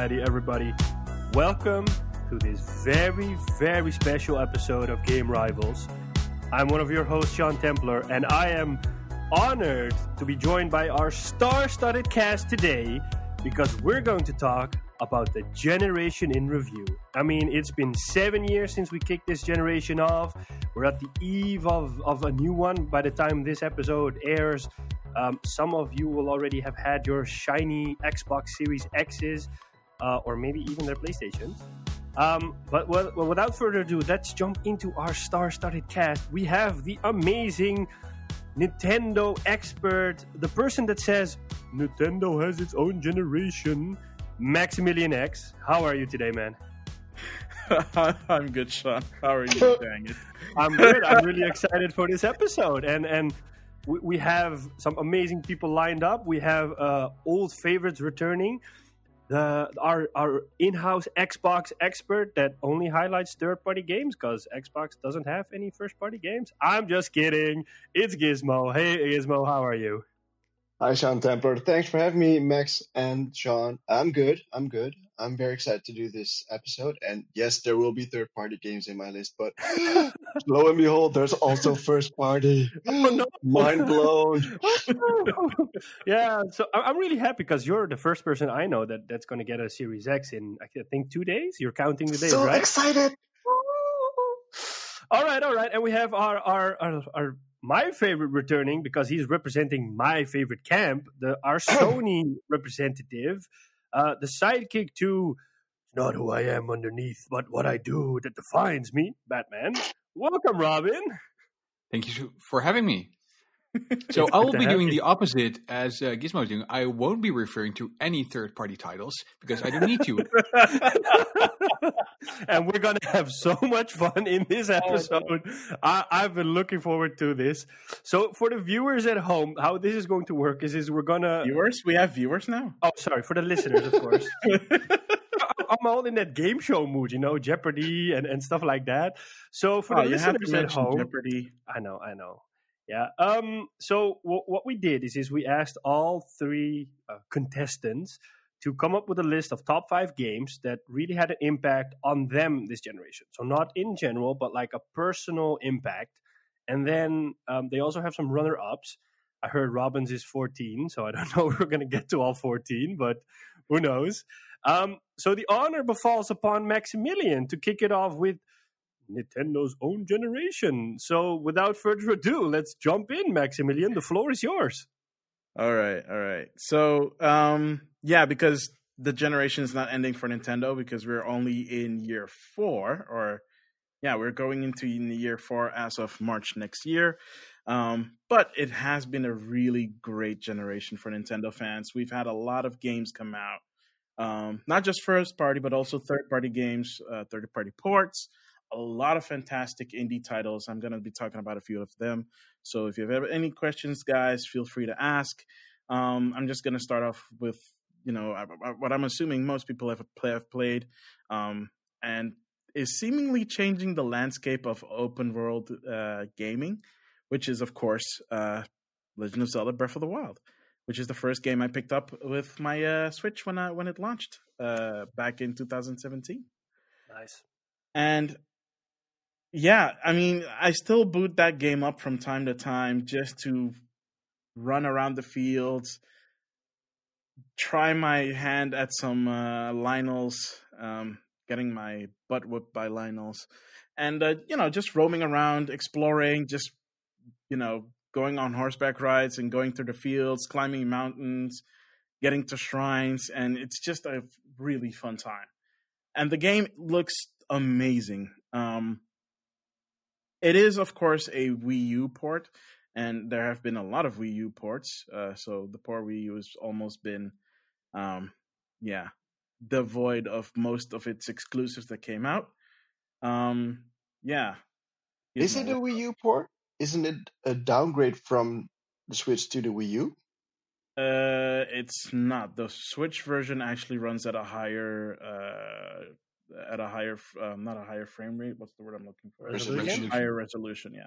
everybody. Welcome to this very, very special episode of Game Rivals. I'm one of your hosts, Sean Templar, and I am honored to be joined by our star studded cast today because we're going to talk about the generation in review. I mean, it's been seven years since we kicked this generation off. We're at the eve of, of a new one by the time this episode airs. Um, some of you will already have had your shiny Xbox Series X's, uh, or maybe even their PlayStations. Um, but well, well, without further ado, let's jump into our star-studded cast. We have the amazing Nintendo expert, the person that says Nintendo has its own generation, Maximilian X. How are you today, man? I'm good, Sean. How are you? Dang it. I'm good. I'm really excited for this episode, and and we, we have some amazing people lined up. We have uh, old favorites returning. The, our our in-house Xbox expert that only highlights third-party games because Xbox doesn't have any first-party games. I'm just kidding. It's Gizmo. Hey Gizmo, how are you? Hi, Sean Temper. Thanks for having me, Max and Sean. I'm good. I'm good. I'm very excited to do this episode. And yes, there will be third party games in my list, but lo and behold, there's also first party. Oh, no. Mind blown. yeah, so I'm really happy because you're the first person I know that that's going to get a Series X in, I think, two days. You're counting the days, so right? excited. all right, all right. And we have our, our, our, our my favorite returning because he's representing my favorite camp, the our Sony representative, uh, the sidekick to not who I am underneath, but what I do that defines me, Batman. Welcome, Robin. Thank you for having me. So I will be doing the opposite as uh, Gizmo is doing. I won't be referring to any third-party titles because I don't need to. and we're gonna have so much fun in this oh, episode. I, have been looking forward to this. So for the viewers at home, how this is going to work is, is we're gonna viewers. We have viewers now. Oh, sorry for the listeners, of course. I'm all in that game show mood, you know, Jeopardy and, and stuff like that. So for oh, the listeners at home, Jeopardy. I know, I know. Yeah. Um. So w- what we did is is we asked all three uh, contestants to come up with a list of top five games that really had an impact on them this generation. So not in general, but like a personal impact. And then um, they also have some runner ups. I heard Robbins is 14, so I don't know we're going to get to all 14, but who knows? Um, so the honor befalls upon Maximilian to kick it off with Nintendo's own generation. So, without further ado, let's jump in, Maximilian. The floor is yours. All right, all right. So, um, yeah, because the generation is not ending for Nintendo because we're only in year four, or yeah, we're going into year four as of March next year. Um, but it has been a really great generation for Nintendo fans. We've had a lot of games come out, um, not just first party, but also third party games, uh, third party ports a lot of fantastic indie titles. I'm going to be talking about a few of them. So if you have any questions, guys, feel free to ask. Um, I'm just going to start off with, you know, what I'm assuming most people have, play, have played um, and is seemingly changing the landscape of open world uh, gaming, which is, of course, uh, Legend of Zelda Breath of the Wild. Which is the first game I picked up with my uh, Switch when I when it launched uh, back in 2017. Nice. And yeah, I mean, I still boot that game up from time to time just to run around the fields, try my hand at some uh, Lynels, um, getting my butt whipped by Lynels, and uh, you know, just roaming around, exploring, just you know, going on horseback rides and going through the fields, climbing mountains, getting to shrines, and it's just a really fun time. And the game looks amazing. Um, it is, of course, a Wii U port, and there have been a lot of Wii U ports. Uh, so the poor Wii U has almost been, um, yeah, devoid of most of its exclusives that came out. Um, yeah. Is it a Wii U port? Isn't it a downgrade from the Switch to the Wii U? Uh, it's not. The Switch version actually runs at a higher uh, at a higher, um, not a higher frame rate. What's the word I'm looking for? Resolution. Higher resolution. Yeah.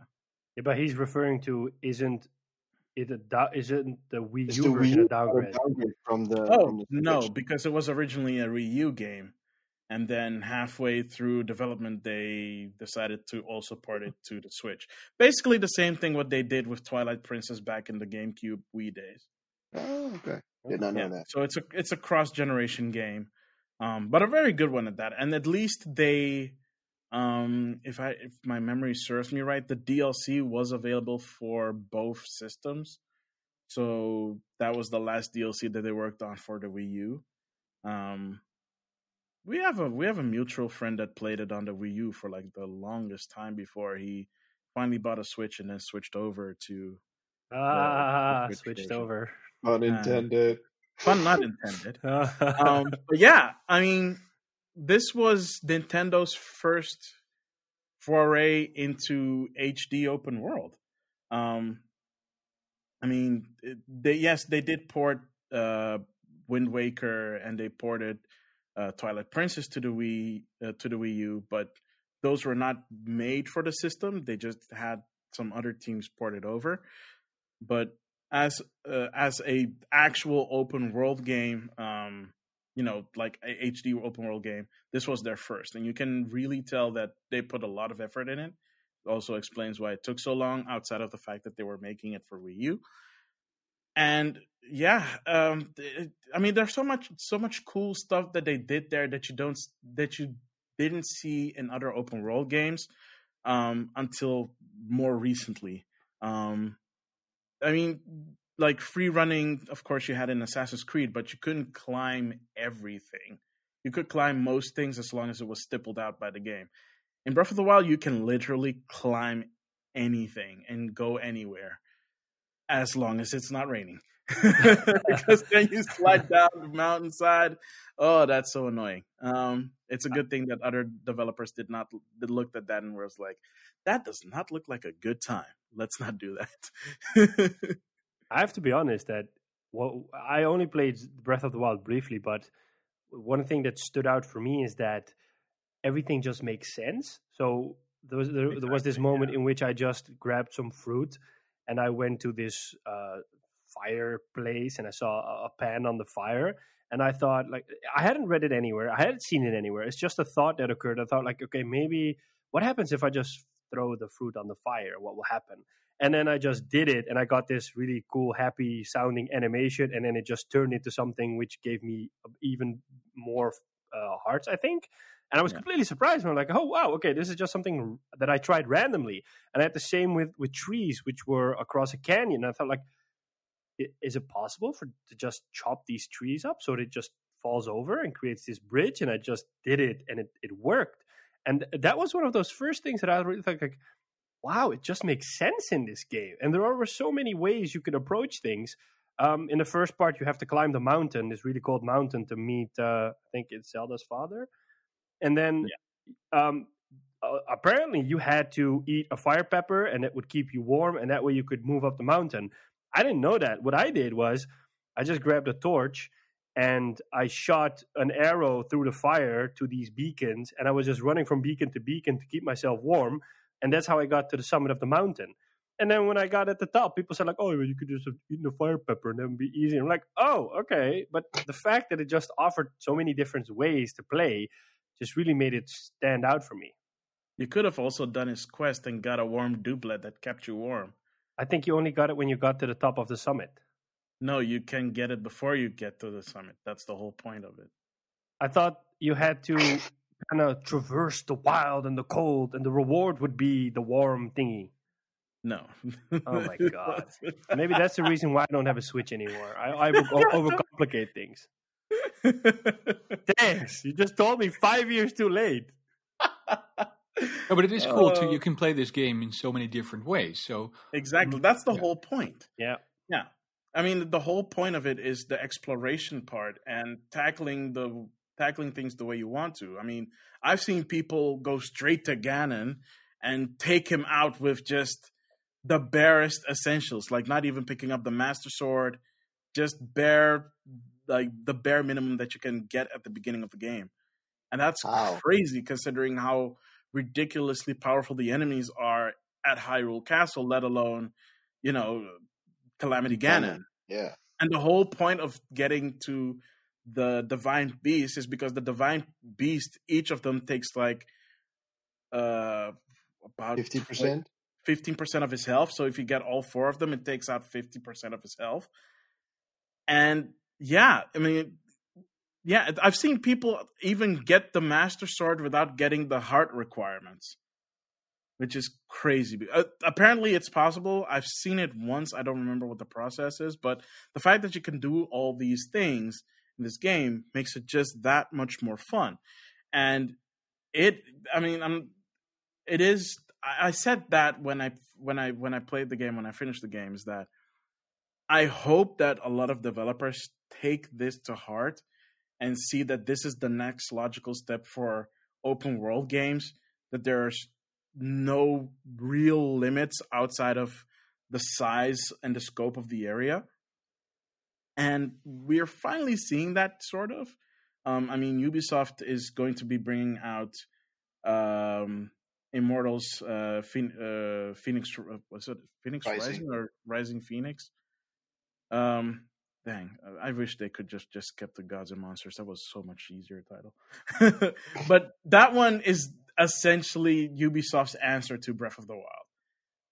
Yeah, but he's referring to isn't it a do- isn't the Wii Is U the Wii version U a downgrade? downgrade from the? Oh from the no, because it was originally a Wii U game, and then halfway through development, they decided to also port it to the Switch. Basically, the same thing what they did with Twilight Princess back in the GameCube Wii days. Oh, okay. Did not know Yeah, that. So it's a it's a cross generation game, um, but a very good one at that. And at least they, um, if I if my memory serves me right, the DLC was available for both systems. So that was the last DLC that they worked on for the Wii U. Um, we have a we have a mutual friend that played it on the Wii U for like the longest time before he finally bought a Switch and then switched over to Ah, Switch switched version. over. Unintended. Fun not intended. um, but yeah, I mean, this was Nintendo's first foray into HD open world. Um, I mean, they yes, they did port uh, Wind Waker and they ported uh, Twilight Princess to the Wii uh, to the Wii U, but those were not made for the system. They just had some other teams ported over. But as uh, as a actual open world game, um, you know, like a HD open world game, this was their first, and you can really tell that they put a lot of effort in it. Also explains why it took so long, outside of the fact that they were making it for Wii U. And yeah, um, it, I mean, there's so much so much cool stuff that they did there that you don't that you didn't see in other open world games um, until more recently. Um, I mean, like free running, of course, you had in Assassin's Creed, but you couldn't climb everything. You could climb most things as long as it was stippled out by the game. In Breath of the Wild, you can literally climb anything and go anywhere as long as it's not raining. because then you slide down the mountainside. Oh, that's so annoying. Um, it's a good thing that other developers did not looked at that and was like, "That does not look like a good time. Let's not do that." I have to be honest that well, I only played Breath of the Wild briefly, but one thing that stood out for me is that everything just makes sense. So there was there, there was this Exactly, moment in which I just grabbed some fruit and I went to this uh, fireplace and I saw a, a pan on the fire. And I thought, like, I hadn't read it anywhere. I hadn't seen it anywhere. It's just a thought that occurred. I thought, like, okay, maybe what happens if I just throw the fruit on the fire? What will happen? And then I just did it, and I got this really cool, happy sounding animation, and then it just turned into something which gave me even more uh, hearts, I think. And I was Yeah. completely surprised. I'm like, oh wow, okay, this is just something that I tried randomly. And I had the same with with trees, which were across a canyon. I thought, like, is it possible for to just chop these trees up so that it just falls over and creates this bridge? And I just did it, and it it worked. And that was one of those first things that I really thought, like, wow, it just makes sense in this game. And there are so many ways you could approach things. Um, in the first part, you have to climb the mountain, this really cold mountain, to meet, uh, I think it's Zelda's father. And then, um, uh, apparently, you had to eat a fire pepper, and it would keep you warm, and that way you could move up the mountain. I didn't know that. What I did was, I just grabbed a torch and I shot an arrow through the fire to these beacons, and I was just running from beacon to beacon to keep myself warm and that's how I got to the summit of the mountain. And then when I got at the top, people said like, "Oh, you could just have eaten a fire pepper and that would be easy." I'm like, "Oh, okay." But the fact that it just offered so many different ways to play just really made it stand out for me. you could have also done his quest and got a warm doublet that kept you warm. I think you only got it when you got to the top of the summit. No, you can get it before you get to the summit. That's the whole point of it. I thought you had to kind of traverse the wild and the cold, and the reward would be the warm thingy. No. Oh my God. Maybe that's the reason why I don't have a Switch anymore. I, I overcomplicate things. Thanks. You just told me five years too late. No, but it is cool too. Uh, You can play this game in so many different ways. So exactly. That's the Yeah. whole point. Yeah. Yeah. I mean, the whole point of it is the exploration part and tackling the tackling things the way you want to. I mean, I've seen people go straight to Ganon and take him out with just the barest essentials, like not even picking up the Master Sword, just bare like the bare minimum that you can get at the beginning of the game. And that's Wow. crazy considering how ridiculously powerful the enemies are at Hyrule Castle, let alone, you know, Calamity Ganon. Yeah. And the whole point of getting to the divine beast is because the divine beast, each of them takes like uh about Fifty percent. fifteen percent of his health. So if you get all four of them, it takes out fifty percent of his health. And yeah, I mean, yeah, I've seen people even get the Master Sword without getting the heart requirements, which is crazy. Uh, apparently, it's possible. I've seen it once. I don't remember what the process is, but the fact that you can do all these things in this game makes it just that much more fun. And it, I mean, I'm, it is. I, I said that when I when I when I played the game when I finished the game is that I hope that a lot of developers take this to heart and see that this is the next logical step for open world games that there's no real limits outside of the size and the scope of the area and we're finally seeing that sort of um, i mean ubisoft is going to be bringing out um, immortals uh, Phoen- uh, Fenyx uh, was it Fenyx rising. Rising. or rising phoenix um dang i wish they could just just kept the gods and monsters that was so much easier title but that one is essentially ubisoft's answer to breath of the wild.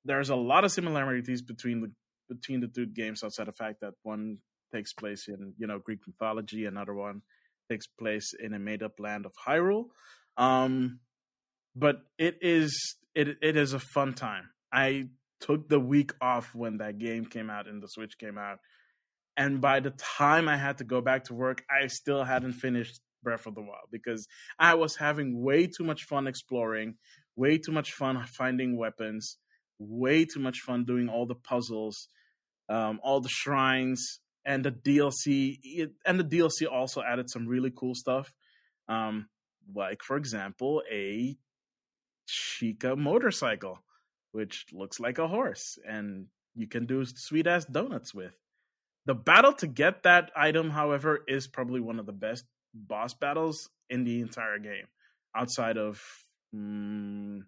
There's a lot of similarities between the between the two games outside the fact that one takes place in you know greek mythology another one takes place in a made up land of hyrule. Um but it is it it is a fun time. I took the week off when that game came out and the switch came out. And by the time i had to go back to work i still hadn't finished breath of the wild because i was having way too much fun exploring way too much fun finding weapons way too much fun doing all the puzzles um, all the shrines and the dlc it, and the dlc also added some really cool stuff um, like for example a Chica motorcycle, which looks like a horse, and you can do sweet ass donuts with. The battle to get that item, however, is probably one of the best boss battles in the entire game, outside of mm,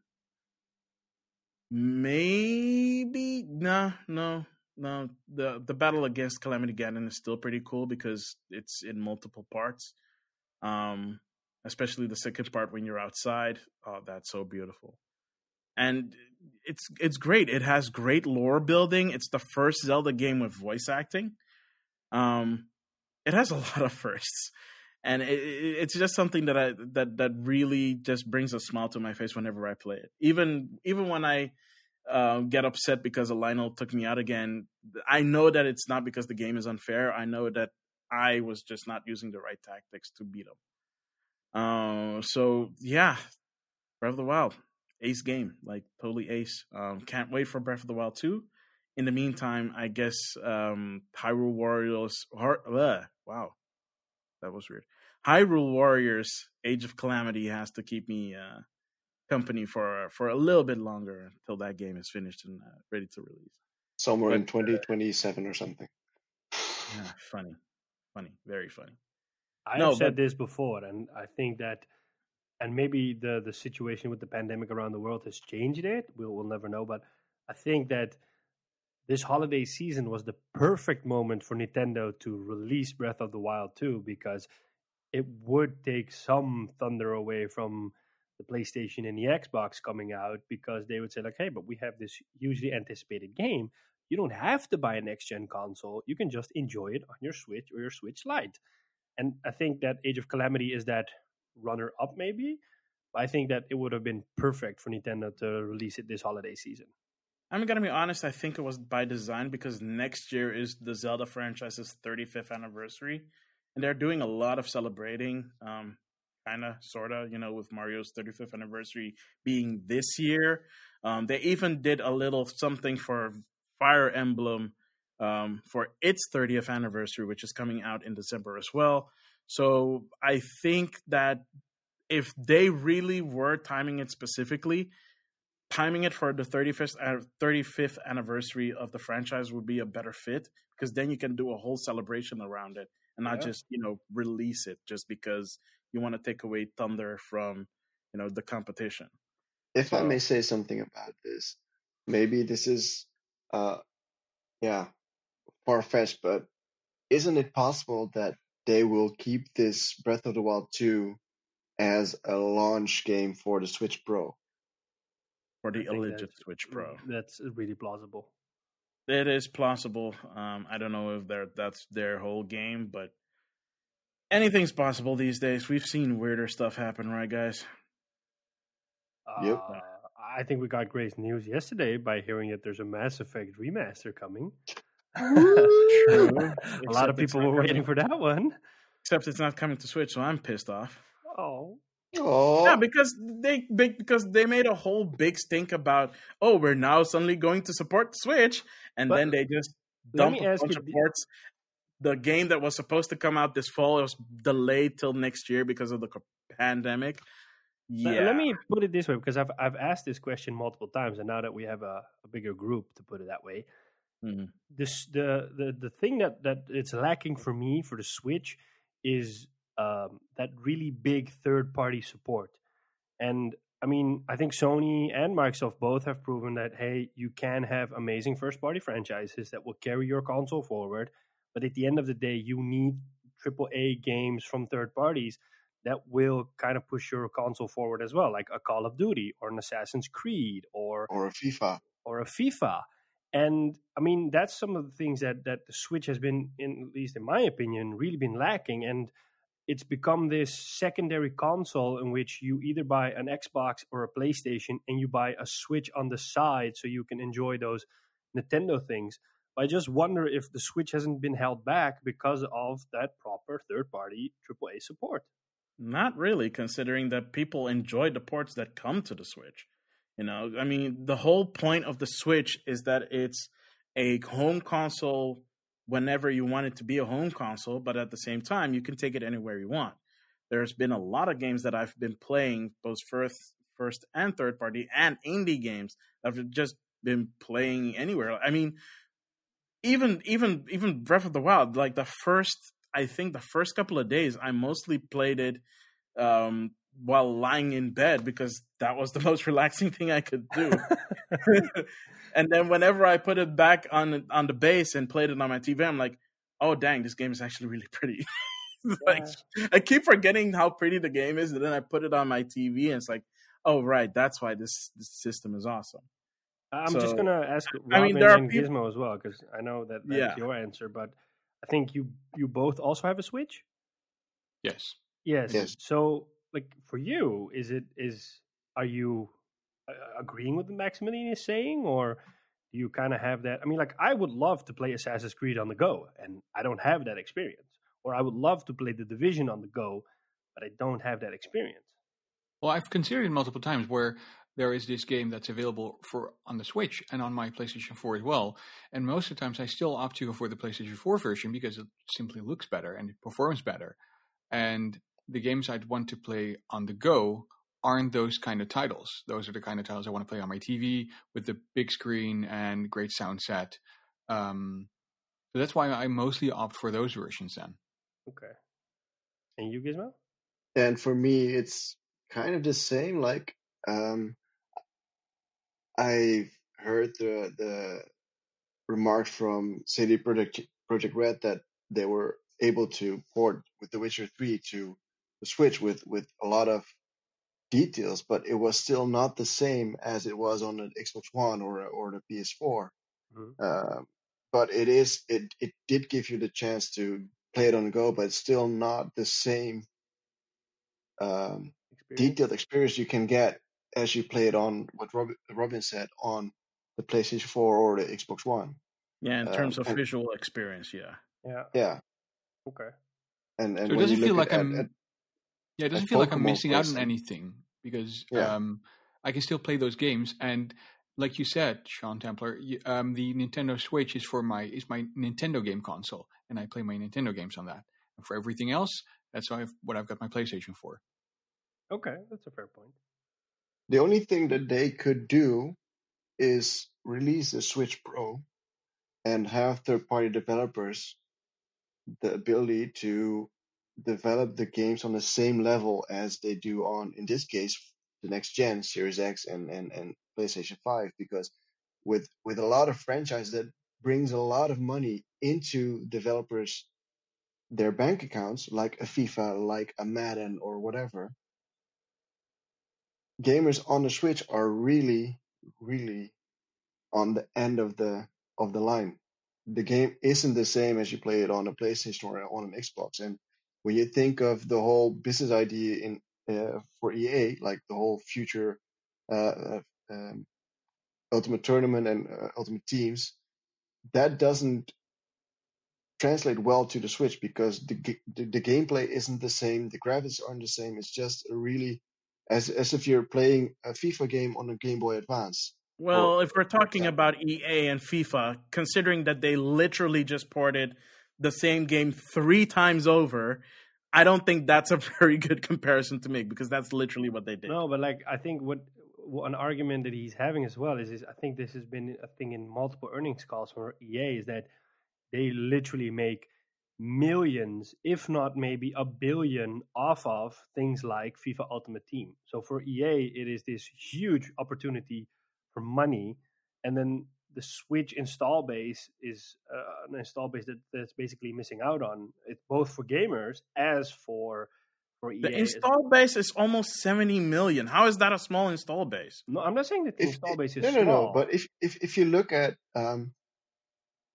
maybe no, no, no. the The battle against Calamity Ganon is still pretty cool because it's in multiple parts. Um, especially the second part when you're outside. Oh, that's so beautiful. And it's it's great. It has great lore building. It's the first Zelda game with voice acting. Um, it has a lot of firsts, and it, it, it's just something that I that that really just brings a smile to my face whenever I play it. Even even when I uh, get upset because a Lynel took me out again, I know that it's not because the game is unfair. I know that I was just not using the right tactics to beat him. Uh, so yeah, Breath of the Wild, ace game, like totally ace. Um, can't wait for Breath of the Wild two. In the meantime, I guess um, Hyrule Warriors. Wow, that was weird. Hyrule Warriors: Age of Calamity has to keep me uh, company for for a little bit longer until that game is finished and uh, ready to release. Somewhere in But, uh, twenty twenty seven or something. Yeah, funny, funny, very funny. I No, have said but- this before, and I think that, and maybe the the situation with the pandemic around the world has changed it. We'll we'll never know, but I think that this holiday season was the perfect moment for Nintendo to release Breath of the Wild 2 because it would take some thunder away from the PlayStation and the Xbox coming out because they would say like, "Hey, but we have this hugely anticipated game. You don't have to buy a next gen console. You can just enjoy it on your Switch or your Switch Lite." And I think that Age of Calamity is that runner up, maybe. But I think that it would have been perfect for Nintendo to release it this holiday season. I'm gonna be honest. I think it was by design because next year is the Zelda franchise's 35th anniversary, and they're doing a lot of celebrating. Um, kind of, sorta, you know, with Mario's 35th anniversary being this year. Um, they even did a little something for Fire Emblem um, for its 30th anniversary, which is coming out in December as well. So I think that if they really were timing it specifically, timing it for the 35th, uh, 35th anniversary of the franchise would be a better fit because then you can do a whole celebration around it and not Yeah. just you know release it just because you want to take away thunder from you know the competition If I may say something about this, maybe this is, uh, yeah, far fetched, but isn't it possible that they will keep this Breath of the Wild 2 as a launch game for the Switch Pro? For the alleged Switch Pro. That's really plausible. It is plausible. Um, I don't know if they're, that's their whole game, but anything's possible these days. We've seen weirder stuff happen, right, guys? Yep. Uh, I think we got great news yesterday by hearing that there's a Mass Effect remaster coming. True. a lot of people were waiting coming- for that one. Except it's not coming to Switch, so I'm pissed off. Oh, Oh, Yeah, because they because they made a whole big stink about oh we're now suddenly going to support the Switch, and But then they just dumped a bunch of the- ports. The game that was supposed to come out this fall was delayed till next year because of the pandemic. Let- Yeah, Let me put it this way because I've I've asked this question multiple times, and now that we have a, a bigger group, to put it that way, Mhm. this the the the thing that that it's lacking for me for the Switch is um, that really big third party support. And I mean, I think Sony and Microsoft both have proven that hey, you can have amazing first party franchises that will carry your console forward, but at the end of the day, you need AAA games from third parties that will kind of push your console forward as well, like a Call of Duty or an Assassin's Creed or or a FIFA. or a FIFA. And I mean, that's some of the things that that the Switch has been, in, at least in my opinion, really been lacking. And it's become this secondary console in which you either buy an Xbox or a PlayStation, and you buy a Switch on the side so you can enjoy those Nintendo things. I just wonder if the Switch hasn't been held back because of that proper third-party AAA support. Not really, considering that people enjoy the ports that come to the Switch. You know, I mean, the whole point of the Switch is that it's a home console whenever you want it to be a home console, but at the same time, you can take it anywhere you want. There's been a lot of games that I've been playing, both first, first and third party, and indie games. I've just been playing anywhere. I mean, even even even Breath of the Wild, like the first, I think the first couple of days, I mostly played it um, while lying in bed because that was the most relaxing thing I could do. and then whenever I put it back on on the base and played it on my TV, I'm like, oh dang, this game is actually really pretty. like I keep forgetting how pretty the game is, and then I put it on my TV, and it's like, oh right, that's why this this system is awesome. I'm So, just gonna ask I mean, there are and peop- Gizmo as well because I know that that's Yeah. your answer, but I think you you both also have a Switch. Yes. Yes. Yes. So, like for you, is it is are you uh, agreeing with what Maximilian is saying, or do you kind of have that? I mean, like I would love to play Assassin's Creed on the go, and I don't have that experience. Or I would love to play the Division on the go, but I don't have that experience. Well, I've considered it multiple times where there is this game that's available for on the Switch and on my PlayStation 4 as well. And most of the times I still opt to go for the PlayStation 4 version because it simply looks better and it performs better. And the games I'd want to play on the go aren't those kind of titles. Those are the kind of titles I want to play on my TV with the big screen and great sound set. Um, so that's why I mostly opt for those versions then. Okay. And you, Gizmo? And for me, it's kind of the same. Like, um, I've heard the the remarks from CD Projekt Projekt Red that they were able to port with The Witcher 3 to the Switch with with a lot of details, but it was still not the same as it was on the Xbox One or or the PS4. Mhm. Um, but it is it it did give you the chance to play it on the go, but it's still not the same um, Experience? detailed experience you can get as you play it on what Robin, Robin said on the PlayStation 4 or the Xbox One. Yeah, in Um, terms of and- visual experience, yeah. Yeah. Yeah, Okay. and and So it doesn't feel like at, I'm at- Yeah, it doesn't at feel like I'm missing for out on anything because Yeah. um, I can still play those games. And like you said, Sean Templar, you, um, the Nintendo Switch is for my is my Nintendo game console, and I play my Nintendo games on that. And for everything else, that's why I've, what I've got my PlayStation for. Okay, that's a fair point. the only thing that they could do is release the Switch Pro and have third-party developers the ability to develop the games on the same level as they do on, in this case, the next gen Series X and, and, and PlayStation 5. Because with with a lot of franchise that brings a lot of money into developers their bank accounts, like a FIFA, like a Madden, or whatever. Gamers on the Switch are really, really on the end of the of the line. The game isn't the same as you play it on a PlayStation or on an Xbox. And when you think of the whole business idea in uh, for EA, like the whole future uh, um, Ultimate Tournament and uh, Ultimate Teams, that doesn't translate well to the Switch because the, the, the gameplay isn't the same, the graphics aren't the same. It's just really as as if you're playing a FIFA game on a Game Boy Advance. Well, or, if we're talking about EA and FIFA, considering that they literally just ported the same game three times over, I don't think that's a very good comparison to make because that's literally what they did. No, but like I think what an argument that he's having as well is, is I think this has been a thing in multiple earnings calls for EA is that they literally make millions, if not maybe a billion, off of things like FIFA Ultimate Team. So for EA, it is this huge opportunity for money, and then the Switch install base is uh, an install base that, that's basically missing out on it, both for gamers as for for the install base is almost 70 million. How is that a small install base? No, I'm not saying that the if, install base is no, no, small. No, But if, if, if you look at um,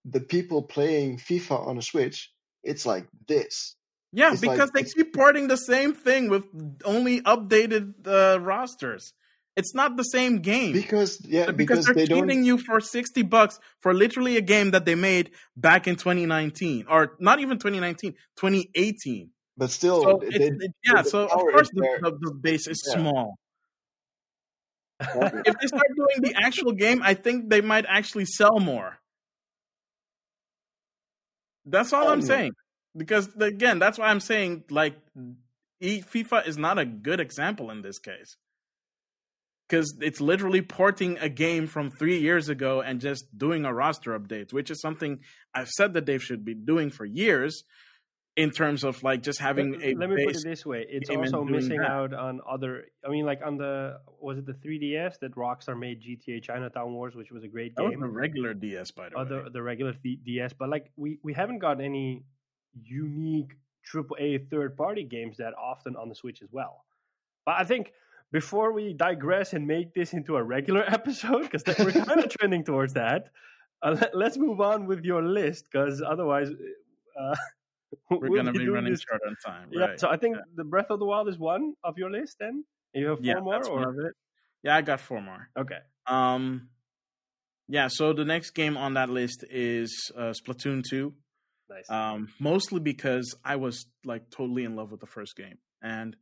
the people playing FIFA on a Switch, it's like this. Yeah, it's because like, they keep porting the same thing with only updated uh, rosters. It's not the same game. Because yeah, because, because they're they cheating you for sixty bucks for literally a game that they made back in 2019, or not even 2019, 2018. But still, so they, it, yeah. So of course the, the, the, base is yeah. small. if they start doing the actual game, I think they might actually sell more. That's all oh, I'm saying. Because again, that's why I'm saying like FIFA is not a good example in this case. Because it's literally porting a game from three years ago and just doing a roster update, which is something I've said that they should be doing for years in terms of like just having let, a. Let me put it this way: it's also missing that. out on other. I mean, like on the was it the 3DS that Rockstar made GTA Chinatown Wars, which was a great that game. the regular DS, by the oh, way. The, the regular DS, but like we we haven't got any unique AAA third party games that often on the Switch as well. But I think before we digress and make this into a regular episode, because we're kind of trending towards that, uh, let, us move on with your list, because otherwise. Uh, we're we'll gonna be running this. short on time. Yeah, so I think yeah. the Breath of the Wild is one of your list. Then you have four yeah, more, or one of it. Yeah, I got four more. Okay. Um, yeah. So the next game on that list is uh, Splatoon two. Nice. Um, mostly because I was like totally in love with the first game, and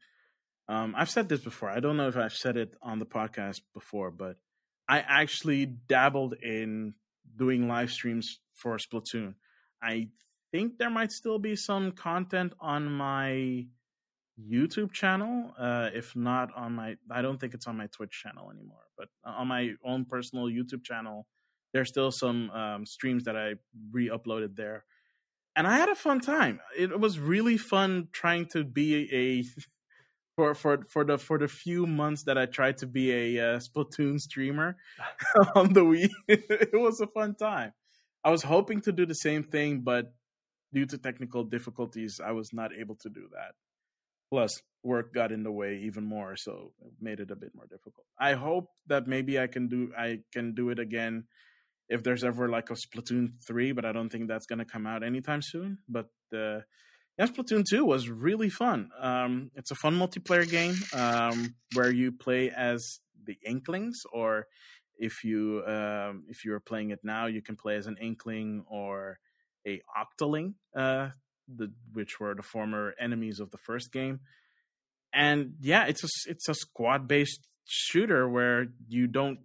um, I've said this before. I don't know if I've said it on the podcast before, but I actually dabbled in doing live streams for Splatoon. I think there might still be some content on my YouTube channel. Uh, if not on my, I don't think it's on my Twitch channel anymore. But on my own personal YouTube channel, there's still some um, streams that I re-uploaded there, and I had a fun time. It was really fun trying to be a for for for the for the few months that I tried to be a uh, Splatoon streamer on the Wii. it was a fun time. I was hoping to do the same thing, but due to technical difficulties, I was not able to do that. Plus, work got in the way even more, so it made it a bit more difficult. I hope that maybe I can do I can do it again if there's ever like a Splatoon three, but I don't think that's gonna come out anytime soon. But uh, yeah, Splatoon two was really fun. Um, it's a fun multiplayer game um, where you play as the Inklings, or if you um, if you're playing it now, you can play as an Inkling or a Octoling, uh, the, which were the former enemies of the first game. And yeah, it's a it's a squad based shooter where you don't.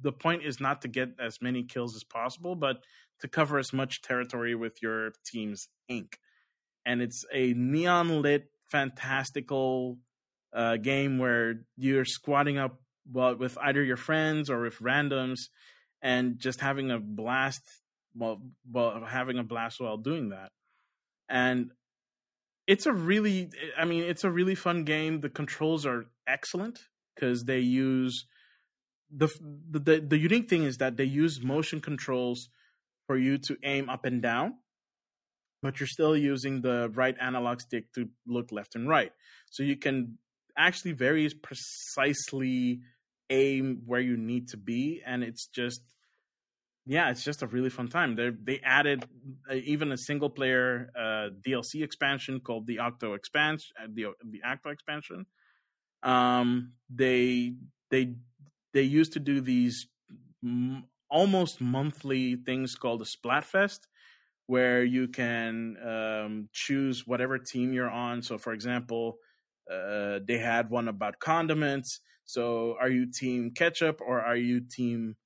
The point is not to get as many kills as possible, but to cover as much territory with your team's ink. And it's a neon lit, fantastical uh, game where you're squatting up well with either your friends or with randoms, and just having a blast while while having a blast while doing that. And it's a really I mean it's a really fun game. The controls are excellent because they use the, the the unique thing is that they use motion controls for you to aim up and down, but you're still using the right analog stick to look left and right. So you can actually very precisely aim where you need to be, and it's just yeah, it's just a really fun time. They they added uh, even a single player uh, DLC expansion called the Octo expansion, uh, the the Octo expansion. Um, they they they used to do these m- almost monthly things called the Splatfest, where you can um, choose whatever team you're on. So, for example, uh, they had one about condiments. So, are you team ketchup or are you team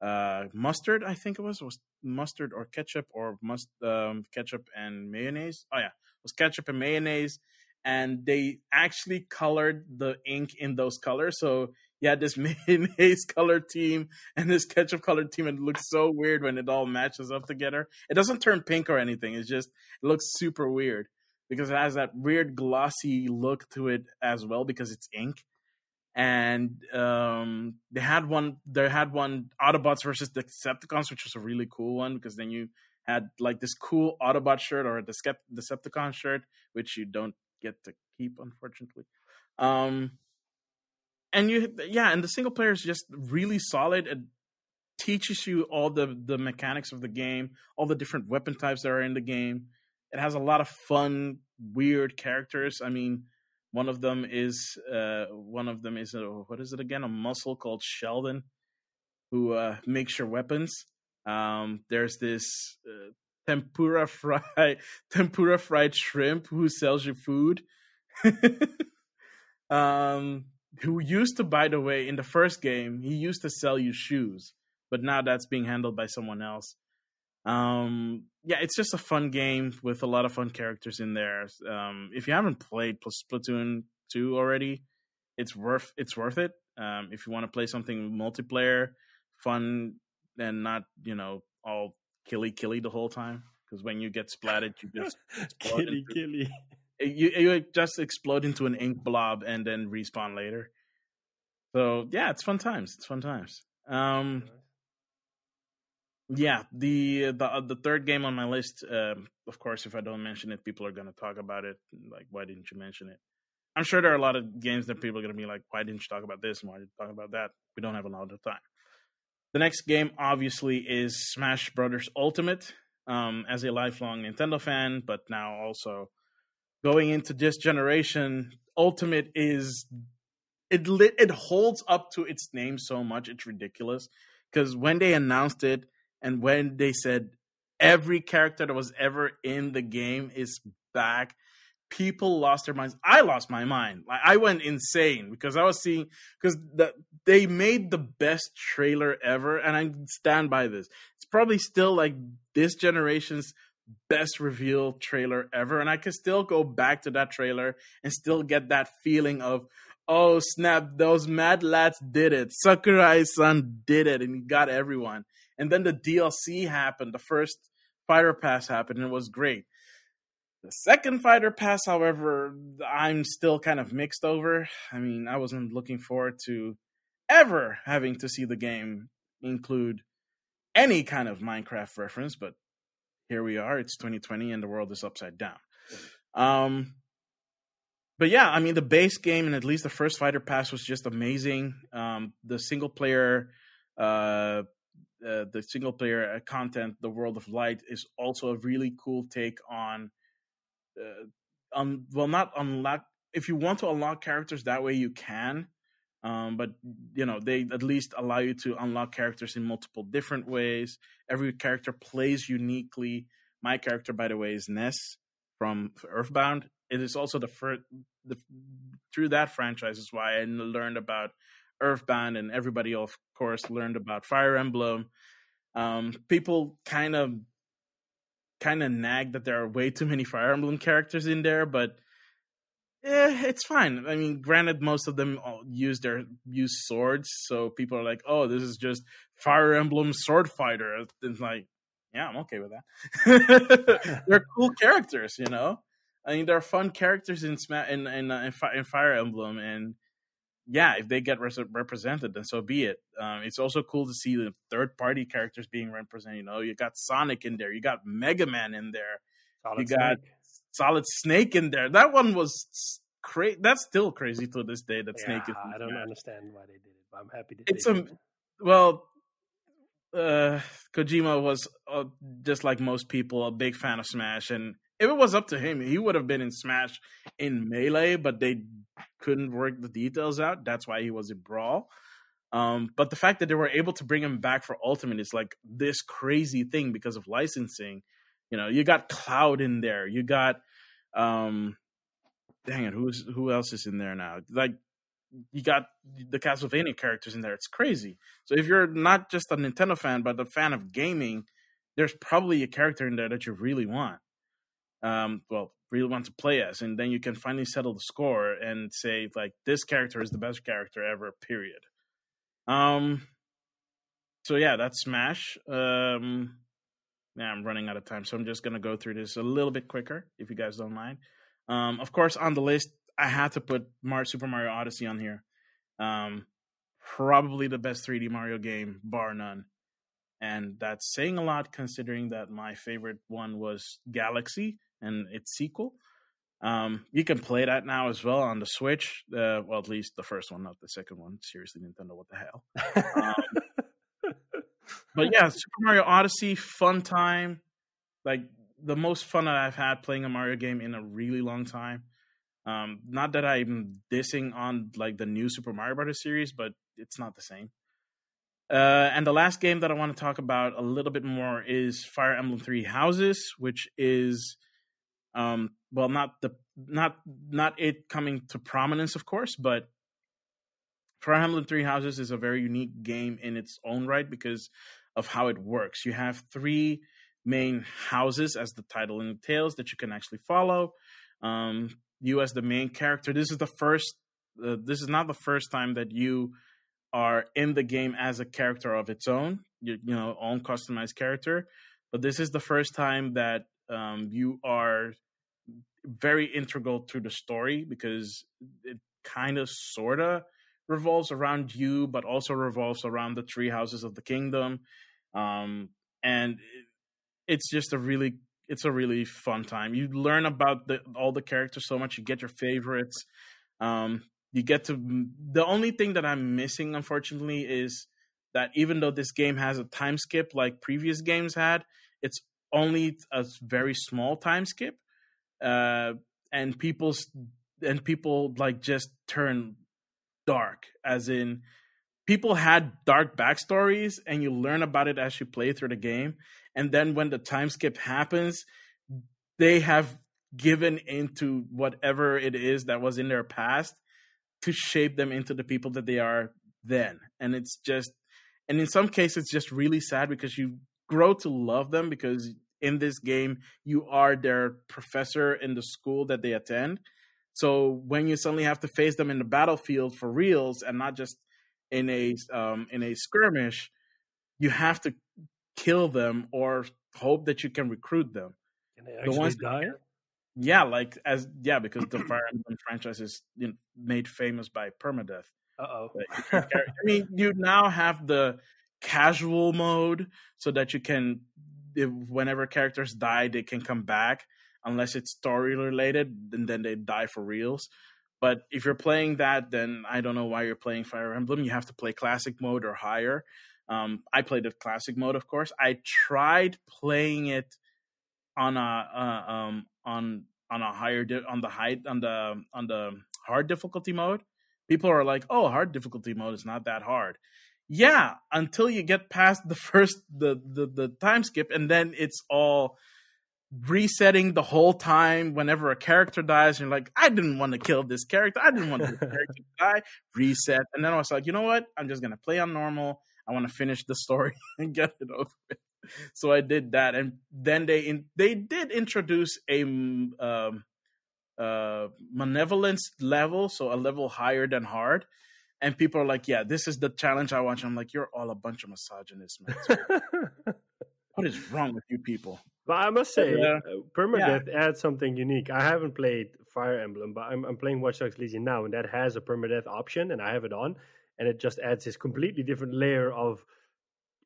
uh, mustard? I think it was was mustard or ketchup or must um, ketchup and mayonnaise. Oh yeah, it was ketchup and mayonnaise, and they actually colored the ink in those colors. So you had this mayonnaise colored team and this ketchup colored team, and it looks so weird when it all matches up together. It doesn't turn pink or anything. It's just it looks super weird because it has that weird glossy look to it as well because it's ink and um, they had one. They had one Autobots versus Decepticons, which was a really cool one because then you had like this cool Autobot shirt or a Decepticon shirt, which you don't get to keep, unfortunately. Um, and you, yeah, and the single player is just really solid. It teaches you all the the mechanics of the game, all the different weapon types that are in the game. It has a lot of fun, weird characters. I mean, one of them is uh, one of them is a, what is it again? A mussel called Sheldon, who uh, makes your weapons. Um, there's this uh, tempura fried tempura fried shrimp who sells you food. um, who used to, by the way, in the first game, he used to sell you shoes, but now that's being handled by someone else. Um, yeah, it's just a fun game with a lot of fun characters in there. Um, if you haven't played Splatoon two already, it's worth it's worth it. Um, if you want to play something multiplayer, fun, and not you know all killy killy the whole time. Because when you get splatted, you just killy killy. You you just explode into an ink blob and then respawn later. So yeah, it's fun times. It's fun times. Um, yeah, the the uh, the third game on my list. Um, of course, if I don't mention it, people are going to talk about it. Like, why didn't you mention it? I'm sure there are a lot of games that people are going to be like, why didn't you talk about this and why did you talk about that? We don't have a lot of time. The next game, obviously, is Smash Brothers Ultimate. Um, as a lifelong Nintendo fan, but now also going into this generation, Ultimate is it it holds up to its name so much it's ridiculous. Because when they announced it, and when they said every character that was ever in the game is back, people lost their minds. I lost my mind. Like I went insane because I was seeing because the, they made the best trailer ever, and I stand by this. It's probably still like this generation's best reveal trailer ever, and I can still go back to that trailer and still get that feeling of. Oh snap! Those mad lads did it. Sakurai-san did it, and he got everyone and then the DLC happened. The first fighter pass happened, and it was great. The second fighter pass, however, I'm still kind of mixed over. I mean, I wasn't looking forward to ever having to see the game include any kind of Minecraft reference, but here we are. It's 2020 and the world is upside down. Um, but yeah, I mean, the base game and at least the first fighter pass was just amazing. Um, the single player uh, uh, the single player uh, content, the World of Light, is also a really cool take on, uh, um, well, not unlock. If you want to unlock characters that way, you can, um, but you know they at least allow you to unlock characters in multiple different ways. Every character plays uniquely. My character, by the way, is Ness from Earthbound. It is also the first the, through that franchise is why I learned about Earthbound, and everybody, of course, learned about Fire Emblem. Um, people kind of kind of nag that there are way too many Fire Emblem characters in there, but yeah, it's fine. I mean, granted, most of them use their use swords, so people are like, "Oh, this is just Fire Emblem Sword Fighter." It's like, yeah, I'm okay with that. they're cool characters, you know. I mean, they're fun characters in in in, uh, in, Fire Emblem, and yeah, if they get res- represented, then so be it. Um, it's also cool to see the third party characters being represented. You know, you got Sonic in there, you got Mega Man in there, Solid you got Snake. Solid Snake in there. That one was crazy. That's still crazy to this day. That Yeah, Snake is. I don't understand why they did it, but I'm happy that It's a- Well, uh, Kojima was uh, just like most people a big fan of Smash, and if it was up to him, he would have been in Smash in Melee, but they couldn't work the details out. That's why he was in Brawl. Um, but the fact that they were able to bring him back for Ultimate is like this crazy thing because of licensing. You know, you got Cloud in there, you got um, dang it, who's who else is in there now? Like you got the Castlevania characters in there. It's crazy. So if you're not just a Nintendo fan, but a fan of gaming, there's probably a character in there that you really want. Um, well, really want to play as, and then you can finally settle the score and say like this character is the best character ever. Period. Um. So yeah, that's Smash. Um. Yeah, I'm running out of time, so I'm just gonna go through this a little bit quicker, if you guys don't mind. Um, of course, on the list, I had to put Mar- Super Mario Odyssey on here. Um, probably the best 3D Mario game, bar none. And that's saying a lot considering that my favorite one was Galaxy and its sequel. Um, you can play that now as well on the Switch. Uh, well, at least the first one, not the second one. Seriously, Nintendo, what the hell? But yeah, Super Mario Odyssey, fun time. Like the most fun that I've had playing a Mario game in a really long time. Um, not that I'm dissing on like the new Super Mario Brothers series, but it's not the same. Uh, and the last game that I want to talk about a little bit more is Fire Emblem Three Houses, which is, um, well, not the not not it coming to prominence, of course, but Fire Emblem Three Houses is a very unique game in its own right because of how it works. You have three main houses, as the title entails, that you can actually follow. Um, you as the main character. This is the first. Uh, this is not the first time that you are in the game as a character of its own. You, you know, own customized character. But this is the first time that um, you are very integral to the story because it kind of sorta revolves around you, but also revolves around the three houses of the kingdom. Um, and it's just a really it's a really fun time. You learn about the, all the characters so much. You get your favorites. Um, you get to the only thing that I'm missing, unfortunately, is that even though this game has a time skip like previous games had, it's only a very small time skip, uh, and people's and people like just turn dark, as in people had dark backstories, and you learn about it as you play through the game. And then when the time skip happens they have given into whatever it is that was in their past to shape them into the people that they are then. And it's just and in some cases it's just really sad because you grow to love them because in this game you are their professor in the school that they attend so when you suddenly have to face them in the battlefield for reals and not just in a um, in a skirmish you have to kill them or hope that you can recruit them. Can they The ones die? Yeah, like as yeah, because the Fire Emblem franchise is you know, made famous by permadeath. Uh oh. I mean, you now have the casual mode so that you can, if, whenever characters die, they can come back unless it's story related, and then they die for reals. But if you're playing that, then I don't know why you're playing Fire Emblem. You have to play classic mode or higher. Um, I played the classic mode, of course. I tried playing it on a uh, um, on on a higher di- on the high on the on the hard difficulty mode. People are like, "Oh, hard difficulty mode is not that hard." Yeah, until you get past the first the the, the time skip, and then it's all resetting the whole time whenever a character dies. And you're like, I didn't want to kill this character. I didn't want this character to die. Reset, and then I was like, you know what? I'm just gonna play on normal. I want to finish the story and get it over with. So I did that, and then they in, they did introduce a um, uh, malevolence level, so a level higher than hard. And people are like, "Yeah, this is the challenge I want." I'm like, "You're all a bunch of misogynists, man. what is wrong with you people?" But I must say, Yeah. uh, permadeath adds something unique. I haven't played Fire Emblem, but I'm I'm playing Watch Dogs Legion now, and that has a permadeath option, and I have it on, and it just adds this completely different layer of,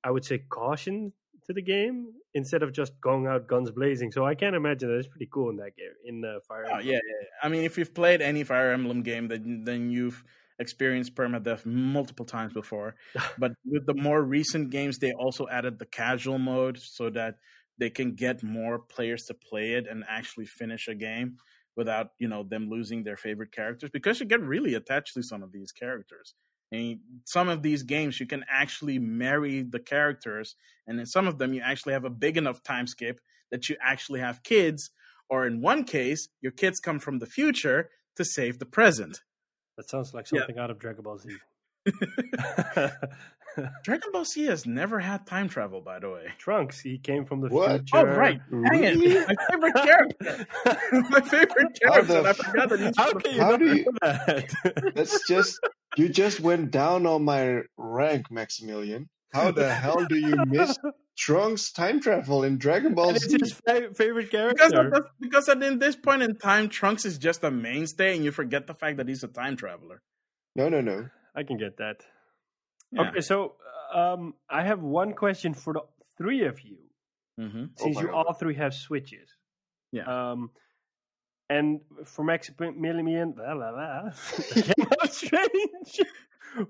I would say, caution to the game instead of just going out guns blazing. So I can't imagine that it's pretty cool in that game in uh, Fire. Oh, Emblem. yeah, yeah. I mean, if you've played any Fire Emblem game, then then you've experienced permadeath multiple times before. but with the more recent games, they also added the casual mode so that they can get more players to play it and actually finish a game without you know them losing their favorite characters because you get really attached to some of these characters. And some of these games you can actually marry the characters, and in some of them you actually have a big enough time skip that you actually have kids, or in one case your kids come from the future to save the present. That sounds like Yeah. something out of Dragon Ball Z. Dragon Ball Z has never had time travel, by the way. Trunks, he came from the What? future. Oh right, dang Really? it! My favorite character, my favorite character. the I forgot that he's How from the can you How not do you- know that? That's just you just went down on my rank, Maximilian. How the hell do you miss Trunks time travel in Dragon Ball and it's Z? his fa- favorite character. at, the, because at in this point in time, Trunks is just a mainstay, and you forget the fact that he's a time traveler. No, no, no. I can get that. Yeah. Okay, so um, I have one question for the three of you, hmm since my you God. all three have switches. Yeah. Um, and for Maximilian, blah, blah, blah. that came out strange.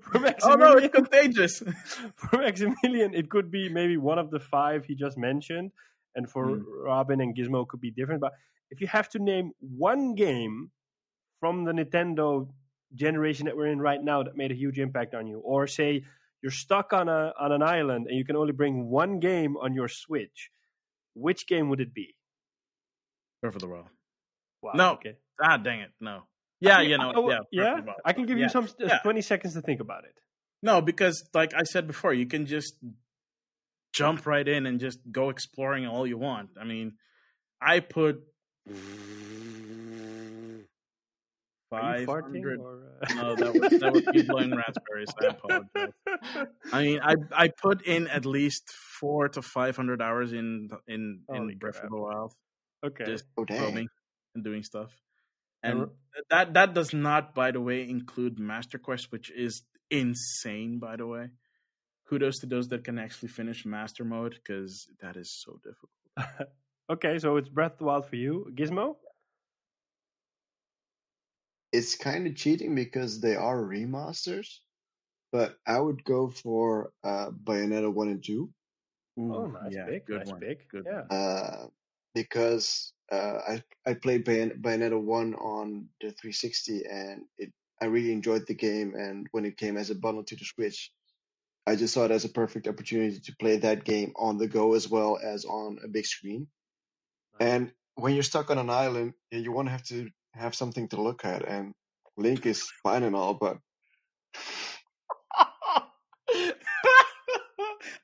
for Oh no, it's contagious. for Maximilian, it could be maybe one of the five he just mentioned, and for Hmm. Robin and Gizmo, it could be different. But if you have to name one game from the Nintendo generation that we're in right now that made a huge impact on you, or say you're stuck on a on an island and you can only bring one game on your Switch, which game would it be? Breath of the Wild. Wow. No. Okay. Ah, dang it, no. Yeah, you know, I will- yeah, yeah. of the Wild. I can give Yeah. you some uh, Yeah. twenty seconds to think about it. No, because like I said before, you can just jump right in and just go exploring all you want. I mean, I put Are you five farting hundred. or, uh... No, that was that was you blowing raspberries. I apologize. I mean, I I put in at least four to five hundred hours in in Holy in Breath crap. of the Wild, okay. just Oh dang. roaming and doing stuff. And And that that does not, by the way, include Master Quest, which is insane. By the way, kudos to those that can actually finish Master Mode because that is so difficult. okay, so it's Breath of the Wild for you, Gizmo. It's kind of cheating because they are remasters, but I would go for uh, Bayonetta one and two. Oh, nice yeah, pick, good nice one, pick, good yeah. uh, because uh, I I played Bayon- Bayonetta one on the 360 and it I really enjoyed the game and when it came as a bundle to the Switch, I just saw it as a perfect opportunity to play that game on the go as well as on a big screen. And when you're stuck on an island, yeah, you want to have to have something to look at and Link is fine and all, but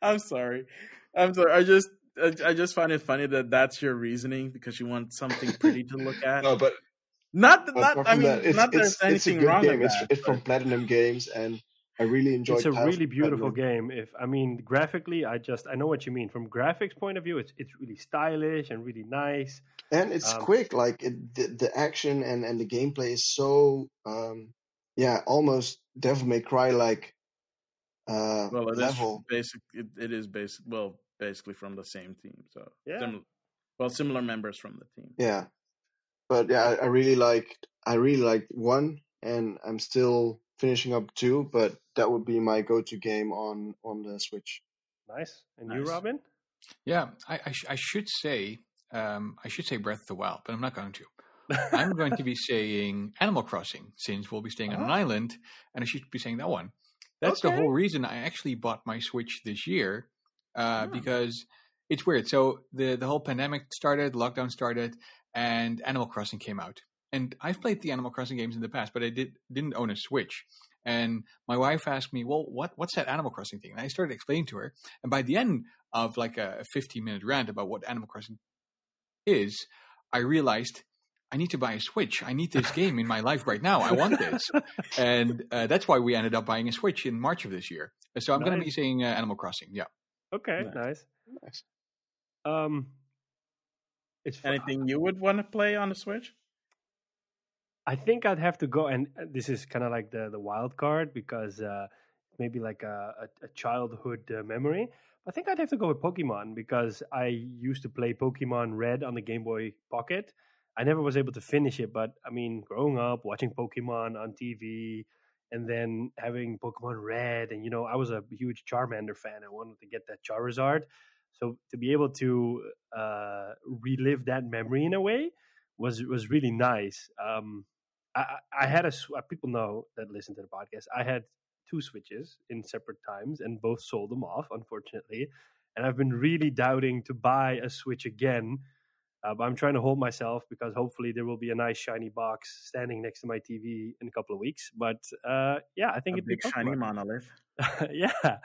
I'm sorry. I'm sorry. I just I, I just find it funny that that's your reasoning because you want something pretty to look at. no, but Not But not. I from mean, that, it's, not that it's, there's it's a anything good wrong game. with It's, that. it's from Platinum Games, and I really enjoyed. it's a Tales really beautiful Platinum. game. If I mean graphically, I just I know what you mean. From graphics point of view, it's it's really stylish and really nice. And it's Um, quick. Like it, the the action and and the gameplay is so um yeah, almost Devil May Cry like uh well, it is level. basic. It, it is basic. Well, basically from the same team. So Yeah. Sim- well, similar members from the team. Yeah, but yeah, I, I really like I really liked one, and I'm still finishing up two. But that would be my go-to game on on the Switch. Nice. And you, Robin? Yeah, I, I, sh- I should say um, I should say Breath of the Wild, but I'm not going to. I'm going to be saying Animal Crossing since we'll be staying on an Ah. island, and I should be saying that one. That's the whole reason I actually bought my Switch this year uh, Ah. because it's weird. So the the whole pandemic started, lockdown started, and Animal Crossing came out. And I've played the Animal Crossing games in the past, but I did didn't own a Switch. And my wife asked me, "Well, what what's that Animal Crossing thing?" And I started explaining to her. And by the end of like a 15 minute rant about what Animal Crossing is, I realized I need to buy a Switch. I need this game in my life right now. I want this, and uh, that's why we ended up buying a Switch in March of this year. So I'm going to be Nice. saying uh, Animal Crossing. Yeah. Okay, Nice. nice. Nice. Um, it's Anything you would want to play on the Switch? I think I'd have to go, and uh, this is kind of like the the wild card because uh, maybe like a, a, a childhood uh, memory. I think I'd have to go with Pokemon because I used to play Pokemon Red on the Game Boy Pocket. I never was able to finish it, but I mean, growing up watching Pokemon on TV and then having Pokemon Red, and you know, I was a huge Charmander fan. I wanted to get that Charizard, so to be able to uh, relive that memory in a way was was really nice. Um, I, I had a uh, people know that listen to the podcast. I had two switches in separate times, and both sold them off, unfortunately. And I've been really doubting to buy a switch again uh, but I'm trying to hold myself because hopefully there will be a nice shiny box standing next to my TV in a couple of weeks. But uh, yeah, I think a it'd big be shiny monolith. yeah,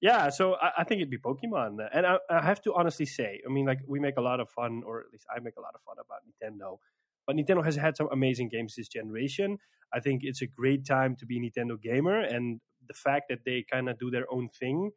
yeah. So I, I, think it'd be Pokemon, and I, I, have to honestly say, I mean, like we make a lot of fun, or at least I make a lot of fun about Nintendo. But Nintendo has had some amazing games this generation. I think it's a great time to be a Nintendo gamer, and the fact that they kind of do their own thing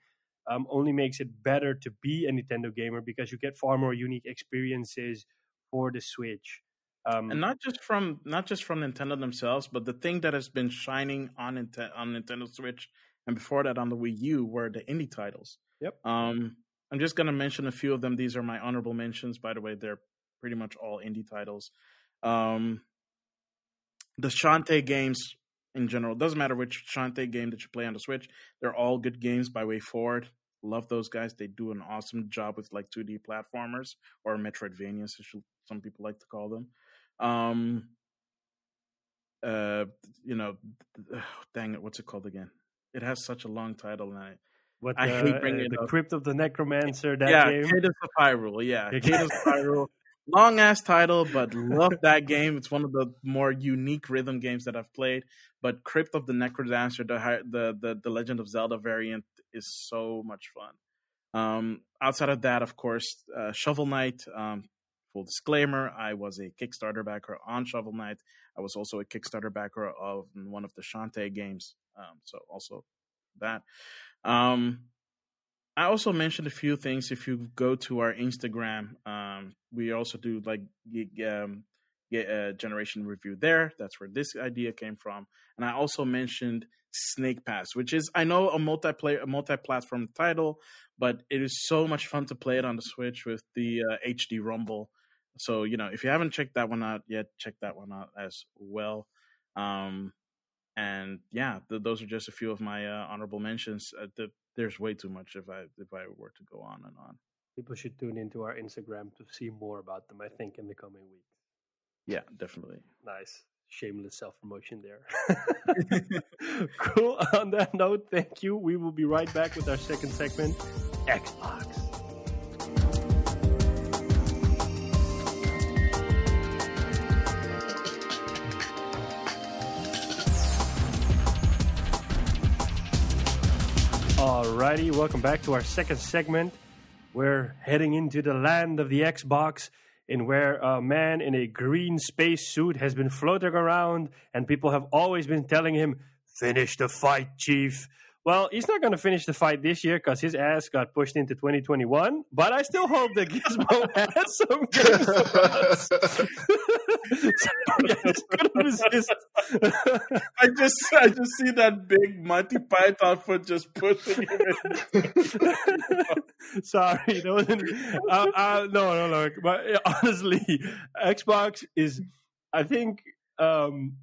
um, only makes it better to be a Nintendo gamer because you get far more unique experiences for the Switch. Um, and not just from not just from Nintendo themselves, but the thing that has been shining on Nintendo, on Nintendo Switch and before that on the Wii U were the indie titles. Yep. Um, I'm just going to mention a few of them. These are my honorable mentions. By the way, they're pretty much all indie titles. Um, the Shantae games in general. It doesn't matter which Shantae game that you play on the Switch. They're all good games by WayForward. Love those guys. They do an awesome job with like 2D platformers or Metroidvanias, as some people like to call them. Um, uh, you know, dang it, what's it called again? It has such a long title, and I, what I hate bringing uh, the up. Crypt of the Necromancer. That yeah, game. Cadence of Hyrule. Yeah, Cadence of Hyrule long ass title, but love that game. It's one of the more unique rhythm games that I've played. But Crypt of the Necrodancer, the the the, the Legend of Zelda variant, is so much fun. Um, outside of that, of course, uh, Shovel Knight. Um, full disclaimer: I was a Kickstarter backer on Shovel Knight. I was also a Kickstarter backer of one of the Shantae games. Um, so also that. Um, I also mentioned a few things. If you go to our Instagram, um, we also do like um, get a generation review there. That's where this idea came from. And I also mentioned Snake Pass, which is I know a multiplayer, a multi-platform title, but it is so much fun to play it on the Switch with the uh, HD Rumble. So you know, if you haven't checked that one out yet, check that one out as well. Um, and yeah, th- those are just a few of my uh, honorable mentions. Uh, the there's way too much if I if I were to go on and on. People should tune into our Instagram to see more about them. I think in the coming weeks. Yeah, definitely. Nice. Shameless self promotion there. cool. On that note, thank you. We will be right back with our second segment Xbox. Alrighty, welcome back to our second segment. We're heading into the land of the Xbox, in where a man in a green space suit has been floating around, and people have always been telling him, "Finish the fight, Chief." Well, he's not going to finish the fight this year because his ass got pushed into 2021. But I still hope that Gizmo has some us. resist. I just, I just see that big Monty Python foot just pushing him. In. Sorry, that wasn't. Uh, uh, no, no, no. But honestly, Xbox is, I think. Um,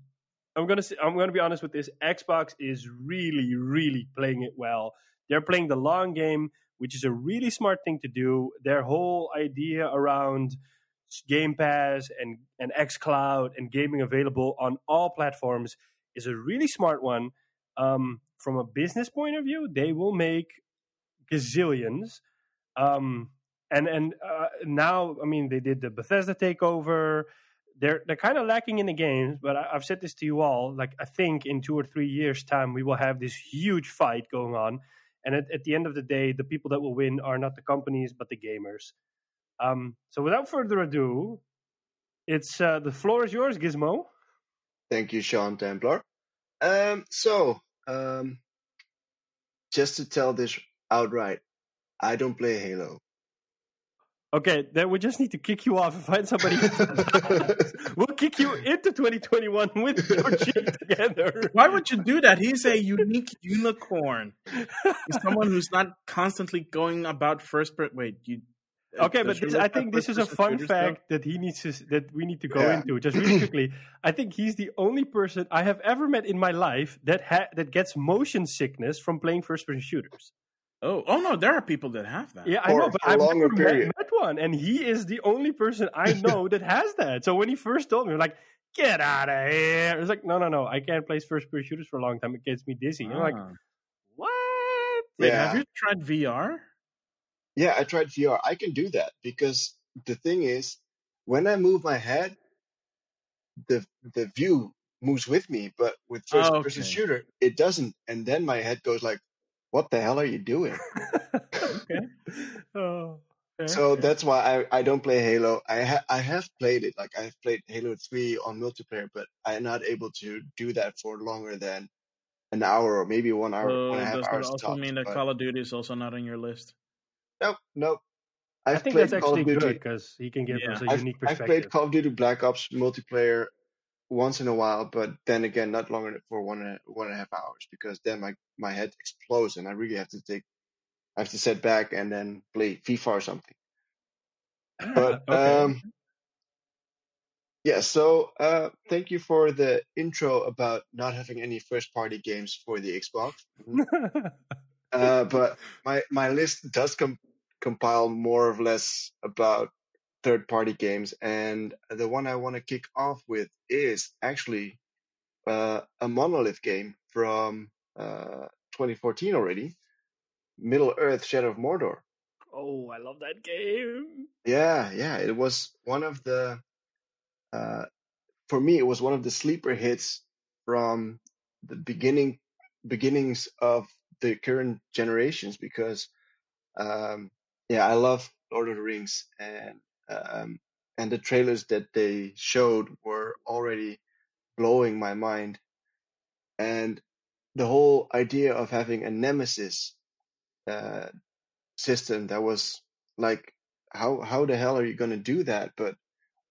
I'm gonna say, I'm gonna be honest with this. Xbox is really, really playing it well. They're playing the long game, which is a really smart thing to do. Their whole idea around Game Pass and and XCloud and gaming available on all platforms is a really smart one. Um, from a business point of view, they will make gazillions. Um, and and uh, now, I mean, they did the Bethesda takeover they're they're kind of lacking in the games. But I, have said this to you all. Like I think in two or three years' time, we will have this huge fight going on, and at, at the end of the day, the people that will win are not the companies but the gamers. Um, so without further ado, it's uh, the floor is yours, Gizmo. Thank you, Sean Templar. Um, so um, just to tell this outright, I don't play Halo. Okay, then we just need to kick you off and find somebody. we'll kick you into 2021 with your chief together. Why would you do that? He's a unique unicorn. He's someone who's not constantly going about first. Per- wait, you. Okay, but this, I think this is a fun shooters, fact that he needs to that we need to go Yeah. into just really quickly. I think he's the only person I have ever met in my life that ha- that gets motion sickness from playing first-person shooters. Oh, oh no, there are people that have that. Yeah, I For- know, but for a I've longer never met, met one, and he is the only person I know that has that. So when he first told me, I'm like, "Get out of here!" It's like, "No, no, no, I can't play first-person shooters for a long time. It gets me dizzy." I'm like, Ah. "What?" Wait, Yeah. have you tried VR? Yeah, I tried VR. I can do that because the thing is, when I move my head, the the view moves with me. But with first oh, person Okay. shooter, it doesn't, and then my head goes like, "What the hell are you doing?" Okay. oh. Fair, So fair. that's why I, I don't play Halo. I ha- I have played it, like I've played Halo Three on multiplayer, but I'm not able to do that for longer than an hour or maybe one hour, So one and a oh, half does that hours also tops. mean that but- Call of Duty is also not on your list? Nope, nope. I I've think played that's Call of actually Duty. good because he can give Yeah. us a I've, unique perspective. I've played Call of Duty Black Ops multiplayer once in a while, but then again, not longer than for one and a, one and a half hours because then my my head explodes and I really have to take, I have to sit back and then play FIFA or something. But Okay. um, yeah. So uh, thank you for the intro about not having any first party games for the Xbox. Uh, but my my list does com- compile more or less about third party games, and the one I want to kick off with is actually uh, a monolith game from uh, 2014 already, Middle Earth: Shadow of Mordor. oh, I love that game. Yeah, yeah, it was one of the uh, for me it was one of the sleeper hits from the beginning beginnings of the current generations because um, yeah, I love Lord of the Rings and um, and the trailers that they showed were already blowing my mind. And the whole idea of having a nemesis uh, system that was like how how the hell are you going to do that? But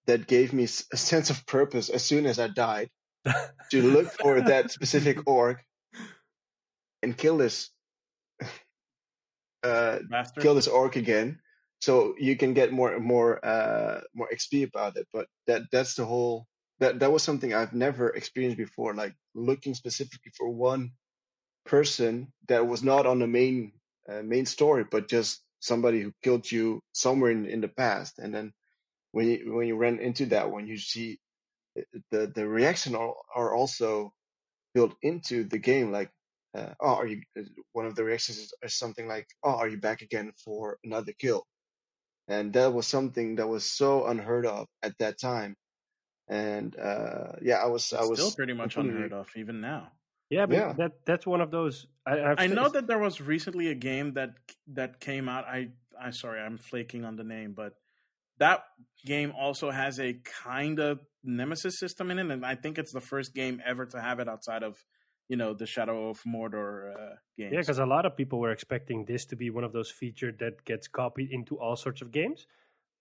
that gave me a sense of purpose as soon as I died to look for that specific orc and kill this uh, Bastard. kill this orc again, so you can get more more uh, more XP about it. But that that's the whole that that was something I've never experienced before. Like looking specifically for one person that was not on the main uh, main story, but just somebody who killed you somewhere in, in the past, and then when you when you run into that one, you see the the reaction are, are also built into the game. Like, uh, oh, are you? One of the reactions is, is something like, oh, are you back again for another kill? And that was something that was so unheard of at that time. And uh, yeah, I was I was still pretty much unheard of even now. Yeah, but Yeah. that that's one of those. I, I've I s- know that there was recently a game that that came out. I I sorry, I'm flaking on the name, but that game also has a kind of nemesis system in it, and I think it's the first game ever to have it outside of you know the Shadow of Mordor uh, games. Yeah, because a lot of people were expecting this to be one of those features that gets copied into all sorts of games,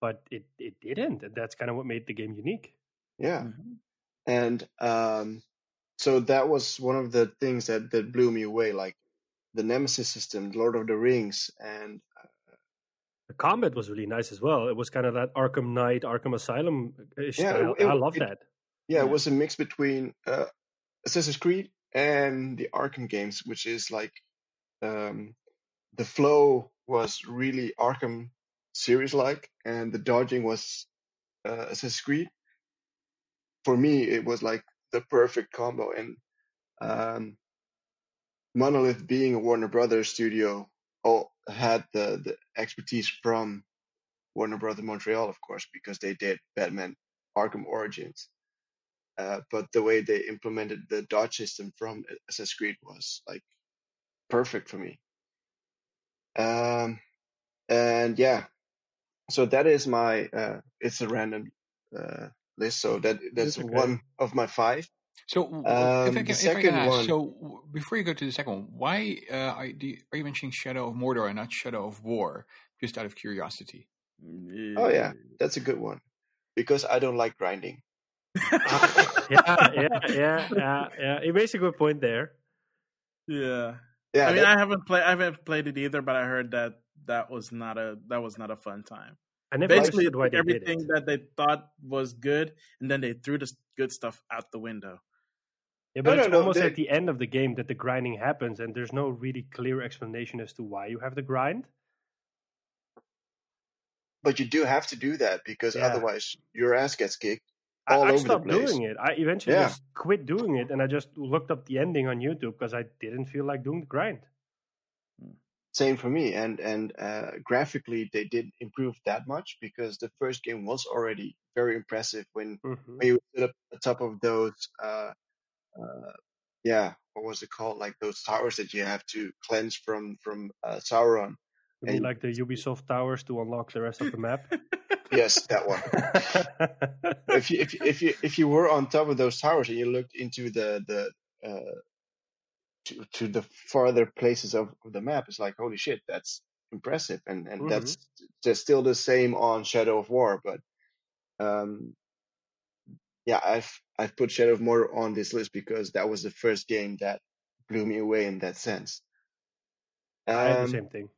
but it, it didn't. And that's kind of what made the game unique. yeah. Mhm. And um, so that was one of the things that, that blew me away, like the Nemesis system, Lord of the Rings, and The combat was really nice as well. It was kind of that Arkham Knight, Arkham Asylum uh, Yeah, style. it- I love that. yeah, Yeah. it was a mix between uh, Assassin's Creed and the Arkham games, which is like um, the flow was really Arkham series like, and the dodging was uh, Assassin's Creed. For me, it was like the perfect combo, and um, Monolith being a Warner Brothers studio, all had the the expertise from Warner Brothers Montreal, of course, because they did Batman Arkham Origins. Uh, but the way they implemented the dodge system from Assassin's Creed was like perfect for me. Um, and yeah, so that is my. Uh, it's a random uh, list, so that that's okay. one of my five. So, Um, if I the can, if I second can ask, one- so before you go to the second one, why uh, are, do you, are you mentioning Shadow of Mordor and not Shadow of War? Just out of curiosity. Oh yeah, that's a good one because I don't like grinding. yeah, yeah, yeah, yeah, yeah. He makes a good point there. yeah. Yeah, I mean, that- I haven't played. I haven't played it either, but I heard that that was not a that was not a fun time. I never Basically, understood why took they did everything it. that they thought was good, and then they threw the good stuff out the window. Yeah, but No, it's no, no, almost they- at the end of the game that the grinding happens, and there's no really clear explanation as to why you have the grind. but you do have to do that because Yeah. otherwise your ass gets kicked. I, All I over the stopped place. doing it. I eventually Yeah. just quit doing it, and I just looked up the ending on YouTube because I didn't feel like doing the grind. Same for me. And and uh, graphically, they didn't improve that much because the first game was already very impressive when hmm when you stood up on top of those. Uh, uh, yeah, what was it called? Like those towers that you have to cleanse from from uh, Sauron. You mean And- like the Ubisoft towers to unlock the rest of the map? Yes, that one. if you if you- if you if you were on top of those towers and you looked into the the uh, to to the farther places of, the map, it's like holy shit, that's impressive, and and Mhm. that's just still the same on Shadow of War, but um, yeah, I've I've put Shadow of War on this list because that was the first game that blew me away in that sense. I had the Um, same thing.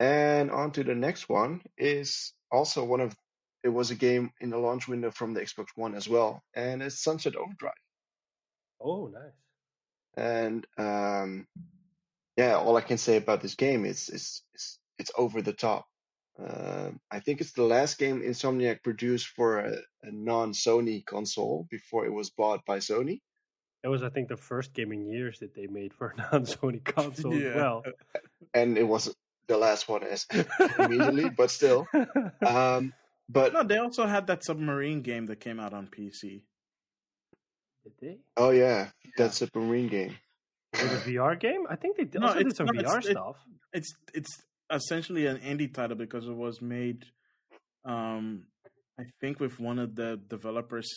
And on to the next one is also one of it was a game in the launch window from the Xbox One as well, and it's Sunset Overdrive. Oh, nice. And um, yeah, all I can say about this game is is, is it's over the top. Um, I think it's the last game Insomniac produced for a, a non-Sony console before it was bought by Sony. That was, I think, the first game in years that they made for a non-Sony console as well. and it was the last one is immediately, but still. Um, but No, they also had that submarine game that came out on PC. Did they? oh yeah, that submarine game. Was a VR game? I think they did- No, also did it's some not- VR it's- it- stuff. It's it's essentially an indie title because it was made, um, I think with one of the developers'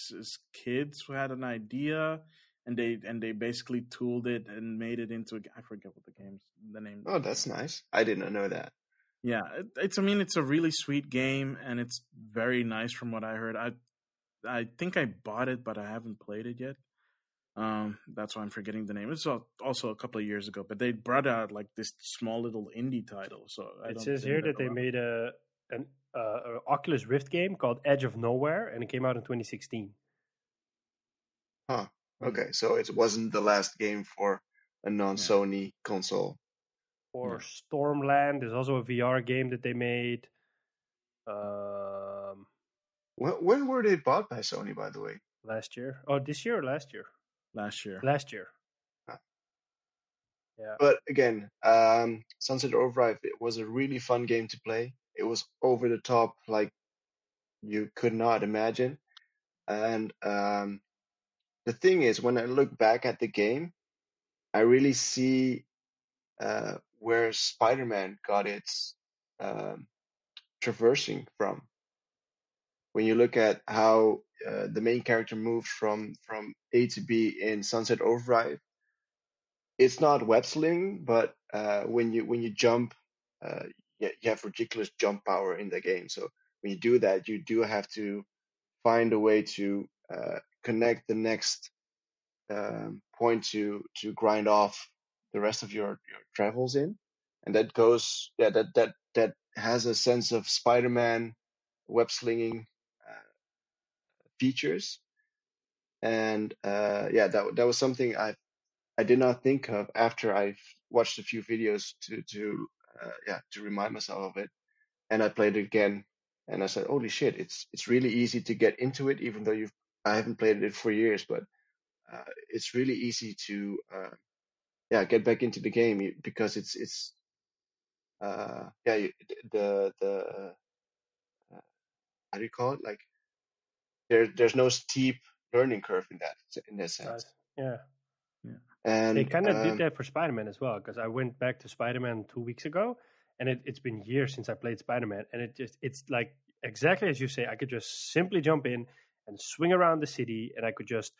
kids who had an idea, and they and they basically tooled it and made it into a, I forget what the game's the name. Oh, that's nice. I did not know that. Yeah, it, it's. I mean, it's a really sweet game, and it's very nice from what I heard. I, I think I bought it, but I haven't played it yet. Um, that's why I'm forgetting the name. It's al- also a couple of years ago, but they brought out like this small little indie title. So I It don't says think here that they around. made a an uh, a Oculus Rift game called Edge of Nowhere, and it came out in 2016. Hmm. Okay, so it wasn't the last game for a non-Sony console. Or Yeah. Stormland is also a VR game that they made. Um, When, when were they bought by Sony, by the way? last year. Oh, this year or last year? last year. Last year. Ah. Yeah. But again, um, Sunset Overdrive it was a really fun game to play. It was over the top, like you could not imagine. And um, the thing is, when I look back at the game, I really see uh, where Spider-Man got its um, traversing from. When you look at how uh, the main character moved from from A to B in Sunset Overdrive, it's not web slinging, but uh, when you when you jump, uh, you, you have ridiculous jump power in the game. So when you do that, you do have to find a way to uh, connect the next um, point to to grind off the rest of your, your travels in, and that goes yeah that that that has a sense of Spider-Man web slinging uh, features, and uh, yeah that that was something I I did not think of after I watched a few videos to to uh, yeah to remind myself of it, and I played it again, and I said, "Holy shit! It's it's really easy to get into it, even though you've I haven't played it for years, but uh, it's really easy to uh, yeah get back into the game because it's it's uh, yeah you, the the uh, how do you call it like there there's no steep learning curve in that in that sense, Nice. Yeah. and They kind of um, did that for Spider-Man as well, because I went back to Spider-Man two weeks ago, and it, it's been years since I played Spider-Man, and it just it's like exactly as you say. I could just simply jump in and swing around the city, and I could just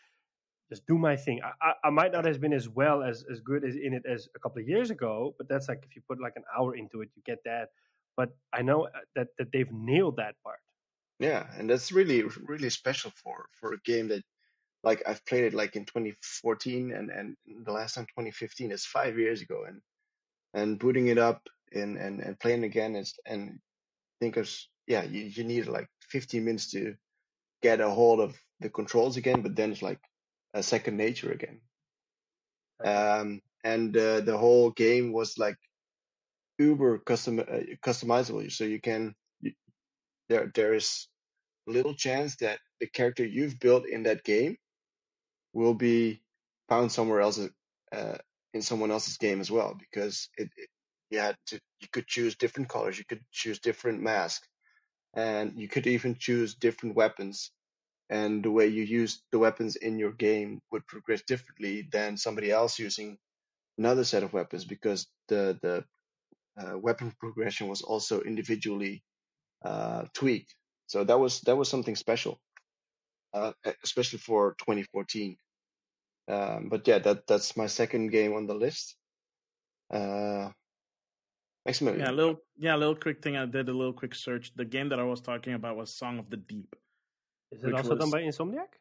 just do my thing. I, I, I might not have been as well as as good as in it as a couple of years ago, but that's like if you put like an hour into it, you get that. but I know uh, that that they've nailed that part. Yeah, and that's really really special for for a game that like I've played it like in 2014 and and the last time 2015 is five years ago and and booting it up and and and playing again is and think of yeah you you need like 15 minutes to get a hold of the controls again, but then it's like a second nature again. Um, and uh, the whole game was like uber custom uh, customizable, so you can you, there there is little chance that the character you've built in that game will be found somewhere else uh, in someone else's game as well because it, it you had to you could choose different colors, you could choose different masks, and you could even choose different weapons and the way you use the weapons in your game would progress differently than somebody else using another set of weapons because the the uh, weapon progression was also individually uh, tweaked. So that was that was something special, uh, especially for 2014. Um, but yeah, that that's my second game on the list. Uh, Maximilian. Yeah, a little yeah, a little quick thing. I did a little quick search. The game that I was talking about was Song of the Deep. Is it also was, done by Insomniac?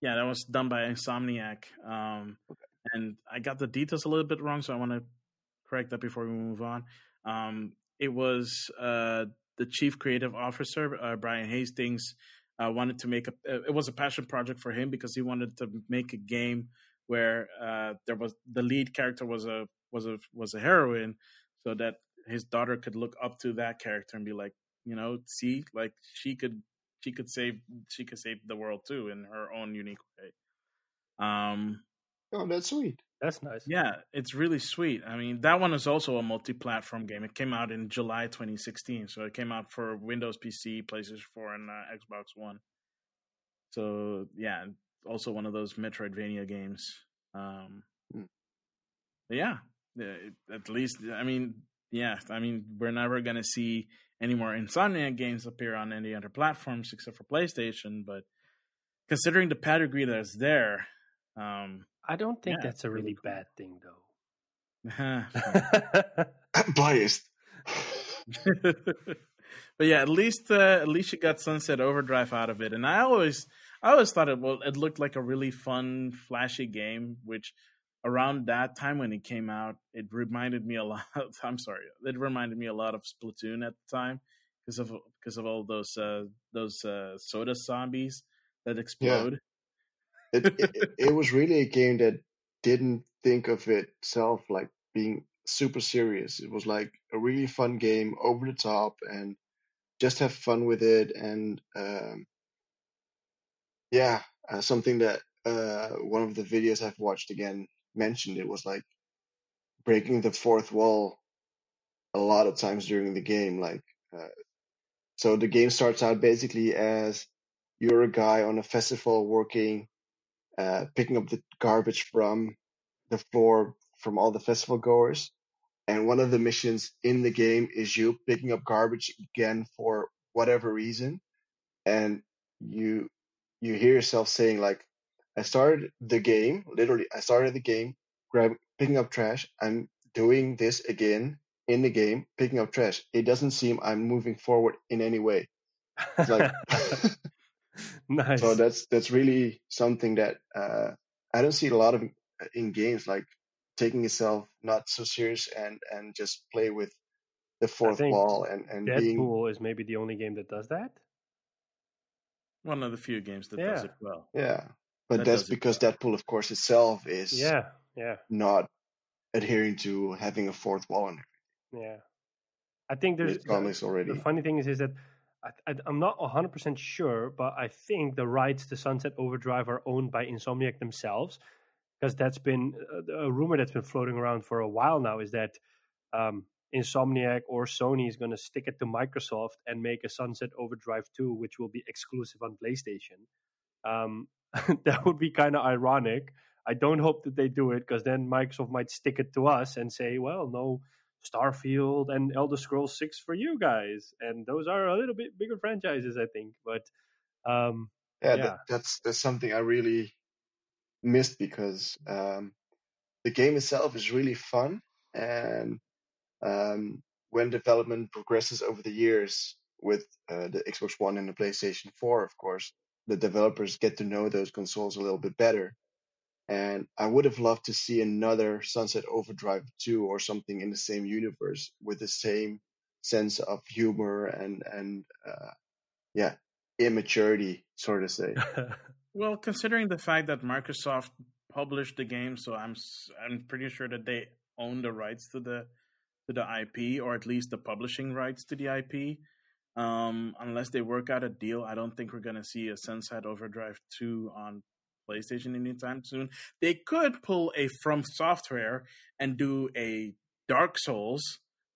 Yeah, that was done by Insomniac. Um, okay. And I got the details a little bit wrong, so I want to correct that before we move on. Um, it was uh, the chief creative officer, uh, Brian Hastings, uh, wanted to make a. It was a passion project for him because he wanted to make a game where uh, there was the lead character was a was a was a heroine, so that his daughter could look up to that character and be like, you know, see, like she could she could save she could save the world too in her own unique way. Um, oh, that's sweet. That's nice. Yeah, it's really sweet. I mean, that one is also a multi-platform game. It came out in July 2016, so it came out for Windows PC, PlayStation 4, and uh, Xbox One. So yeah, also one of those Metroidvania games. Um, mm. Yeah, at least I mean, yeah, I mean, we're never gonna see any more Insomniac games appear on any other platforms except for PlayStation. But considering the pedigree that's there, um, I don't think yeah, that's a really cool. bad thing, though. I'm biased. but yeah, at least uh, at least you got Sunset Overdrive out of it, and I always I always thought it well it looked like a really fun, flashy game, which around that time when it came out, it reminded me a lot. Of, I'm sorry, it reminded me a lot of Splatoon at the time because of because of all those uh, those uh, soda zombies that explode. Yeah. It, it, it was really a game that didn't think of itself like being super serious. It was like a really fun game, over the top, and just have fun with it. And um, yeah, uh, something that uh, one of the videos I've watched again mentioned, it was like breaking the fourth wall a lot of times during the game. Like, uh, so the game starts out basically as you're a guy on a festival working, uh, picking up the garbage from the floor from all the festival goers. And one of the missions in the game is you picking up garbage again for whatever reason. And you, you hear yourself saying like, I started the game, literally, I started the game, grab, picking up trash. I'm doing this again in the game, picking up trash. It doesn't seem I'm moving forward in any way. It's like, nice. So that's, that's really something that, uh, I don't see a lot of in games, like taking itself not so serious and, and just play with the fourth wall and, and Deadpool being... is maybe the only game that does that. One of the few games that yeah. does it well. Yeah. But that that's because Deadpool, of course, itself is yeah, yeah, not adhering to having a fourth wall and everything. Yeah, I think there's comics already. The funny thing is, is that I, am not 100 percent sure, but I think the rights to Sunset Overdrive are owned by Insomniac themselves, because that's been uh, a rumor that's been floating around for a while now. Is that um, Insomniac or Sony is going to stick it to Microsoft and make a Sunset Overdrive 2, which will be exclusive on PlayStation. Um, that would be kind of ironic. I don't hope that they do it because then Microsoft might stick it to us and say, well, no Starfield and Elder Scrolls 6 for you guys. And those are a little bit bigger franchises, I think. But um, yeah, yeah. That, that's that's something I really missed because um, the game itself is really fun and um, when development progresses over the years with uh, the Xbox One and the PlayStation 4, of course, the developers get to know those consoles a little bit better. And I would have loved to see another Sunset Overdrive 2 or something in the same universe with the same sense of humor and and uh, yeah, immaturity, sort of say. Well, considering the fact that Microsoft published the game, so I'm I'm pretty sure that they own the rights to the to the IP, or at least the publishing rights to the IP. Um, unless they work out a deal, I don't think we're gonna see a Sunset Overdrive two on PlayStation anytime soon. They could pull a From Software and do a Dark Souls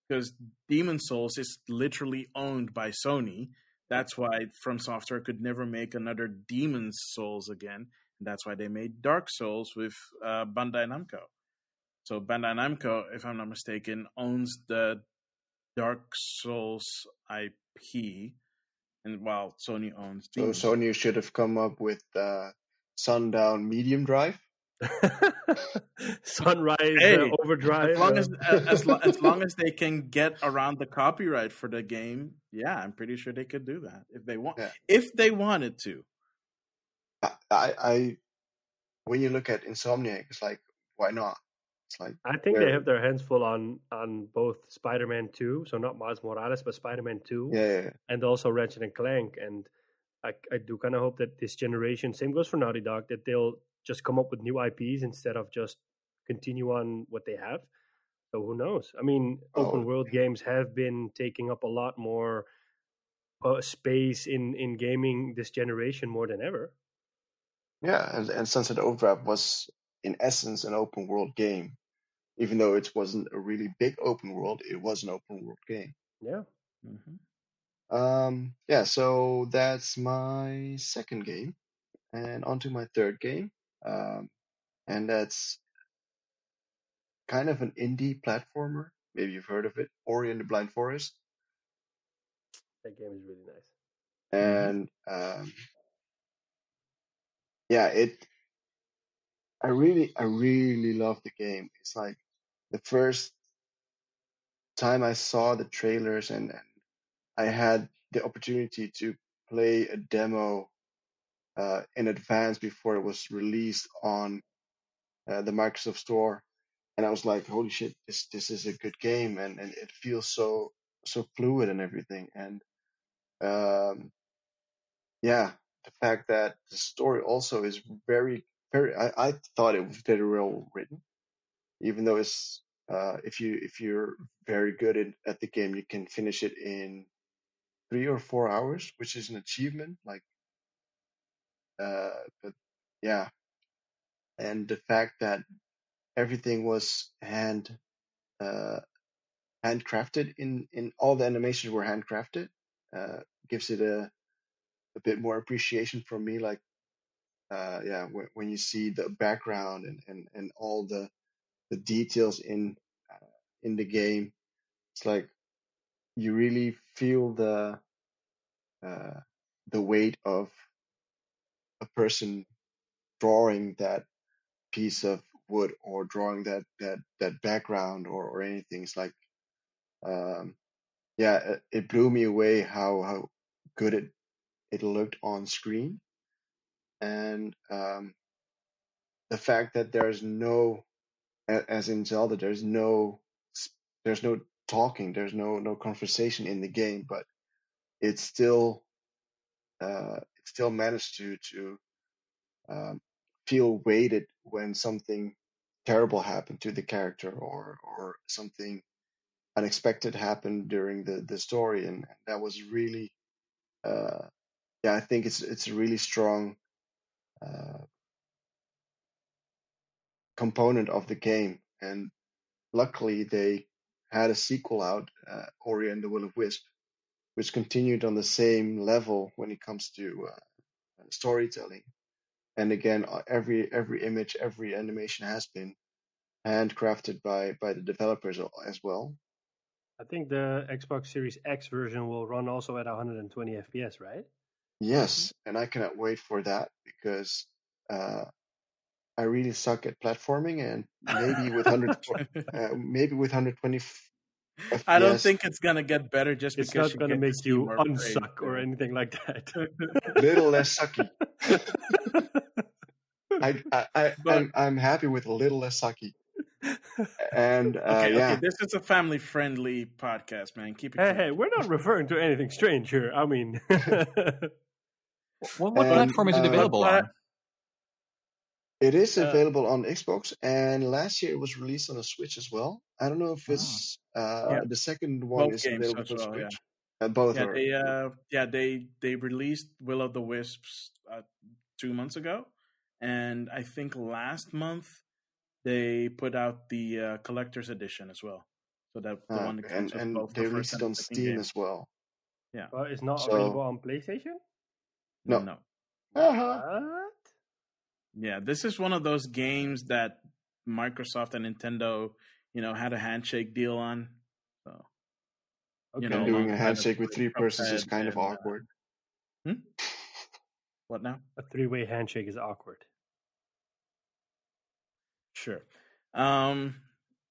because Demon's Souls is literally owned by Sony. That's why From Software could never make another Demon's Souls again. And that's why they made Dark Souls with uh, Bandai Namco. So Bandai Namco, if I'm not mistaken, owns the Dark Souls IP, and while Sony owns So Sony should have come up with uh, Sundown Medium Drive. Sunrise Hey, uh, Overdrive. As long as uh, as, lo- as long as they can get around the copyright for the game, yeah, I'm pretty sure they could do that if they want. Yeah. If they wanted to. I, I, I, when you look at Insomniac, it's like, why not? Like, I think they have their hands full on on both Spider-Man 2, so not Miles Morales, but Spider-Man 2, yeah, yeah, yeah. and also Ratchet and Clank. And I, I do kind of hope that this generation, same goes for Naughty Dog, that they'll just come up with new IPs instead of just continue on what they have. So who knows? I mean, open Oh. world games have been taking up a lot more uh, space in in gaming this generation more than ever. Yeah, and, and Sunset Overdrive was in essence an open world game. Even though it wasn't a really big open world, it was an open world game. Yeah. Mhm. Um, yeah, so that's my second game. And on to my third game. Um, and that's kind of an indie platformer. Maybe you've heard of it, Ori and the Blind Forest. That game is really nice. and um, yeah, it. I really, I really love the game. It's like the first time I saw the trailers and, and I had the opportunity to play a demo uh, in advance before it was released on uh, the Microsoft Store, and I was like, "Holy shit, this this is a good game," and and it feels so so fluid and everything, and um, yeah, the fact that the story also is very, very. I, I thought it was very well written, even though it's uh, if you if you're very good at, at the game, you can finish it in three or four hours, which is an achievement. Like, uh, but yeah, and the fact that everything was hand uh, handcrafted in in all the animations were handcrafted uh, gives it a a bit more appreciation from me. Like, uh, yeah, when, when you see the background and, and, and all the the details in uh, in the game, it's like you really feel the uh, the weight of a person drawing that piece of wood or drawing that that that background or or anything. It's like, um, yeah, it, blew me away how how good it it looked on screen and um, the fact that there's no as in Zelda there's no there's no talking there's no no conversation in the game but it still uh, it still managed to to um, feel weighted when something terrible happened to the character or or something unexpected happened during the the story and that was really uh, yeah I think it's it's a really strong uh, component of the game. And luckily, they had a sequel out, uh, Ori and the Will of Wisp, which continued on the same level when it comes to uh, storytelling. And again, uh, every every image, every animation has been handcrafted by by the developers as well. I think the Xbox Series X version will run also at 120 FPS, right? Yes, and I cannot wait for that because uh, I really suck at platforming, and maybe with 100, uh, maybe with 120 I don't think it's gonna get better just It's because not going to make you more frame unsuck or anything like that. little less sucky. I, I, I But- I'm, I'm happy with a little less sucky. And uh, Okay, yeah, okay, this is a family-friendly podcast, man. Keep it. hey, hey, we're not referring to anything strange here. I mean, What, what And, platform is it uh, available What on? It is uh, available on Xbox, and last year it was released on a Switch as well. I don't know if Ah. it's uh, Yeah. the second one Both is games available as for well, yeah. Switch. Uh, both yeah, are. they uh, yeah they they released Will of the Wisps uh, two months ago, and I think last month they put out the uh, collector's edition as well. So that the uh, one that and comes with and both they the released first it and on Steam game. as well. Yeah, well, it's not So- available on PlayStation. No. no. Uh-huh. What? Yeah, this is one of those games that Microsoft and Nintendo, you know, had a handshake deal on. So Okay. You know, doing a handshake with three persons is kind of and, uh, awkward. what now? A three-way handshake is awkward. Sure. Um.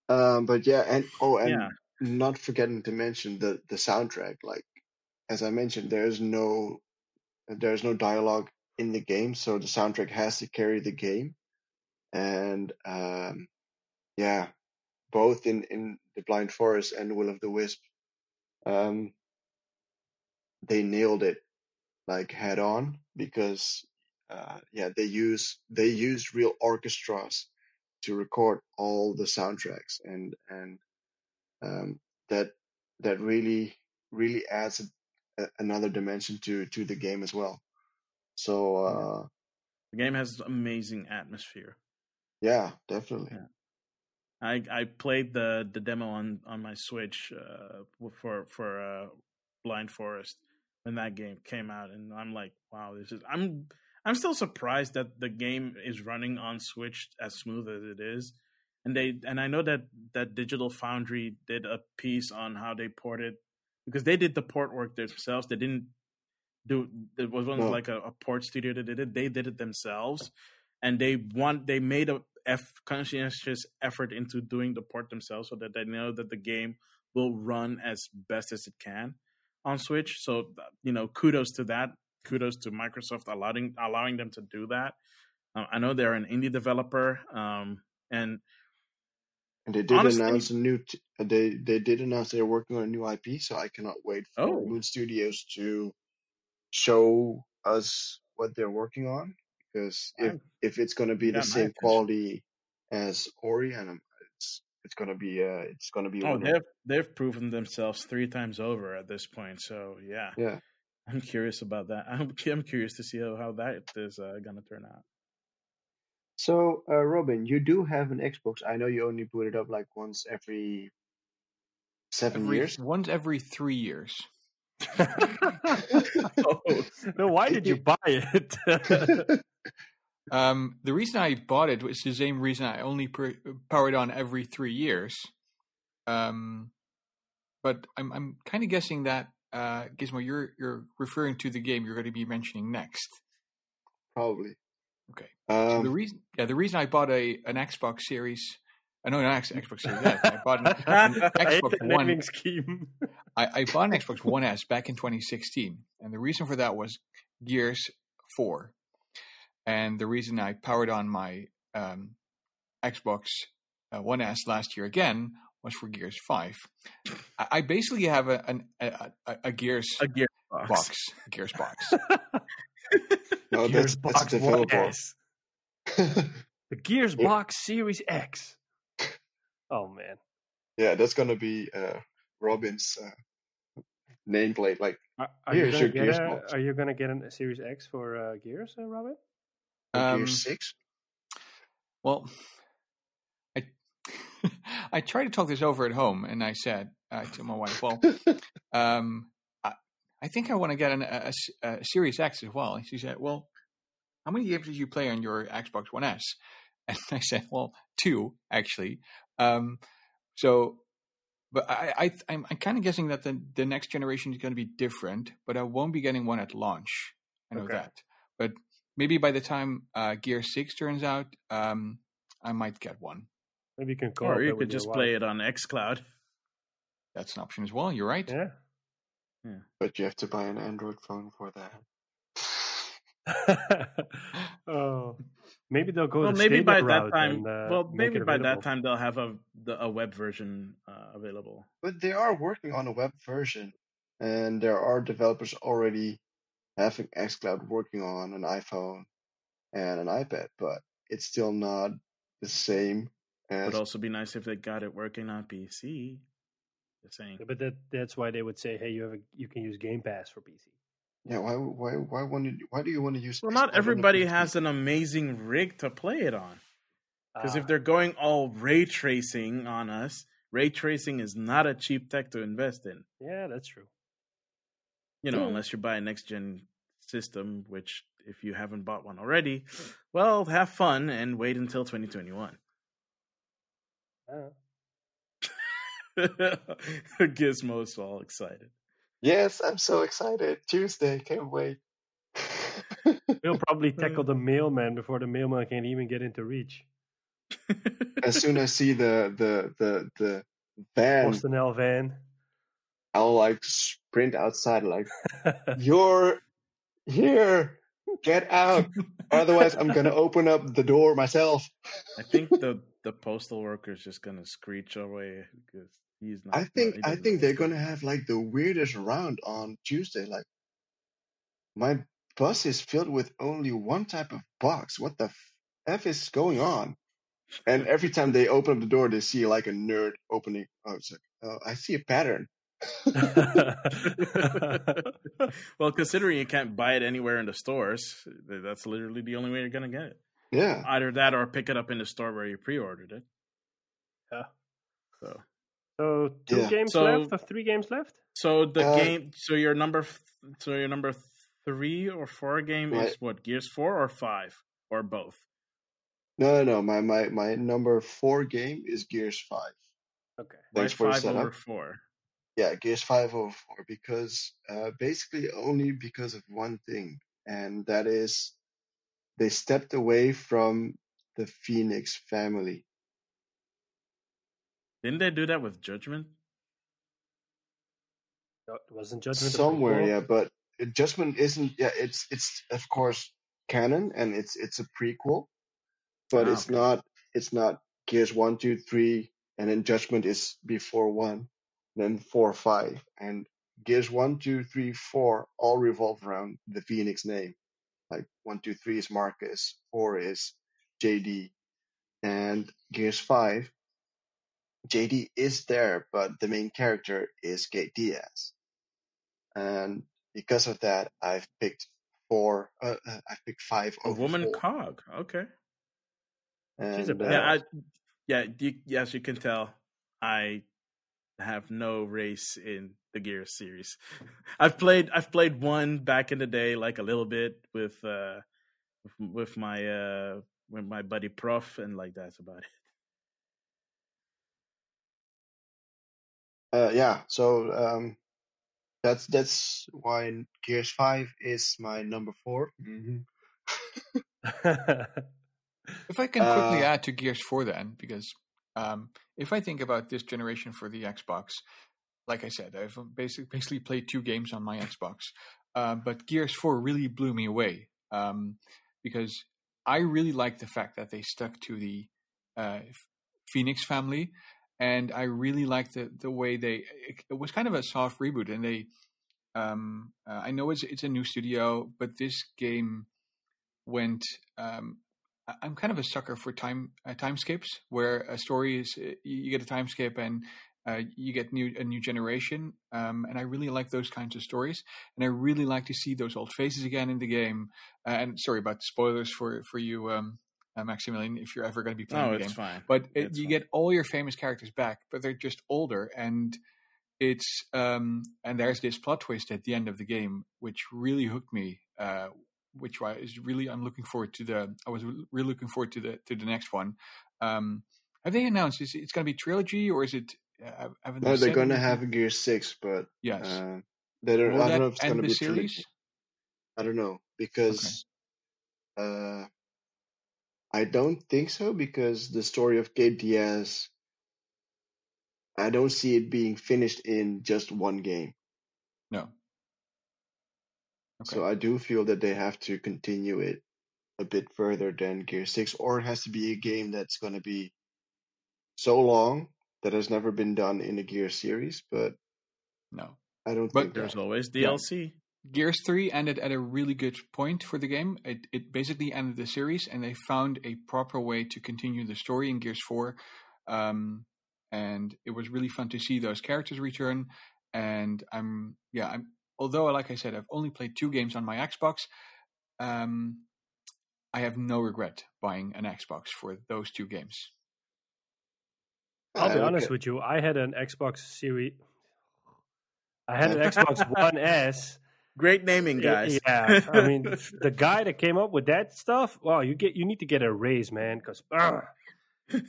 Um, but yeah, and oh, and Yeah. not forgetting to mention the the soundtrack. Like as I mentioned, there's no there's no dialogue in the game, so the soundtrack has to carry the game. And um, yeah, both in in the Blind Forest and Will of the Wisp, um, they nailed it like head on because uh, yeah, they use they use real orchestras to record all the soundtracks and and um, that that really really adds a, a, another dimension to to the game as well. So uh, The game has amazing atmosphere. yeah, definitely. Yeah. I I played the the demo on on my Switch uh, for for uh, Blind Forest when that game came out, and I'm like, wow, this is I'm I'm still surprised that the game is running on Switch as smooth as it is. And they and I know that that Digital Foundry did a piece on how they ported because they did the port work themselves. They didn't do it wasn't No. like a, a port studio that did it. They did it themselves, and they want they made a F conscientious effort into doing the port themselves so that they know that the game will run as best as it can on Switch. So you know, kudos to that. Kudos to Microsoft allowing allowing them to do that. Um, I know they're an indie developer, um, and And they did Honestly- announce a new. T- uh, they they did announce they're working on a new IP, so I cannot wait for Oh. Moon Studios to show us what they're working on. Because if I'm- if it's going to be the same attention. quality as Ori, and um, it's it's going to be uh it's going to be oh, winner. they've they've proven themselves three times over at this point. So yeah, Yeah. I'm curious about that. I'm I'm curious to see how, how that is uh, gonna turn out. So, uh, Robin, you do have an Xbox. I know you only boot it up like once every seven Every, years. Once every three years. Oh, no, why did you buy it? Um, the reason I bought it was the same reason I only per- power it on every three years. Um, but I'm I'm kind of guessing that uh, Gizmo, you're you're referring to the game you're going to be mentioning next. Probably. Okay. So the Um, reason, yeah, the reason I bought a an Xbox Series, uh, no, not X- Xbox Series S. I bought an, an Xbox the One. scheme. I, I bought an Xbox One S back in 2016, and the reason for that was Gears 4, and the reason I powered on my um, Xbox uh, One S last year again was for Gears 5. I, I basically have a an, a, a, a Gears a Gearbox. box, Gears box. no, Gears that's, that's Box a developer. 1S. The Gears Box Series X. Oh man. yeah, that's gonna be uh, Robin's uh, nameplate. Like, Are, are Here's you your gonna Gears get a, box. Are you gonna get a Series X for uh, Gears, uh, Robin? Um, Gear Six. Well, I I tried to talk this over at home, and I said uh, to my wife, "Well, um, I, I think I want to get an, a, a s- a Series X as well." And she said, "Well, how many games did you play on your Xbox One S?" And I said, "Well, two actually." Um, so, but I, I I'm, I'm kind of guessing that the the next generation is going to be different, but I won't be getting one at launch. I know Okay. that, but maybe by the time uh, Gear Six turns out, um, I might get one. Maybe you can call Or you could just play it on XCloud. That's an option as well. You're right. Yeah. yeah. But you have to buy an Android phone for that. oh, maybe they'll go. well, the maybe Stadia by that time. and, uh, well, maybe it by that time they'll have a the, a web version uh, available. But they are working on a web version, and there are developers already having xCloud working on an iPhone and an iPad, but it's still not the same as. Would also be nice if they got it working on PC. Just saying. But that that's why they would say, hey, you have a, you can use Game Pass for PC. Yeah, why why why want to, why do you want to use? Well, not everybody has an amazing rig to play it on. Because Ah, if they're going all ray tracing on us, ray tracing is not a cheap tech to invest in. yeah, that's true. You know, Yeah. unless you buy a next gen system, which if you haven't bought one already, well, have fun and wait until 2021. Uh, Gizmo's all excited. Yes, I'm so excited. Tuesday, can't wait. we'll probably tackle the mailman before the mailman can even get into reach. as soon as I see the the the the van, Boston L van. I'll like sprint outside, like you're here, get out. Otherwise, I'm gonna open up the door myself. I think the the postal worker's just gonna screech away because he's not. I think I think they're gonna have like the weirdest round on Tuesday. Like my bus is filled with only one type of box. What the f is going on? And every time they open up the door, they see like a nerd opening. Oh, it's like, oh, I see a pattern. well, considering you can't buy it anywhere in the stores, that's literally the only way you're gonna get it. Yeah. Either that or pick it up in the store where you pre-ordered it. Yeah. So, so two Yeah. games So- left, or three games left. so the Uh, game. So your number. So your number three or four game Right. is what? Gears four or five or both? No, no, no. My my my number four game is Gears Five. Okay. Thanks Why for five over four? Yeah, Gears Five over four because uh, basically only because of one thing, and that is they stepped away from the Phoenix family. Didn't they do that with Judgment? No, it wasn't Judgment. Somewhere, yeah, but Judgment isn't. Yeah, it's it's of course canon and it's it's a prequel, but Ah, it's okay. not it's not Gears one, two, three, and then Judgment is before one, then four, five, and Gears one, two, three, four all revolve around the Phoenix name. Like one, two, three is Marcus, four is JD, and Gears five. JD is there, but the main character is Kate Diaz. And because of that, I've picked four. Uh, uh, I've picked five A woman four. cog. Okay. And, She's a uh, badass. Yeah, I, yeah. You, yes, you can tell. I have no race in the Gears series. I've played. I've played one back in the day, like a little bit with uh, with, with my uh, with my buddy Prof, and like that's about it. Uh, yeah. So um, that's that's why Gears Five is my number 4 Mm-hmm. If I can quickly Uh, add to Gears 4 then, because um, if I think about this generation for the Xbox, like I said, I've basically, basically played two games on my Xbox, uh, but Gears 4 really blew me away um, because I really like the fact that they stuck to the uh, Phoenix family, and I really like the the way they. It, it was kind of a soft reboot, and they. Um, uh, I know it's it's a new studio, but this game went. Um, I'm kind of a sucker for time uh, time skips, where a story is you get a time skip and uh, you get new a new generation, um, and I really like those kinds of stories, and I really like to see those old faces again in the game. Uh, and sorry about spoilers for for you, um, uh, Maximilian, if you're ever going to be playing No, the it's game. fine. But it, It's you fine. get all your famous characters back, but they're just older, and it's um, and there's this plot twist at the end of the game, which really hooked me. Uh, which is really I'm looking forward to the. I was really looking forward to the to the next one. Um, have they announced is it's going to be trilogy or is it? Uh, no, they they're gonna have Gear Six, but yes. uh, they don't. Will I don't know if it's gonna be series? trilogy. I don't know because uh, I don't think so because the story of Kate Diaz I don't see it being finished in just one game. No. Okay. So I do feel that they have to continue it a bit further than Gear 6, or it has to be a game that's going to be so long that has never been done in a Gear series, but No. I don't But think There's that. always. DLC. Gears 3 ended at a really good point for the game. It, it basically ended the series, and they found a proper way to continue the story in Gears 4. Um, and it was really fun to see those characters return. And I'm, yeah, I'm, although, like I said, I've only played two games on my Xbox, um, I have no regret buying an Xbox for those two games. I'll be Uh, honest okay. with you. I had an Xbox Series. I had an Xbox One S. Great naming, guys. Yeah, I mean, the guy that came up with that stuff. Wow, you get you need to get a raise, man. Because,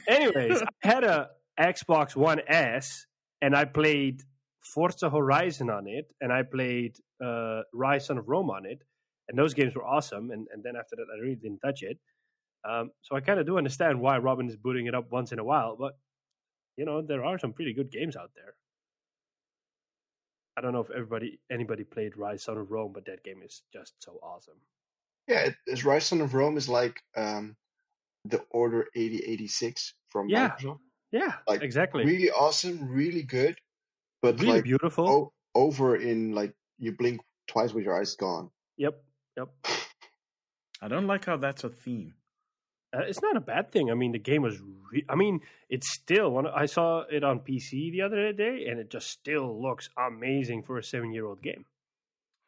anyways, I had a Xbox One S, and I played Forza Horizon on it, and I played uh, Rise of Rome on it, and those games were awesome. And and then after that, I really didn't touch it. Um, so I kind of do understand why Robin is booting it up once in a while, but you know there are some pretty good games out there. I don't know if everybody anybody played Ryse: Son of Rome, but that game is just so awesome. Yeah, it, Ryse: Son of Rome is like um, the Order 1886 from Yeah. Microsoft. Yeah, Like, exactly. Really awesome, really good, but really like beautiful. o- over in like you blink twice with your eyes gone. Yep, yep. I don't like how that's a theme. Uh, it's not a bad thing. I mean, the game was. Re- I mean, it's still one. I saw it on PC the other day, and it just still looks amazing for a seven-year-old game.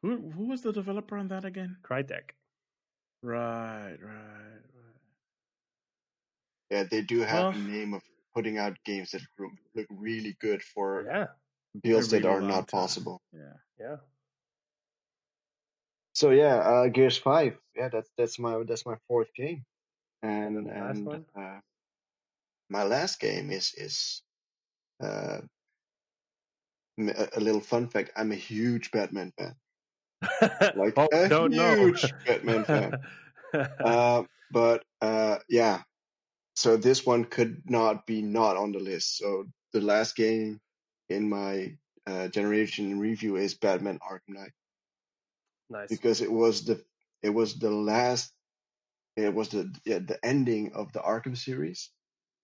Who who was the developer on that again? Crytek. Right, right, right. Yeah, they do have Well- a name of putting out games that look look really good for Yeah, builds A that are not time. possible. Yeah. yeah. So yeah, uh, Gears Five. Yeah, that's that's my that's my fourth game, and And last one? uh, my last game is is uh, a, little fun fact. I'm a huge Batman fan, like oh, a don't huge know. Batman fan. uh, but uh, yeah, so this one could not be not on the list. So the last game in my uh, generation review is Batman Arkham Knight nice. because it was the it was the last it was the yeah, the ending of the Arkham series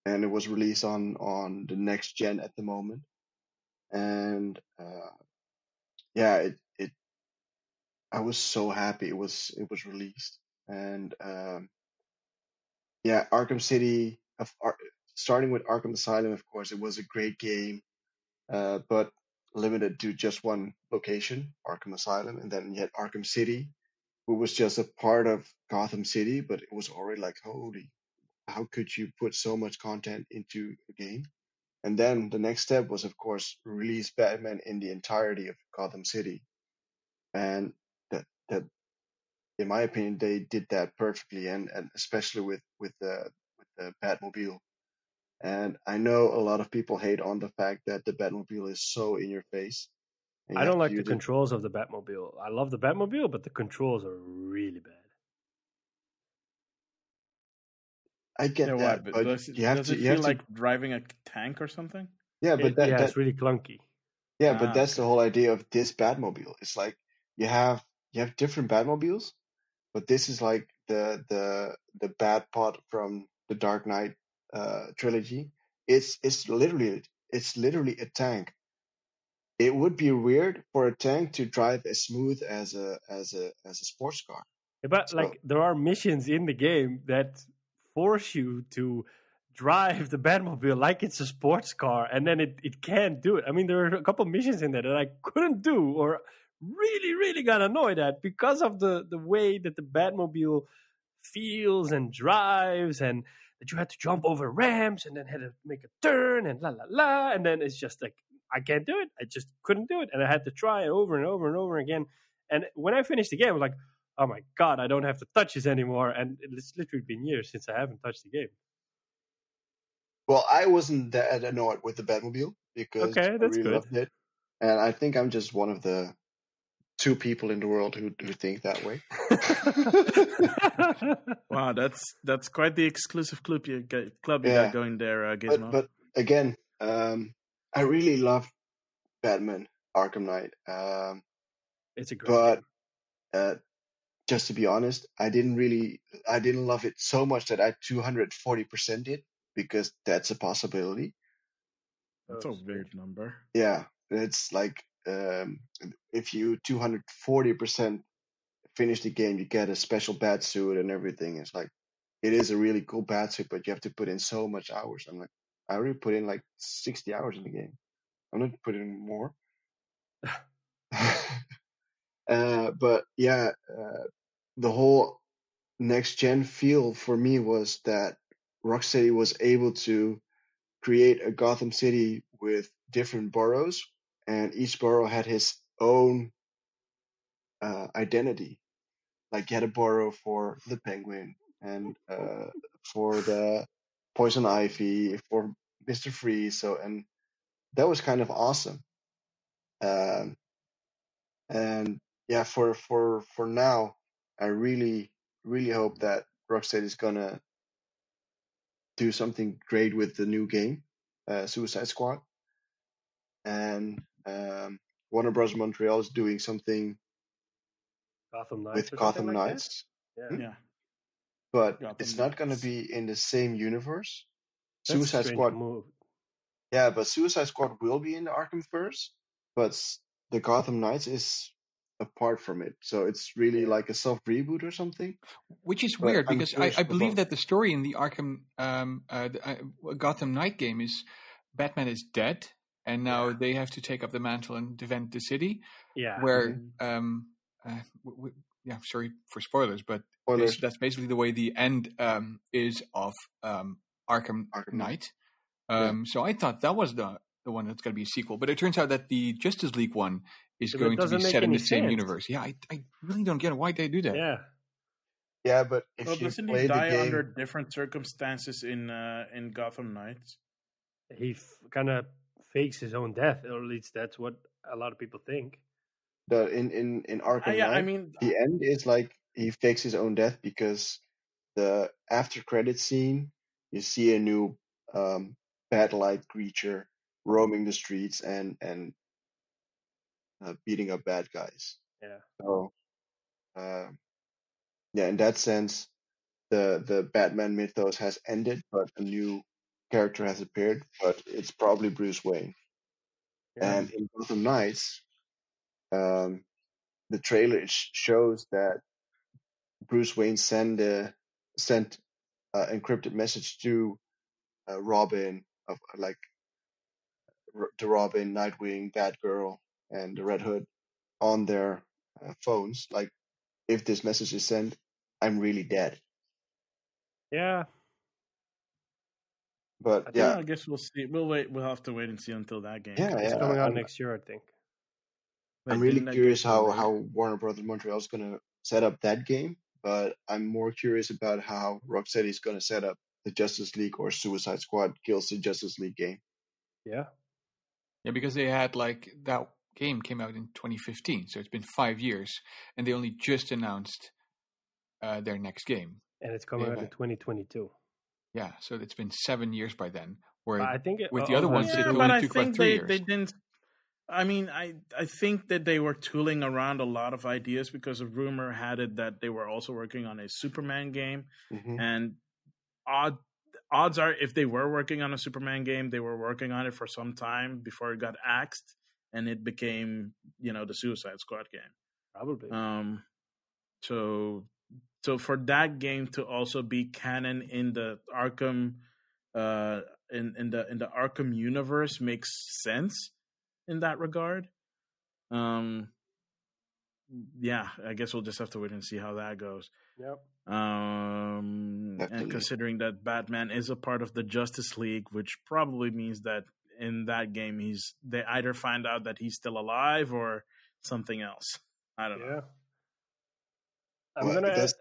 and it was released on on the next gen at the moment. And uh yeah it it I was so happy it was it was released. And um yeah Arkham City of Ar- starting with Arkham Asylum of course it was a great game uh but limited to just one location Arkham Asylum and then you had Arkham City who was just a part of Gotham City, but it was already like, holy, how could you put so much content into a game? And then the next step was, of course, release Batman in the entirety of Gotham City, and that that, in my opinion, they did that perfectly, and and especially with with the with the Batmobile. And I know a lot of people hate on the fact that the Batmobile is so in your face. And you I don't like the use controls of the Batmobile. I love the Batmobile, but the controls are really bad. I get Yeah, that, what, but does it, you have does to it you feel have to like driving a tank or something? yeah, but It- that, yeah, that it's really clunky. Yeah, Ah, but that's the whole idea of this Batmobile. It's like you have you have different Batmobiles, but this is like the the the bad part from the Dark Knight uh, trilogy. It's it's literally it's literally a tank. It would be weird for a tank to drive as smooth as a as a as a sports car. But So- like, there are missions in the game that force you to drive the Batmobile like it's a sports car, and then it, it can't do it. I mean, there are a couple missions in there that I couldn't do, or really, really got annoyed at because of the the way that the Batmobile feels and drives, and that you had to jump over ramps and then had to make a turn and la la la, and then it's just like I can't do it. I just couldn't do it, and I had to try over and over and over again. And when I finished the game, I was like, oh my god, I don't have to touch this anymore. And it's literally been years since I haven't touched the game. Well, I wasn't that annoyed with the Batmobile because Okay, I really good. loved it, and I think I'm just one of the two people in the world who who think that way. Wow, that's that's quite the exclusive club you get, club you Yeah. got going there, uh, Gizmo. but but again, um, I really love Batman Arkham Knight. Um, It's a great but uh, just to be honest, I didn't really, I didn't love it so much that I 240% it because that's a possibility. That's a weird number. Yeah, it's like um, if you 240% finish the game, you get a special bat suit and everything. It's like it is a really cool bat suit, but you have to put in so much hours. I'm like, I already put in like 60 hours in the game. I'm not putting more. uh, but yeah, uh, the whole next gen feel for me was that Rocksteady was able to create a Gotham City with different boroughs, and each borough had his own uh, identity. Like you had a borough for the Penguin, and uh, for the Poison Ivy, for Mister Freeze. So, and that was kind of awesome. Um, and yeah, for for for now, I really really hope that Rocksteady is gonna do something great with the new game, uh, Suicide Squad, and um, Warner Bros. Montreal is doing something Gotham with Gotham like that? Knights, Yeah. Yeah. but Gotham it's not gonna be in the same universe. Suicide Squad, move. yeah, but Suicide Squad will be in the Arkhamverse, but the Gotham Knights is apart from it. So it's really like a soft reboot or something. Which is But weird I'm because I, I believe that the story in the Arkham um, uh, the, uh, Gotham Knight game is Batman is dead, and now Yeah. they have to take up the mantle and defend the city. Yeah. Where, Mm-hmm. um, uh, w- w- yeah, sorry for spoilers, but Spoilers. that's basically the way the end um, is of um, Arkham, Arkham Knight. Knight. Yeah. Um, So I thought that was the the one that's going to be a sequel, but it turns out that the Justice League one is Yeah, but it going to be set in any the same universe. Yeah, I, I really don't get why they do that. Yeah. Yeah, but if Well, you doesn't play he the die game, under different circumstances in uh, in Gotham Knights? He f- kind of fakes his own death, or at least that's what a lot of people think. the in in in Arkham Uh, yeah, Knight, I mean, the end is like he fakes his own death because the after credit scene you see a new um bat like creature roaming the streets and and uh, beating up bad guys Yeah. so um yeah in that sense the the batman mythos has ended but a new character has appeared but it's probably bruce wayne Yeah. and in Gotham Knights, um, the trailer sh- shows that Bruce Wayne send a, sent uh, encrypted message to uh, Robin of like R- to Robin, Nightwing, Batgirl, and the Red Hood on their uh, phones. Like, if this message is sent, I'm really dead. yeah. But I yeah, I guess we'll see. We'll wait. We'll have to wait and see until that game. Yeah, comes. It's yeah. coming out next year, I think. Wait, I'm really curious how how Warner Brothers Montreal is going to set up that game, but I'm more curious about how Rocksteady is going to set up the Justice League or Suicide Squad kills the Justice League game. Yeah. Yeah, because they had like that game came out in 2015, so it's been five years, and they only just announced uh, their next game. And it's coming Yeah, out in 2022. Yeah, so it's been seven years by then. Where I think it, with the oh, other oh, ones, that's it only took about three they, years. they didn't. I mean, I I think that they were tooling around a lot of ideas because a rumor had it that they were also working on a Superman game, hmm and odd odds are if they were working on a Superman game, they were working on it for some time before it got axed, and it became you know the Suicide Squad game. Probably. Um, so so for that game to also be canon in the Arkham, uh, in in the in the Arkham universe makes sense in that regard. Um, yeah, I guess we'll just have to wait and see how that goes. yep. Um, Definitely. and considering that Batman is a part of the Justice League, which probably means that in that game he's they either find out that he's still alive or something else. I don't know. Yeah. I'm Well, gonna. that's,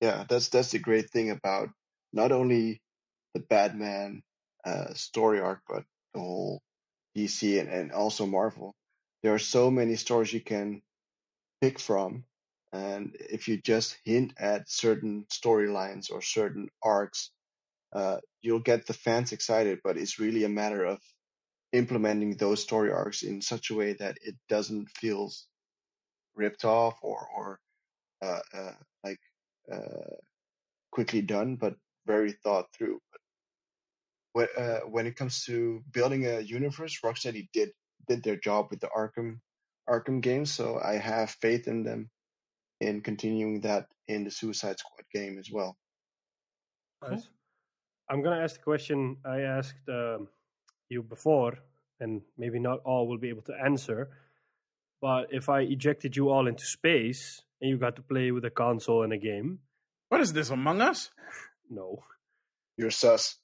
yeah, that's that's the great thing about not only the Batman uh, story arc, but the whole DC and, and also Marvel. There are so many stories you can pick from, and if you just hint at certain storylines or certain arcs, uh, you'll get the fans excited. But it's really a matter of implementing those story arcs in such a way that it doesn't feel ripped off or or uh, uh, like uh, quickly done, but very thought through. But when uh, when it comes to building a universe, Rocksteady did did their job with the Arkham Arkham games, so I have faith in them in continuing that in the Suicide Squad game as well. Nice. I'm gonna ask the question I asked um, you before, and maybe not all will be able to answer. But if I ejected you all into space and you got to play with a console and a game, What is this, Among Us? no. You're sus.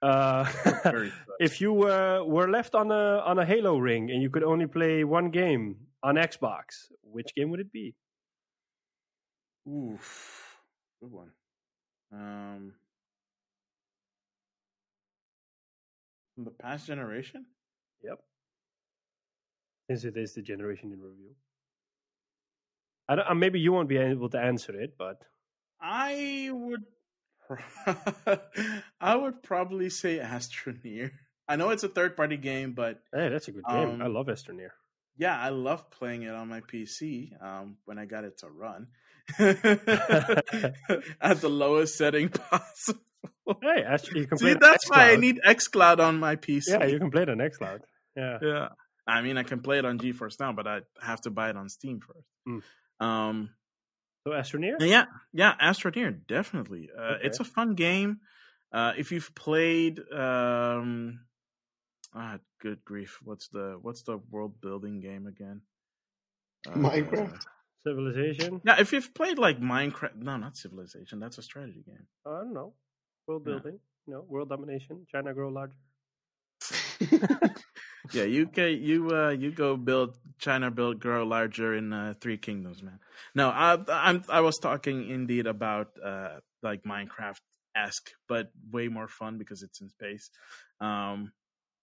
Uh, if you uh, were left on a on a Halo ring and you could only play one game on Xbox, which game would it be? Oof. Good one. Um, from the past generation? Yep. Since it is the generation in review. I don't, uh, maybe you won't be able to answer it, but I would. I would probably say Astroneer. I know it's a third-party game, but hey, that's a good game. I Um, love Astroneer. yeah, I love playing it on my PC um, when I got it to run at the lowest setting possible. Hey, Ast- you can See, that's why I need XCloud on my PC. Yeah, you can play it on XCloud. Yeah. Yeah. I mean, I can play it on GeForce now, but I have to buy it on Steam first. Hmm. Um, So Astroneer? yeah, yeah, Astroneer, definitely. Uh, Okay. It's a fun game. Uh, if you've played, um, ah, good grief, what's the what's the world building game again? Uh, Minecraft? Civilization? Yeah, if you've played like Minecraft, no, not Civilization. That's a strategy game. I don't know. World Yeah. building? No, world domination. China grow larger. Yeah, you you uh you go build China build grow larger in uh, Three Kingdoms, man. No, I I'm I was talking indeed about uh like Minecraft esque, but way more fun because it's in space. Um,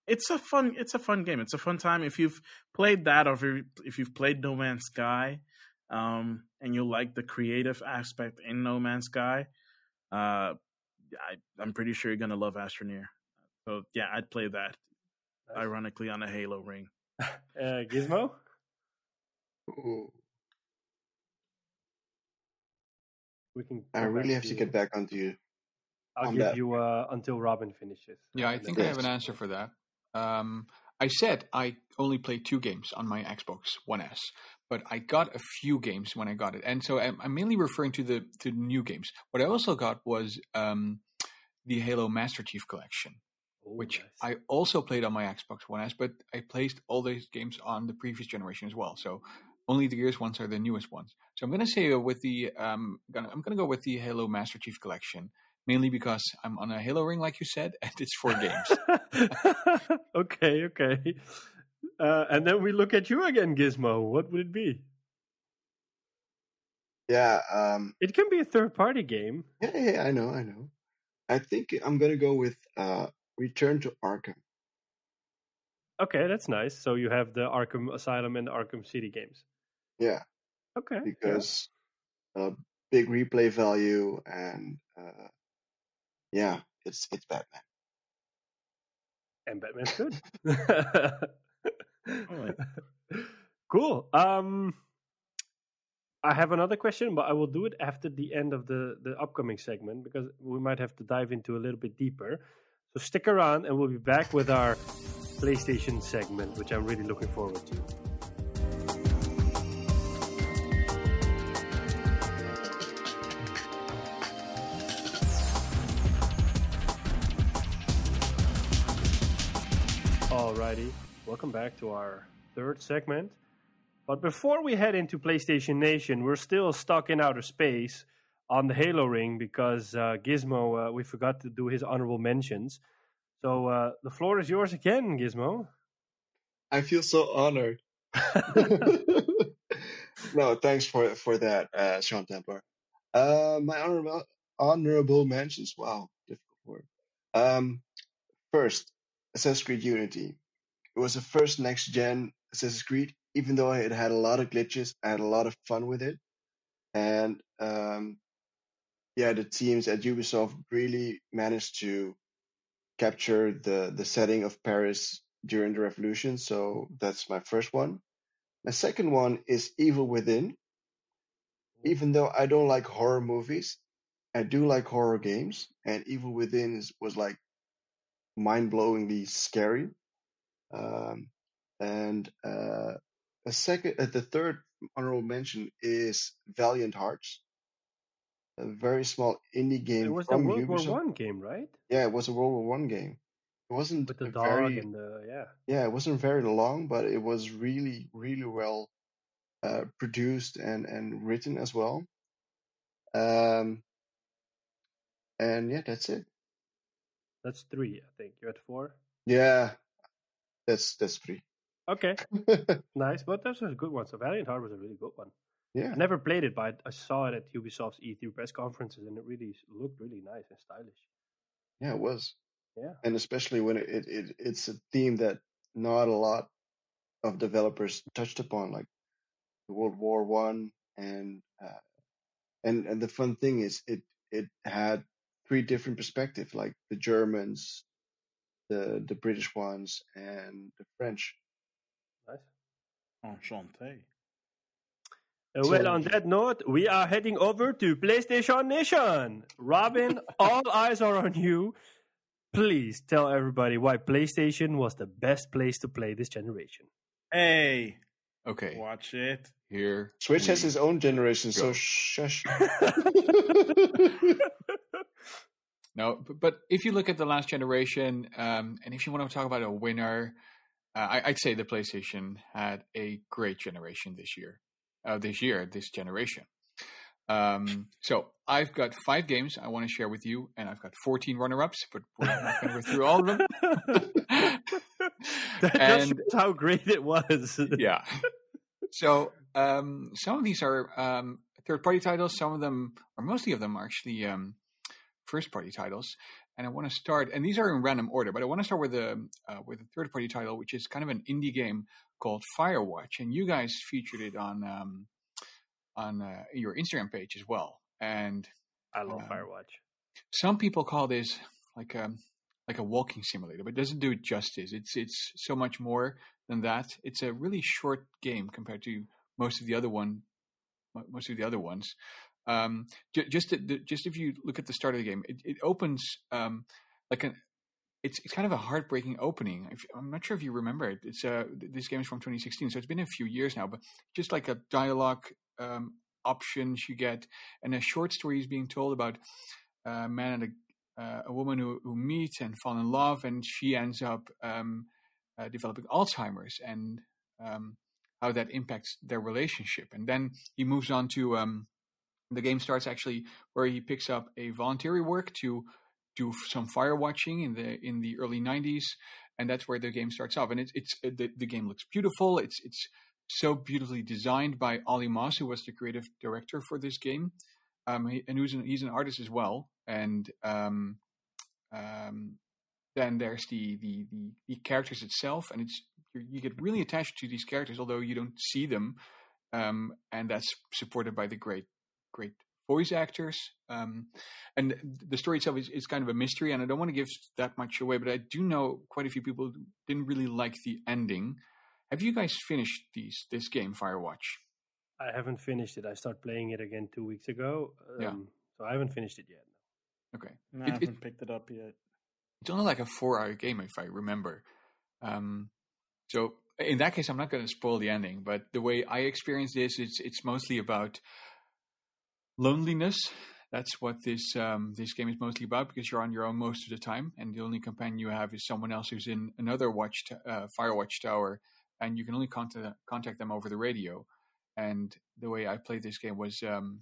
it's a fun it's a fun game. It's a fun time if you've played that or if you've played No Man's Sky, um, and you like the creative aspect in No Man's Sky. Uh, I I'm pretty sure you're gonna love Astroneer. So yeah, I'd play that Nice. ironically on a Halo ring. Uh, Gizmo? Ooh, We can. I really have to you. get back onto you. I'll on give that. you uh, until Robin finishes. Yeah, I think I have an answer for that. Um, I said I only played two games on my Xbox One S, but I got a few games when I got it, and so I'm, I'm mainly referring to the to new games. What I also got was um, the Halo Master Chief Collection, Ooh, which nice. I also played on my Xbox One S, but I placed all these games on the previous generation as well. So only the Gears ones are the newest ones. So I'm going to say uh, with the um, gonna, I'm going to go with the Halo Master Chief Collection, mainly because I'm on a Halo ring, like you said, and it's four games. okay, okay. Uh, and then we look at you again, Gizmo. What would it be? Yeah, um, It can be a third-party game. yeah, yeah, yeah, I know, I know. I think I'm gonna go with uh, Return to Arkham. Okay, that's nice. So you have the Arkham Asylum and the Arkham City games. Yeah, Okay. yeah. because uh, big replay value and uh, yeah, it's it's Batman. and Batman's good. Alright. cool. Um, I have another question, but I will do it after the end of the the upcoming segment because we might have to dive into a little bit deeper. So stick around, and we'll be back with our PlayStation segment, which I'm really looking forward to. Alrighty, welcome back to our third segment. But before we head into PlayStation Nation, we're still stuck in outer space on the Halo ring because uh, Gizmo, uh, we forgot to do his honorable mentions. So uh, the floor is yours again, Gizmo. I feel so honored. no, thanks for for that, uh, Sean Templar. Uh, my honorable honorable mentions. Wow, difficult word. Um, first, Assassin's Creed Unity. It was the first next gen Assassin's Creed. Even though it had a lot of glitches, I had a lot of fun with it. And um, yeah, the teams at Ubisoft really managed to capture the the setting of Paris during the revolution. So that's my first one. My second one is Evil Within. Even though I don't like horror movies, I do like horror games, and Evil Within is, was like mind-blowingly scary. Um, and uh, a second, uh, the third honorable mention is Valiant Hearts, a very small indie game It was from World War One game, right? Yeah, it was a World War One game. It wasn't With the dog very and the yeah. yeah, it wasn't very long, but it was really really well uh, produced and and written as well. Um, and yeah, that's it. That's three, I think. You had four. Yeah, that's that's three. Okay, nice. But those are good ones. So Valiant Heart was a really good one. Yeah, I never played it, but I saw it at Ubisoft's E3 press conferences, and it really looked really nice and stylish. yeah, it was. Yeah. and especially when it, it, it it's a theme that not a lot of developers touched upon, like World War One, and uh, and and the fun thing is it it had three different perspectives, like the Germans, the the British ones, and the French. Nice. Enchanté. So- well, on that note, we are heading over to PlayStation Nation. Robin, all eyes are on you. Please tell everybody why PlayStation was the best place to play this generation. Hey, Okay, watch it. here. Switch has we its own generation, so shush. No, but, but if you look at the last generation, um, and if you want to talk about a winner, uh, I, I'd say the PlayStation had a great generation this year. Uh, this year, this generation. Um, so I've got five games I want to share with you, and I've got 14 runner-ups, but we're not going to go through all of them. that And- shows how great it was. yeah. So um, some of these are um, third-party titles. Some of them, or mostly of them, are actually um, first-party titles. And I want to start, and these are in random order, but I want to start with a uh, with a third-party title, which is kind of an indie game called Firewatch, and you guys featured it on um, on uh, your Instagram page as well. And I love Um, Firewatch. some people call this like a like a walking simulator, but it doesn't do it justice. It's it's so much more than that. It's a really short game compared to most of the other one, most of the other ones. Um, just just if you look at the start of the game, it, it opens um, like an it's it's kind of a heartbreaking opening. If, I'm not sure if you remember it. It's uh, this game is from 2016, so it's been a few years now. But just like a dialogue um, options you get, and a short story is being told about a man and a, uh, a woman who, who meet and fall in love, and she ends up um, uh, developing Alzheimer's, and um, how that impacts their relationship. And then he moves on to um, the game starts actually where he picks up a voluntary work to do some fire watching in the in the early 90s and that's where the game starts off. And it's it's uh, the, the game looks beautiful. It's it's so beautifully designed by Olly Moss who was the creative director for this game. Um he, and who's an, he's an artist as well. And um um then there's the the the, the characters itself. And it's you you get really attached to these characters although you don't see them. Um and that's supported by the great great voice actors. Um, and the story itself is, is kind of a mystery, and I don't want to give that much away, but I do know quite a few people didn't really like the ending. Have you guys finished these this game, Firewatch? I haven't finished it. I started playing it again two weeks ago. Um, Yeah. So I haven't finished it yet. Okay. No, It- I haven't picked it up yet. It's only like a four hour game, if I remember. Um, so in that case, I'm not going to spoil the ending, but the way I experience this, it's it's mostly about loneliness. That's what this um, this game is mostly about because you're on your own most of the time, and the only companion you have is someone else who's in another watch t- uh, tower, and you can only contact contact them over the radio. And the way I played this game was um,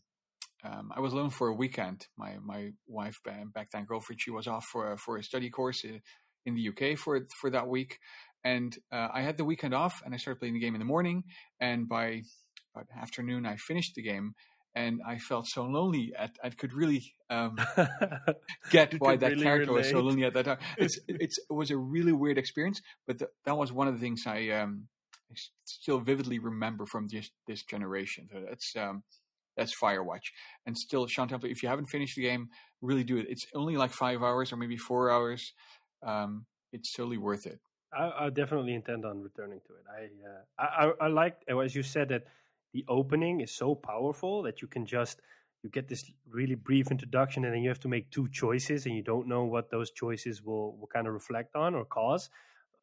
um, I was alone for a weekend. My my wife back then girlfriend she was off for a, for a study course uh, in the UK for for that week, and uh, I had the weekend off and I started playing the game in the morning. And by about afternoon, I finished the game, and I felt so lonely. I, I could really um, get why that really character was so lonely at that time. It's, it's it was a really weird experience, but th- that was one of the things I um I still vividly remember from this this generation. So that's um that's Firewatch, and still, Sean Temple, if you haven't finished the game, really do it. It's only like five hours or maybe four hours. Um, it's totally worth it. I, I definitely intend on returning to it. I, uh, I, I, I like as you said that the opening is so powerful that you can just you get this really brief introduction and then you have to make two choices and you don't know what those choices will, will kind of reflect on or cause.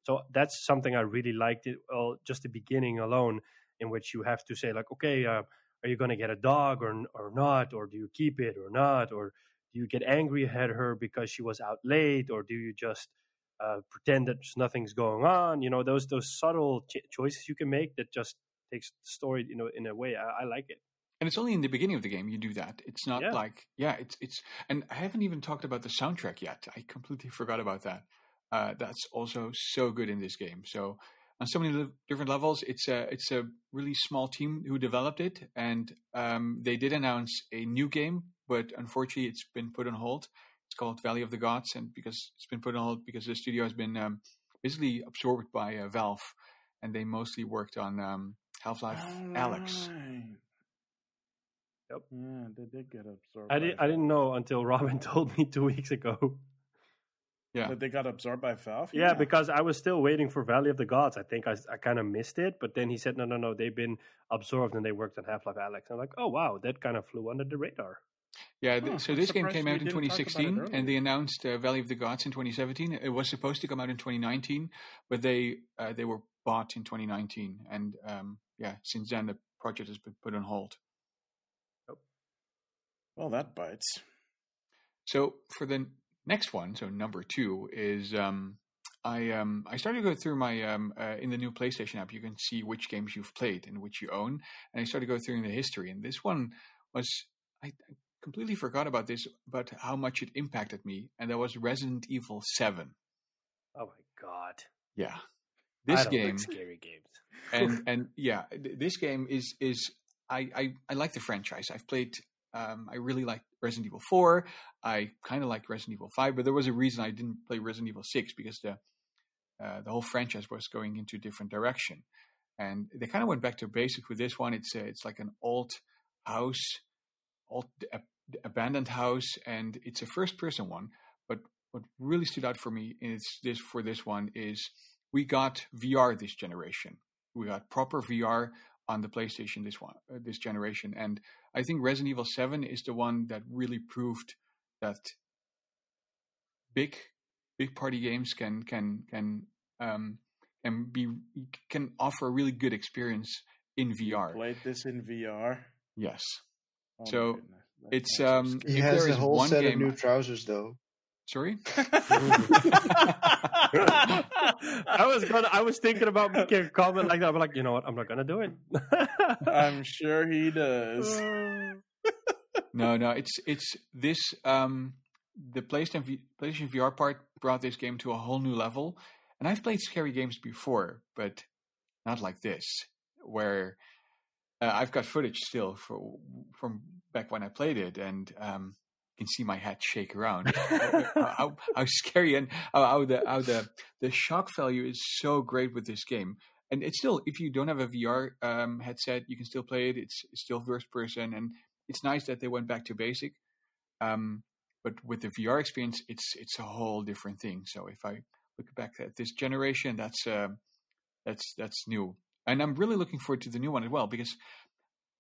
So that's something i really liked it well just the beginning alone in which you have to say like okay uh, are you going to get a dog or or not? Or do you keep it or not? Or do you get angry at her because she was out late? Or do you just uh, pretend that nothing's going on? You know those those subtle ch- choices you can make that just takes the story you know in a way I, I like it and it's only in the beginning of the game you do that. It's not Yeah. like yeah, it's it's and I haven't even talked about the soundtrack yet. I completely forgot about that. Uh, that's also so good in this game. So on so many li- different levels, it's a it's a really small team who developed it, and um, they did announce a new game, but unfortunately, it's been put on hold. It's called Valley of the Gods, and because it's been put on hold because the studio has been um, basically absorbed by uh, Valve, and they mostly worked on um, Half Life Alyx. Yep. Yeah, they did get absorbed. I, by did, I didn't know until Robin told me two weeks ago. Yeah. That they got absorbed by Valve. Yeah, because I was still waiting for Valley of the Gods. I think I, I kind of missed it, but then he said, no, no, no, they've been absorbed and they worked on Half Life Alyx. I'm like, oh, wow, that kind of flew under the radar. Yeah, th- Huh, so I'm this game came out in didn't talk about it 2016, and they announced uh, Valley of the Gods in 2017. It was supposed to come out in 2019, but they uh, they were bought in 2019, and um, yeah, since then the project has been put on hold. Well, that bites. So for the next one, so number two is um, I um, I started to go through my um, uh, in the new PlayStation app. You can see which games you've played and which you own, and I started to go through the history. And this one was I completely forgot about this, but how much it impacted me, and that was Resident Evil Seven. Oh, my God. Yeah, this game like scary games. And and yeah, th- this game is is I I, I like the franchise. I've played. Um, I really like Resident Evil Four. I kind of like Resident Evil Five, but there was a reason I didn't play Resident Evil Six because the uh, the whole franchise was going into a different direction, and they kind of went back to basic with this one. It's a, it's like an old house, old ab- abandoned house, and it's a first person one. But what really stood out for me is this for this one is we got VR this generation. We got proper VR on the PlayStation this one uh, this generation, and I think Resident Evil Seven is the one that really proved that big big party games can can can um, can be can offer a really good experience in VR. Played this in VR. Yes, Oh So, it's, um, He has a whole one set game- of new trousers, though. Sorry. I was gonna. I was thinking about making a comment like that. I'm like, you know what? I'm not gonna do it. I'm sure he does. No, no, it's it's this um the PlayStation v- PlayStation VR part brought this game to a whole new level. And I've played scary games before, but not like this, where uh, I've got footage still for, from back when I played it, and um, you can see my head shake around. how, how scary and how, how the how the the shock value is so great with this game. And it's still, if you don't have a VR um, headset, you can still play it. It's, it's still first person, and it's nice that they went back to basic. Um, but with the VR experience, it's it's a whole different thing. So if I look back at this generation, that's uh, that's that's new, and I'm really looking forward to the new one as well because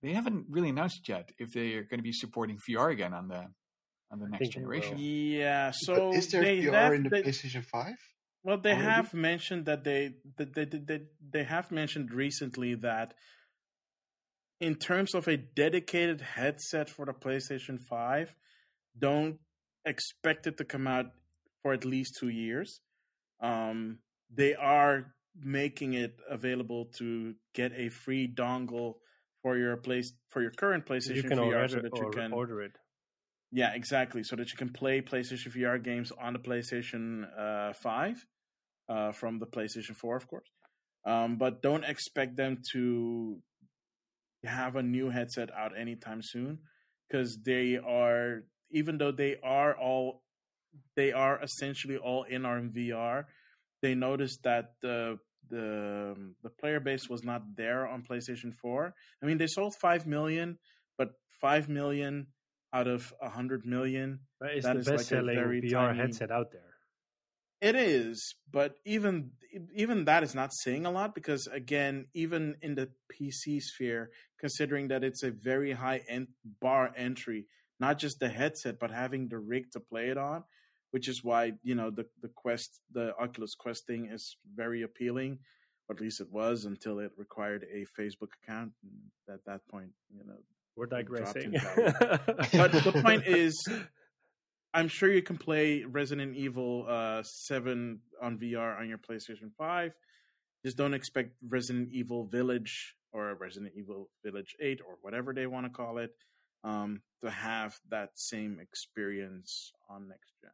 they haven't really announced yet if they are going to be supporting VR again on the on the next generation. Yeah, so but is there they VR have, in the they, PlayStation 5? well, they already? have mentioned that they that they, they, they they have mentioned recently that in terms of a dedicated headset for the PlayStation 5, don't expect it to come out for at least two years. Um, they are making it available to get a free dongle for your place for your current PlayStation you can VR, order, so that you or can order it. Yeah, exactly. So that you can play PlayStation VR games on the PlayStation uh, 5 uh, from the PlayStation 4, of course. Um, but don't expect them to have a new headset out anytime soon because they are, even though they are all, they are essentially all in our VR. They noticed that the the the player base was not there on PlayStation 4. I mean, they sold five million, but five million out of a hundred million. But it's That the is like a best selling very VR tiny- headset out there. It is, but even even that is not saying a lot because again, even in the PC sphere, considering that it's a very high end bar entry, not just the headset, but having the rig to play it on, which is why you know the the Quest, the Oculus Quest thing is very appealing, or at least it was until it required a Facebook account. At that point, you know, We're digressing. but the point is, I'm sure you can play Resident Evil uh, 7 on VR on your PlayStation 5. Just don't expect Resident Evil Village or Resident Evil Village 8 or whatever they want to call it um, to have that same experience on next gen.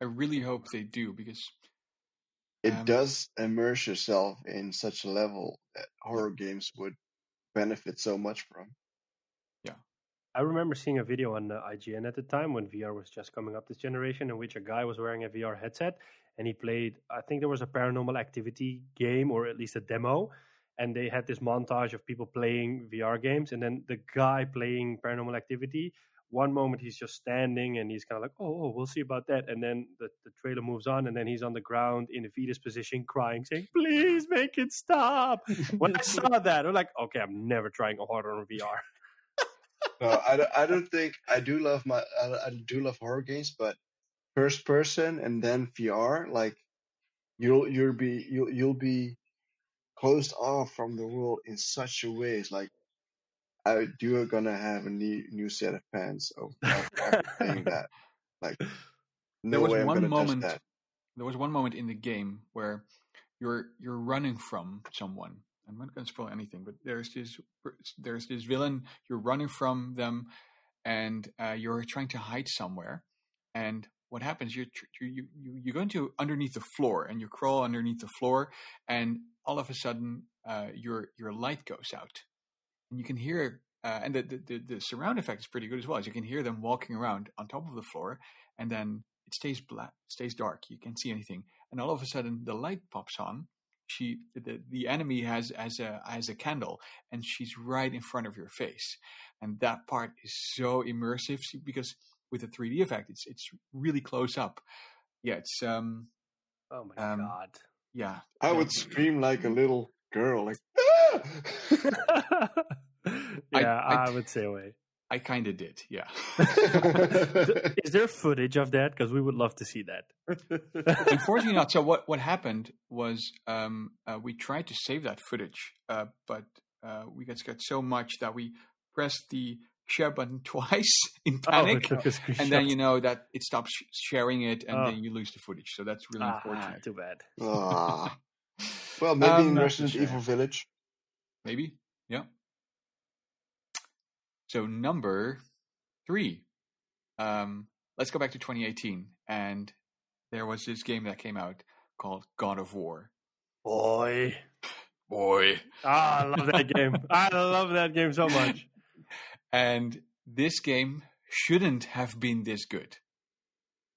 I really hope they do because It Um, does immerse yourself in such a level that horror games would benefit so much from. I remember seeing a video on uh, IGN at the time when VR was just coming up this generation, in which a guy was wearing a VR headset and he played. I think there was a Paranormal Activity game or at least a demo, and they had this montage of people playing VR games, and then the guy playing Paranormal Activity. One moment he's just standing and he's kind of like, oh, oh, we'll see about that. And then the, the trailer moves on, and then he's on the ground in a fetus position, crying, saying, please make it stop. when I saw that, I'm like, okay, I'm never trying a horror on VR. No, I don't, I don't think I do love my I, I do love horror games, but first person and then VR, like you'll you'll be you'll you'll be closed off from the world in such a way. It's like I you're gonna have a new new set of pants of, of playing that. Like no there was way I'm one gonna moment. touch that. There was one moment in the game where you're you're running from someone. I'm not going to spoil anything, but there's this there's this villain. You're running from them, and uh, you're trying to hide somewhere. And what happens? Tr- you you you go into underneath the floor, and you crawl underneath the floor, and all of a sudden, uh, your your light goes out, and you can hear. Uh, and the, the, the surround effect is pretty good as well. As you can hear them walking around on top of the floor, and then it stays black, stays dark. You can't see anything, and all of a sudden the light pops on. She, the, the enemy has has a has a candle, and she's right in front of your face, and that part is so immersive because with the 3D effect, it's it's really close up. Yeah, it's um Oh my Um, god. yeah. I would scream like a little girl, like yeah, I, I- would say away. I kind of did. Yeah. Is there footage of that? Because we would love to see that. Unfortunately, not. So what what happened was um, uh, we tried to save that footage, uh, but uh, we got scared so much that we pressed the share button twice in Oh, panic, took a and then you know that it stops sharing it, and Oh. then you lose the footage. So that's really Ah, unfortunate. too bad. Ah. Well, maybe Um, in not Resident sure. Evil Village. Maybe, yeah. So number three, um, let's go back to 2018, and there was this game that came out called God of War. Boy. Boy. Ah, I love that game. I love that game so much. And this game shouldn't have been this good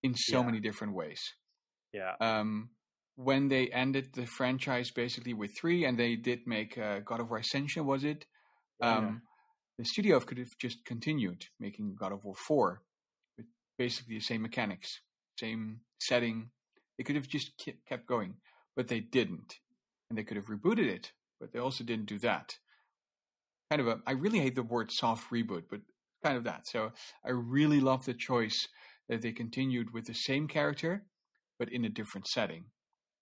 in so Yeah. many different ways. Yeah. Um, when they ended the franchise basically with three, and they did make uh, God of War Ascension, was it? Yeah. The studio could have just continued making God of War 4 with basically the same mechanics, same setting. They could have just kept going, but they didn't. And they could have rebooted it, but they also didn't do that. Kind of a, I really hate the word soft reboot, but kind of that. So I really love the choice that they continued with the same character, but in a different setting.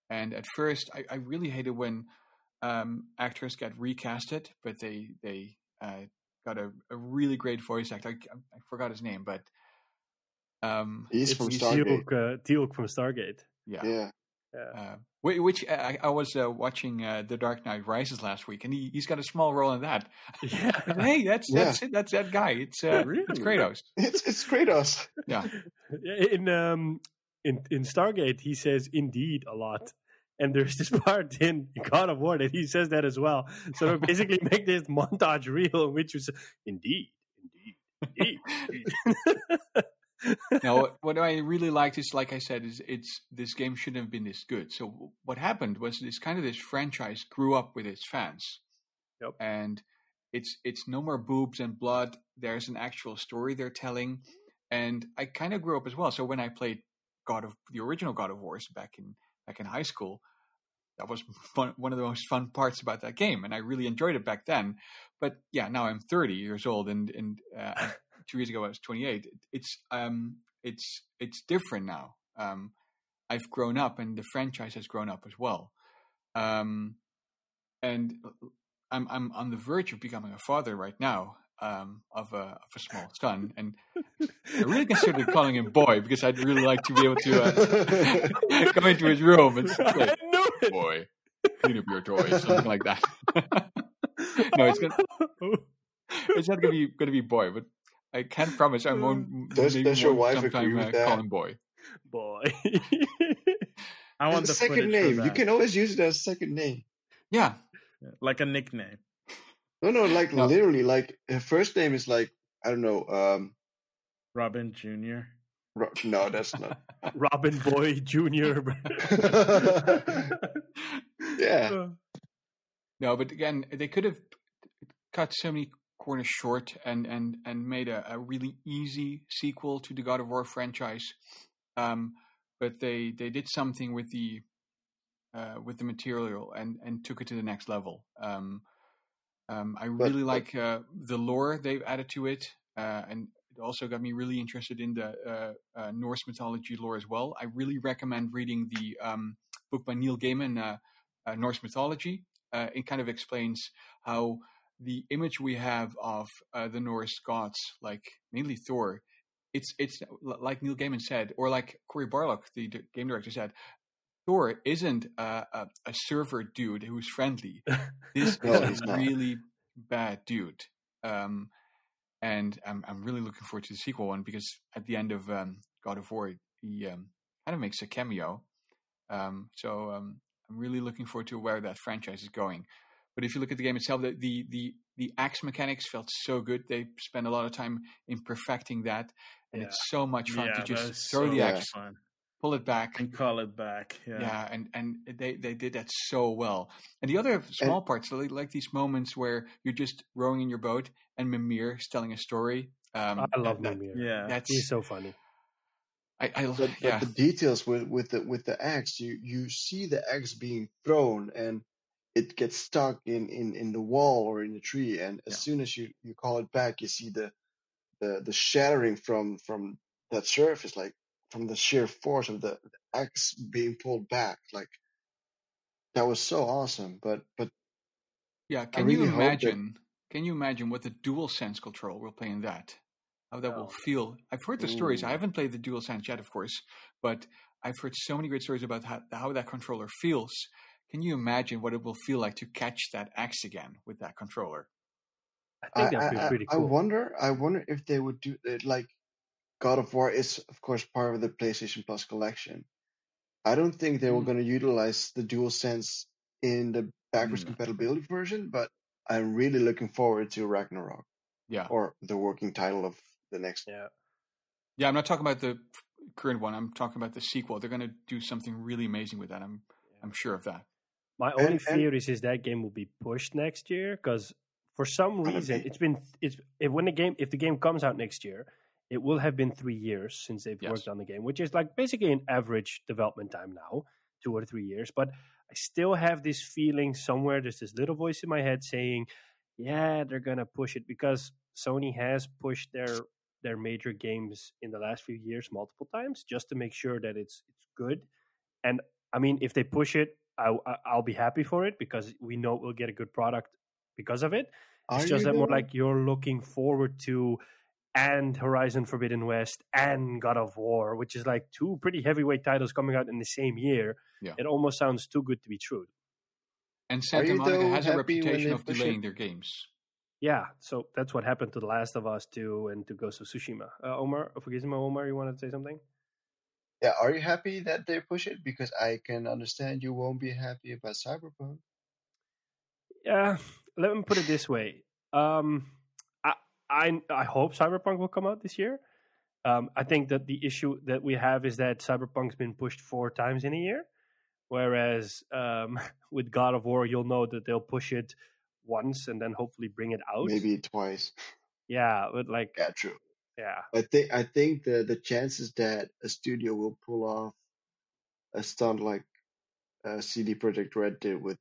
And at first, I, I really hated when um, actors got recasted, but they they uh, got a, a really great voice actor. I, I forgot his name, but um, He's from Stargate. Teal'c, uh, Teal'c from Stargate. yeah, Yeah. Yeah. uh, which I, I was uh, watching uh, The Dark Knight Rises last week, and he, he's got a small role in that. Yeah. hey, that's Yeah. that's it. That's that guy. It's uh, Really? it's Kratos. It's it's Kratos. Yeah, In um in in Stargate, he says "indeed" a lot, and there's this part in God of War that he says that as well. So they basically make this montage reel in which you say "indeed, indeed, indeed." now, what, what I really liked is, like I said, is it's this game shouldn't have been this good. So what happened was this kind of this franchise grew up with its fans, Yep. and it's it's no more boobs and blood. There's an actual story they're telling, and I kind of grew up as well. So when I played God of the original God of Wars back in back in high school. That was fun, one of the most fun parts about that game, and I really enjoyed it back then. But yeah, now I'm 30 years old, and and uh, two years ago I was 28. It's um it's it's different now. Um, I've grown up, and the franchise has grown up as well. Um, and I'm I'm on the verge of becoming a father right now um, of a of a small son, and I really considered calling him boy because I'd really like to be able to uh, come into his room and say, I "Boy, clean up your toys," something like that. no, it's gonna, it's not gonna be gonna be boy, but I can't promise I won't. Does- maybe does your won't wife agree with uh, that? Call him boy. boy. I want the a second name. You can always use it as a second name. Yeah, like a nickname. No, no, like No. literally, like her first name is like I don't know. Um, Robin Jr. Ro- no, that's not. Robin Boy Junior. yeah, No, but again, they could have cut so many corners short and and and made a, a really easy sequel to the God of War franchise. Um, but they they did something with the uh, with the material and and took it to the next level. Um, um, I But- really like uh, the lore they've added to it, uh, and it also got me really interested in the uh, uh, Norse mythology lore as well. I really recommend reading the um, book by Neil Gaiman, uh, uh, Norse mythology. Uh, it kind of explains how the image we have of uh, the Norse gods, like mainly Thor, it's it's like Neil Gaiman said, or like Cory Barlog, the game director, said. Thor isn't a, a, a server dude who's friendly. This No, is a really bad dude. Um, and I'm I'm really looking forward to the sequel one because at the end of um, God of War, he um, kind of makes a cameo. Um, so um, I'm really looking forward to where that franchise is going. But if you look at the game itself, the the the, the axe mechanics felt so good. They spent a lot of time in perfecting that, and Yeah. it's so much fun yeah, to just throw so the axe, fun. Pull it back, and call it back. Yeah. yeah, and and they they did that so well. And the other small parts, like, like these moments where you're just rowing in your boat and Mimir is telling a story. Um, I love that, Mimir. Yeah. That's He's so funny. I, I but, but yeah the details with with the with the axe, you you see the axe being thrown and it gets stuck in in in the wall or in the tree, and as Yeah. soon as you you call it back, you see the the the shattering from from that surface, like from the sheer force of the, the axe being pulled back, like that was so awesome. But but yeah. Can really you hope that- imagine? Can you imagine what the dual sense control will play in that? How that will Oh. feel? I've heard the stories. I haven't played the dual sense yet, of course, but I've heard so many great stories about how, how that controller feels. Can you imagine what it will feel like to catch that axe again with that controller? I I, think that'd be I, I- pretty I wonder I wonder if they would do it like God of War is of course part of the PlayStation Plus collection. I don't think they were Mm. going to utilize the dual sense in the backwards Mm. compatibility version, but I'm really looking forward to Ragnarok Yeah, or the working title of the next. yeah. yeah. I'm not talking about the current one. I'm talking about the sequel. They're going to do something really amazing with that. I'm I'm sure of that. My only And- and- fear is, is that game will be pushed next year because for some reason it's been it's if when the game if the game comes out next year, it will have been three years since they've Yes. worked on the game, which is like basically an average development time now, two or three years. But I still have this feeling somewhere. There's this little voice in my head saying, "Yeah, they're gonna push it," because Sony has pushed their their major games in the last few years multiple times just to make sure that it's it's good. And I mean, if they push it, I, I'll be happy for it because we know we'll get a good product because of it. It's Are just that more like you're looking forward to and Horizon Forbidden West and God of War, which is like two pretty heavyweight titles coming out in the same year. Yeah. It almost sounds too good to be true. And Santa Monica has a reputation of delaying it? their games. Yeah, so that's what happened to The Last of Us 2 and to Ghost of Tsushima. Uh, Omar, forgive me, Omar, you wanted to say something? Yeah, are you happy that they push it? Because I can understand you won't be happy about Cyberpunk. Yeah, let me put it this way. Um, I, I hope Cyberpunk will come out this year. Um, I think that the issue that we have is that Cyberpunk's been pushed four times in a year, whereas um, with God of War, you'll know that they'll push it once and then hopefully bring it out. Maybe twice. Yeah, but like Yeah, true. Yeah. I think I think the the chances that a studio will pull off a stunt like uh, CD Projekt Red did with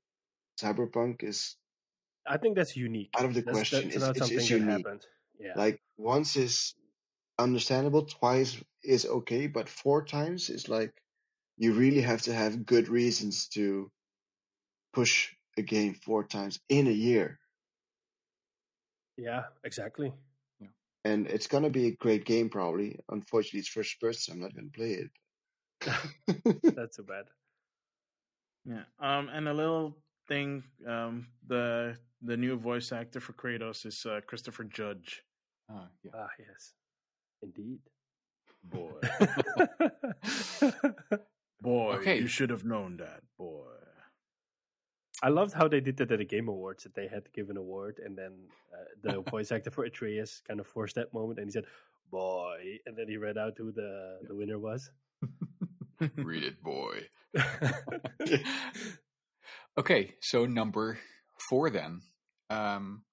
Cyberpunk is I think that's unique. out of the That's, question. that's It's, not it's, something it's that unique. happened. Yeah. Like once is understandable, twice is okay, but four times is like you really have to have good reasons to push a game four times in a year. yeah, exactly. And it's gonna be a great game probably. Unfortunately it's first person, so I'm not gonna play it. That's too bad. Yeah. Um, and a little thing, um, the the new voice actor for Kratos is uh, Christopher Judge. Ah, yeah. Ah, yes. Indeed. Boy, boy, Okay. you should have known that, boy. I loved how they did that at the Game Awards. That they had to give an award, and then uh, the voice actor for Atreus kind of forced that moment, and he said, "Boy," and then he read out who the the winner was. Read it, boy. okay, so number four then. Um,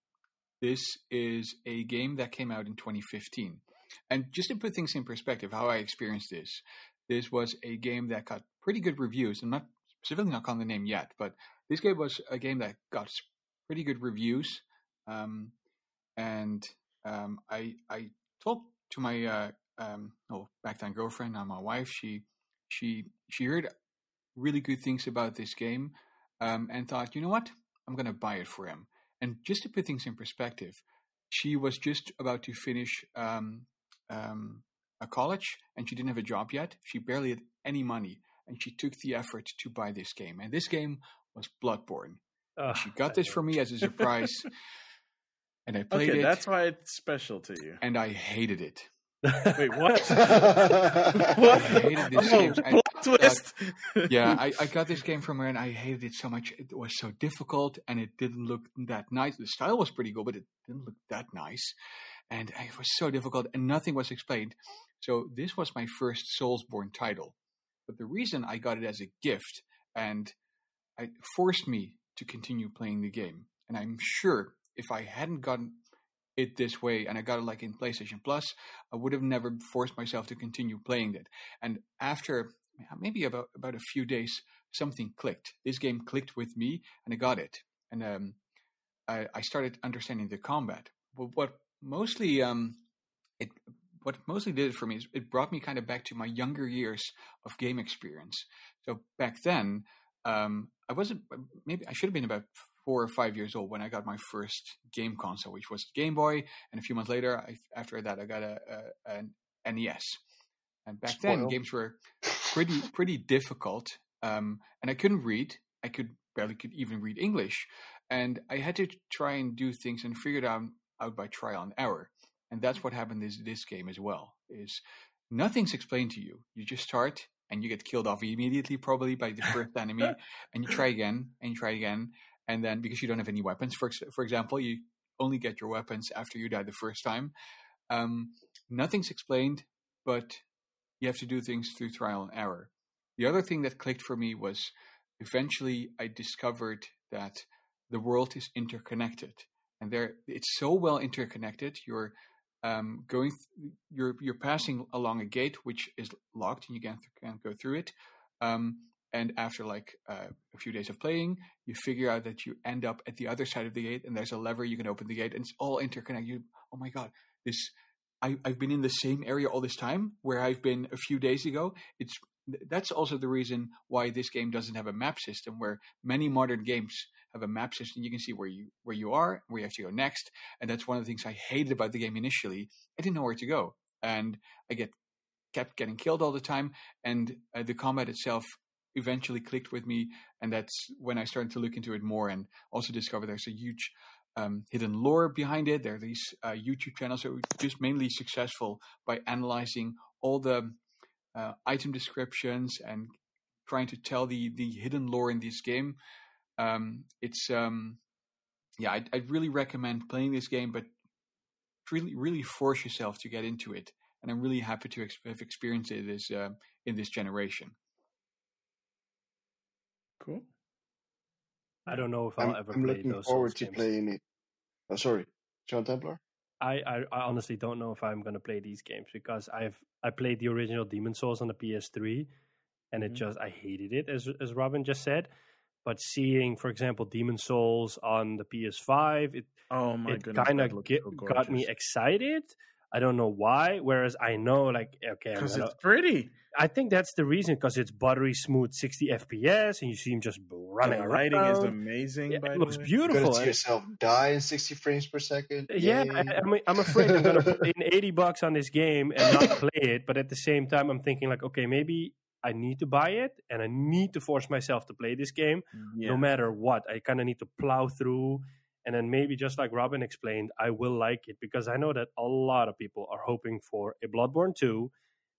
this is a game that came out in 2015. And just to put things in perspective, how I experienced this, this was a game that got pretty good reviews. I'm not specifically not calling the name yet, but this game was a game that got pretty good reviews. Um, and um, I I talked to my uh, um, oh back then girlfriend, now my wife. She she she heard really good things about this game um, and thought, you know what, I'm going to buy it for him. And just to put things in perspective, she was just about to finish um, um, a college and she didn't have a job yet. She barely had any money, and she took the effort to buy this game. And this game was Bloodborne. She got this for me as a surprise, and I played Okay, it, that's why it's special to you. and I hated it. Wait, what? I hated this Oh, game. Twist. Uh, yeah, I, I got this game from her and I hated it so much. It was so difficult and it didn't look that nice. The style was pretty good, but it didn't look that nice. And it was so difficult and nothing was explained. So this was my first Soulsborne title. But the reason I got it as a gift and it forced me to continue playing the game. And I'm sure if I hadn't gotten it this way and I got it like in PlayStation Plus, I would have never forced myself to continue playing it. And after maybe about about a few days, something clicked. This game clicked with me, and I got it. And um, I, I started understanding the combat. But what mostly um, it what mostly did it for me is it brought me kind of back to my younger years of game experience. So back then, um, I wasn't maybe I should have been about four or five years old when I got my first game console, which was Game Boy, and a few months later, I, after that, I got a, a an NES. And back then, games were pretty pretty difficult, um, and I couldn't read. I could barely could even read English, and I had to try and do things and figure it out out by trial and error. And that's what happened is this game as well. Is nothing's explained to you. You just start and you get killed off immediately, probably by the first enemy, and you try again and you try again, and then because you don't have any weapons, for for example, you only get your weapons after you die the first time. Um, nothing's explained, but you have to do things through trial and error. The other thing that clicked for me was eventually I discovered that the world is interconnected, and there it's so well interconnected. You're um, going, th- you're you're passing along a gate which is locked, and you can't can't go through it. Um, and after like uh, a few days of playing, you figure out that you end up at the other side of the gate, and there's a lever you can open the gate, and it's all interconnected. You, oh my god, this I, I've been in the same area all this time where I've been a few days ago. It's that's also the reason why this game doesn't have a map system, where many modern games have a map system. You can see where you where you are, where you have to go next, and that's one of the things I hated about the game initially. I didn't know where to go, and I get kept getting killed all the time, and uh, the combat itself eventually clicked with me, and that's when I started to look into it more, and also discovered there's a huge um, hidden lore behind it. There are these uh, YouTube channels that were just mainly successful by analyzing all the uh, item descriptions and trying to tell the the hidden lore in this game. Um, it's um, yeah, I'd, I'd really recommend playing this game, but really really force yourself to get into it. And I'm really happy to ex- have experienced it uh, in this generation. Cool. I don't know if I'll I'm, ever I'm play looking those forward to games. playing it. Oh, sorry, John Templar. I, I, I honestly don't know if I'm going to play these games because I've I played the original Demon's Souls on the PS3, and it Mhm. just I hated it as as Robin just said. But seeing, for example, Demon's Souls on the PS5, it Oh my it kind of so got me excited. I don't know why. Whereas I know, like, okay, I'm because it's pretty. I think that's the reason because it's buttery smooth, 60 FPS, and you see him just running the around. lighting is amazing. Yeah, by it the looks way. You're beautiful. gonna see yourself die in 60 frames per second. yeah, Yay. I, I mean, I'm afraid I'm gonna put in 80 bucks on this game and not play it. But at the same time, I'm thinking like, okay, maybe I need to buy it and I need to force myself to play this game, Yeah. no matter what. I kind of need to plow through, and then maybe just like Robin explained, I will like it because I know that a lot of people are hoping for a Bloodborne 2,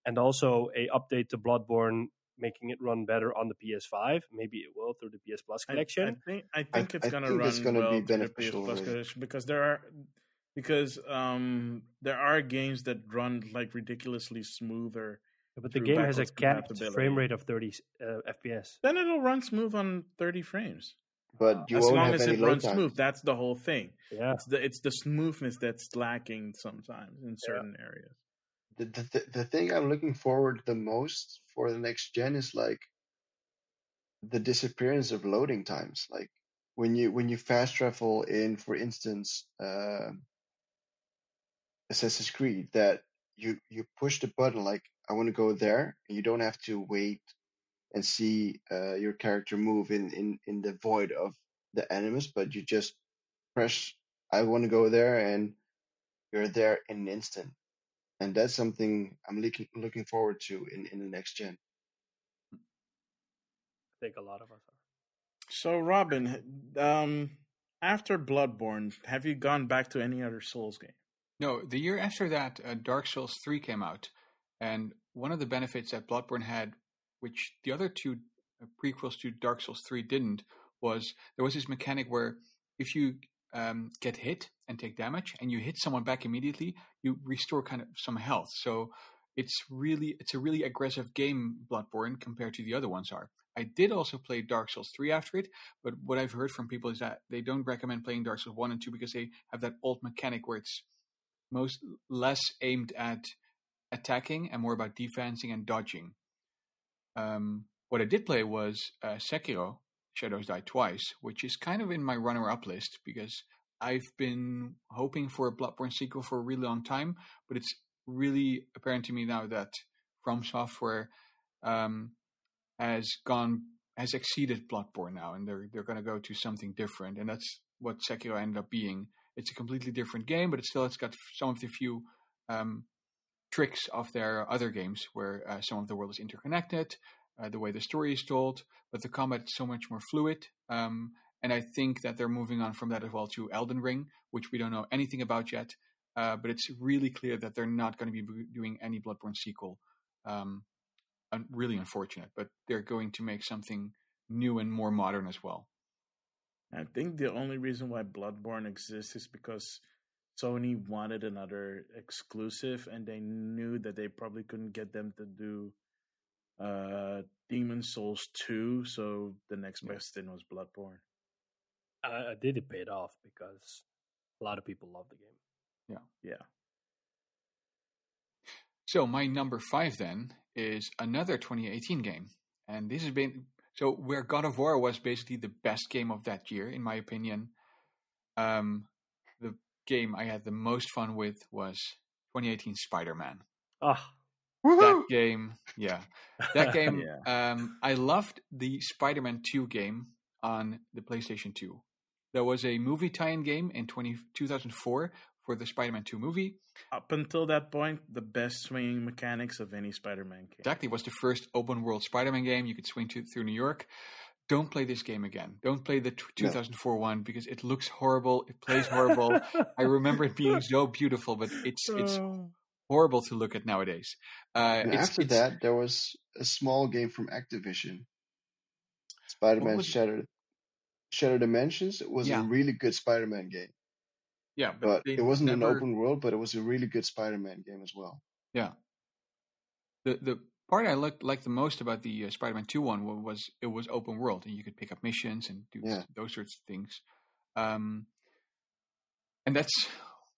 and also a update to Bloodborne. Making it run better on the PS5, maybe it will through the PS Plus I- collection. I, think I think it's I gonna think run it's gonna well be to the PS beneficial, Plus really. collection because there are because um there are games that run like ridiculously smoother. But the game has a backwards capped frame rate of 30 uh, FPS. Then it'll run smooth on 30 frames. But you as won't long have as any it runs time. smooth, that's the whole thing. Yeah, It's the it's the smoothness that's lacking sometimes in certain areas. The, the, the, the thing I'm looking forward the most for the next gen is like the disappearance of loading times. Like when you when you fast travel in, for instance, uh, Assassin's Creed, that you you push the button like I want to go there, and you don't have to wait and see uh, your character move in, in in the void of the enemies, but you just press I want to go there, and you're there in an instant. And that's something I'm looking looking forward to in, in the next gen. I think a lot of us are. So Robin, um after Bloodborne, have you gone back to any other Souls game? No, the year after that, uh, Dark Souls 3 came out. And one of the benefits that Bloodborne had, which the other two uh, prequels to Dark Souls 3 didn't, was there was this mechanic where if you um, get hit and take damage and you hit someone back immediately, you restore kind of some health. So it's really it's a really aggressive game, Bloodborne, compared to the other ones are. I did also play Dark Souls 3 after it, but what I've heard from people is that they don't recommend playing Dark Souls 1 and 2 because they have that old mechanic where it's most less aimed at attacking and more about defensing and dodging. Um, what I did play was uh, Sekiro: Shadows Die Twice, which is kind of in my runner-up list because I've been hoping for a Bloodborne sequel for a really long time, but it's really apparent to me now that From Software um, has gone has exceeded Bloodborne now, and they're they're going to go to something different, and that's what Sekiro ended up being. It's a completely different game, but it still it's got some of the few um, tricks of their other games, where uh, some of the world is interconnected, uh, the way the story is told, but the combat is so much more fluid. Um, and I think that they're moving on from that as well to Elden Ring, which we don't know anything about yet. Uh, but it's really clear that they're not going to be doing any Bloodborne sequel. Um, really unfortunate, but they're going to make something new and more modern as well. I think the only reason why Bloodborne exists is because Sony wanted another exclusive, and they knew that they probably couldn't get them to do uh, Demon's Souls two. So the next best thing was Bloodborne. I, I did it paid off because a lot of people love the game. Yeah, yeah. So my number five then is another 2018 game, and this has been so where God of War was basically the best game of that year, in my opinion. Um, the game I had the most fun with was 2018 Spider-Man. Ah, That game, yeah, that game. Yeah. Um, I loved the Spider-Man 2 game on the PlayStation 2. There was a movie tie-in game in 20, 2004 for the Spider-Man 2 movie. up until that point, the best swinging mechanics of any Spider-Man game. Exactly, it was the first open world Spider-Man game. You could swing to, through New York. Don't play this game again. Don't play the t- No. 2004 one because it looks horrible. It plays horrible. I remember it being so beautiful, but it's it's Oh. horrible to look at nowadays. Uh, it's, after it's- that, there was a small game from Activision, Spider-Man? Shattered Shattered Dimensions. It was Yeah. a really good Spider-Man game, yeah, but, but it wasn't never, an open world, but it was a really good Spider-Man game as well. Yeah. The the part I liked liked the most about the uh, Spider-Man 2 one was it was open world and you could pick up missions and do Yeah. those sorts of things. Um, and that's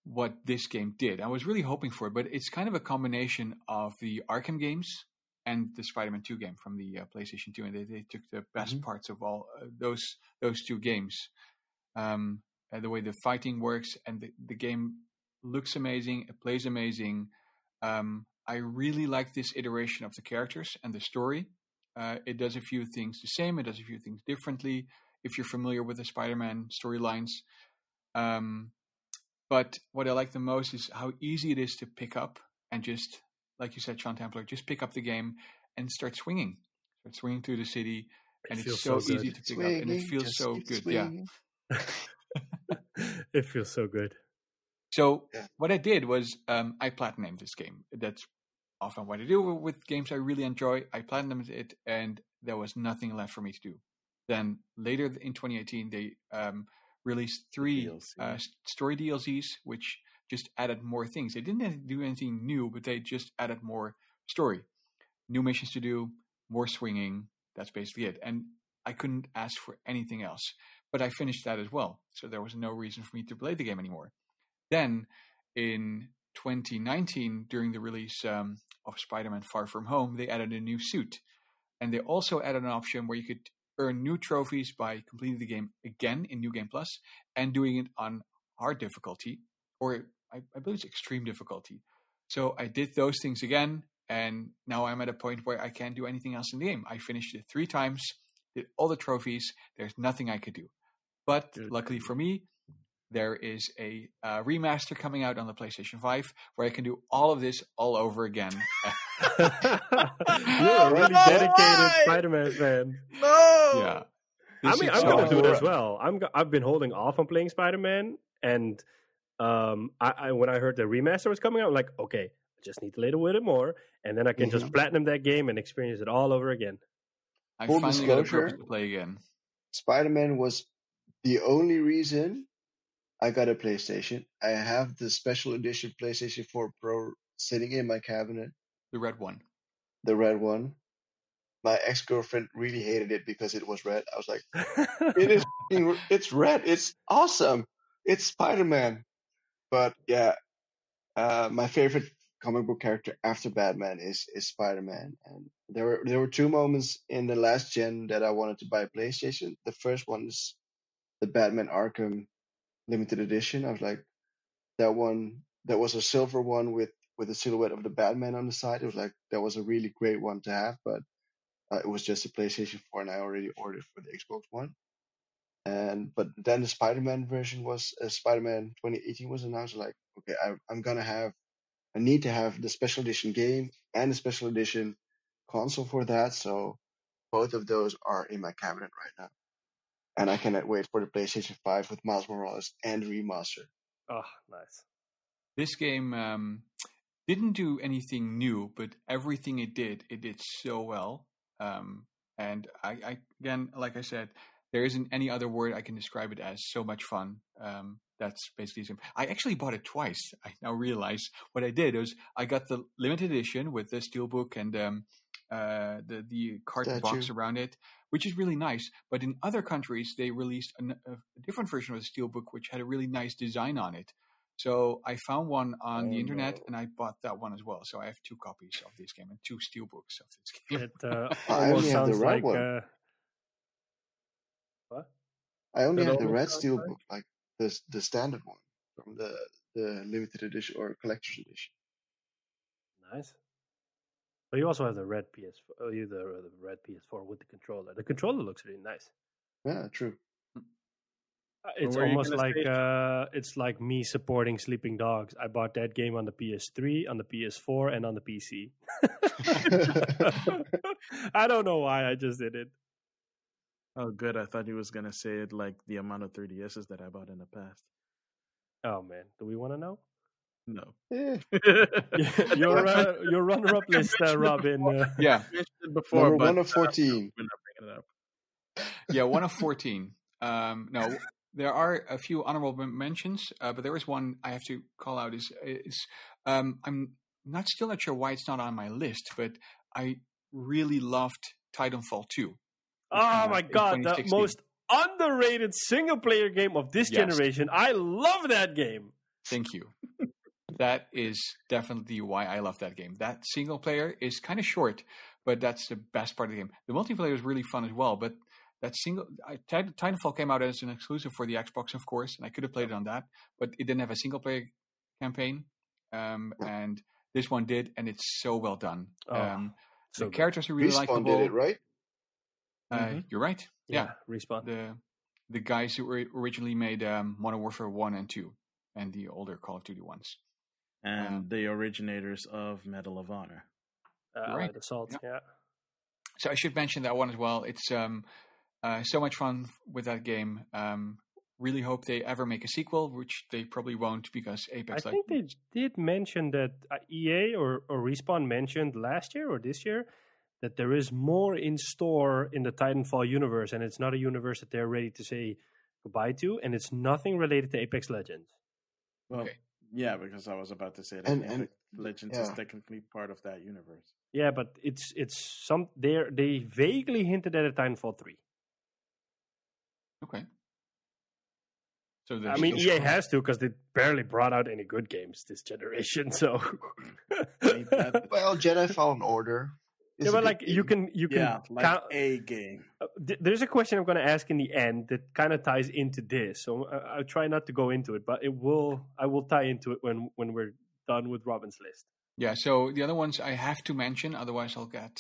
what this game did. I was really hoping for it, but it's kind of a combination of the Arkham games and the Spider-Man 2 game from the uh, PlayStation 2, and they, they took the best Mhm. parts of all uh, those those two games. Um, the way the fighting works and the, the game looks amazing, it plays amazing. Um, I really like this iteration of the characters and the story. Uh, it does a few things the same, it does a few things differently. If you're familiar with the Spider-Man storylines, um, but what I like the most is how easy it is to pick up and just, like you said, Sean Templar, just pick up the game and start swinging, start swinging through the city, and It it's so, so easy to pick up, and it feels so good. swinging. Yeah. it feels so good. So Yeah. what I did was um, I platinumed this game. That's often what I do with games I really enjoy. I platinumed it, and there was nothing left for me to do. Then later in 2018, they um, released three DLC. uh, story DLCs, which just added more things. They didn't do anything new, but they just added more story, new missions to do, more swinging. That's basically it. And I couldn't ask for anything else. But I finished that as well, so there was no reason for me to play the game anymore. Then in 2019, during the release um, of Spider-Man: Far From Home, they added a new suit, and they also added an option where you could earn new trophies by completing the game again in New Game Plus and doing it on hard difficulty, or I, I believe it's extreme difficulty. So I did those things again, and now I'm at a point where I can't do anything else in the game. I finished it three times, did all the trophies. There's nothing I could do. But luckily for me, there is a uh, remaster coming out on the PlayStation 5 where I can do all of this all over again. You're a really no, dedicated why? Spider-Man fan. No. yeah. I mean, I'm gonna do it as well. I'm go- I've been holding off on playing Spider-Man, and um, I, I when I heard the remaster was coming out, I'm like, okay, I just need to lay with it more, and then I can just platinum that game and experience it all over again. I Full finally got a disclosure. purpose to play again. Spider Man was the only reason I got a PlayStation. I have the special edition PlayStation 4 Pro sitting in my cabinet, The red one. the red one. My ex girlfriend really hated it because it was red. I was like, it is, it's red. It's awesome. It's Spider Man. But yeah, uh, my favorite comic book character after Batman is is Spider Man. And there were there were two moments in the last gen that I wanted to buy a PlayStation. The first one is the Batman Arkham limited edition. I was like, that one that was a silver one with with the silhouette of the Batman on the side. It was like that was a really great one to have, but uh, it was just a PlayStation 4, and I already ordered for the Xbox One. And but then the Spider-Man version was uh, Spider-Man 2018 was announced. Like, okay, I, I'm gonna have, I need to have the special edition game and the special edition console for that. So both of those are in my cabinet right now, and I cannot wait for the PlayStation 5 with Miles Morales and remaster. oh, nice. This game um, didn't do anything new, but everything it did, it did so well. Um, and I, I, again, like I said, there isn't any other word I can describe it as. So much fun. Um, that's basically it. I actually bought it twice. I now realize what I did was I got the limited edition with the steelbook and um, uh, the the card box around it, which is really nice. But in other countries, they released an, a, a different version of the steelbook, which had a really nice design on it. So I found one on the Oh, internet, no. and I bought that one as well. So I have two copies of this game and two steelbooks of this game. It uh, I almost only have the sounds red like one. uh, what? I only That have the red sounds steel like- book, like the the standard one from the the limited edition or collector's edition. Nice. But you also have the red PS, oh, you the, the red PS4 with the controller. The controller looks really nice. Yeah, true. Uh, It's almost like uh, it's like me supporting Sleeping Dogs. I bought that game on the PS3, on the PS4, and on the PC. I don't know why I just did it. Oh, good. I thought he was gonna say it like the amount of 3DSs that I bought in the past. Oh man, do we want to know? No. Yeah. your uh, your runner-up list, uh, Robin. Uh, yeah, before, Number but one of uh, 14. we're not it up. yeah, one of fourteen. Um, no, there are a few honorable mentions, uh, but there is one I have to call out. Is is um, I'm not still not sure why it's not on my list, but I really loved Titanfall two. oh my in god, the most underrated single-player game of this Yes. generation. I love that game. Thank you. That is definitely why I love that game. That single player is kind of short, but that's the best part of the game. The multiplayer is really fun as well, but that single I, Titanfall came out as an exclusive for the Xbox, of course, and I could have played it on that, but it didn't have a single player campaign, um, and this one did, and it's so well done. Oh, um, so the good. characters are really Respawn likable. did it right. Uh, Mhm. You're right. Yeah, respawn. the the guys who originally made um, Modern Warfare One and Two, and the older Call of Duty ones. And Um, the originators of Medal of Honor. Uh, right. Assault. Yeah. Yeah. So I should mention that one as well. It's um, uh, so much fun with that game. Um, really hope they ever make a sequel, which they probably won't because Apex. I Apex. think they did mention that uh, EA or, or Respawn mentioned last year or this year that there is more in store in the Titanfall universe, and it's not a universe that they're ready to say goodbye to, and it's nothing related to Apex Legends. Well, Okay. Yeah, because I was about to say that And- and- Legends is technically part of that universe. Yeah, but it's it's some they they vaguely hinted at a Titanfall three. okay. So I mean, still- EA has to because they barely brought out any good games this generation. So, Well, Jedi Fallen Order. Yeah, but like you can you can yeah, like count, a game. Uh, th- there's a question I'm going to ask in the end that kind of ties into this. So uh, I'll try not to go into it, but it will. I will tie into it when when we're done with Robin's list. Yeah, so the other ones I have to mention, otherwise I'll get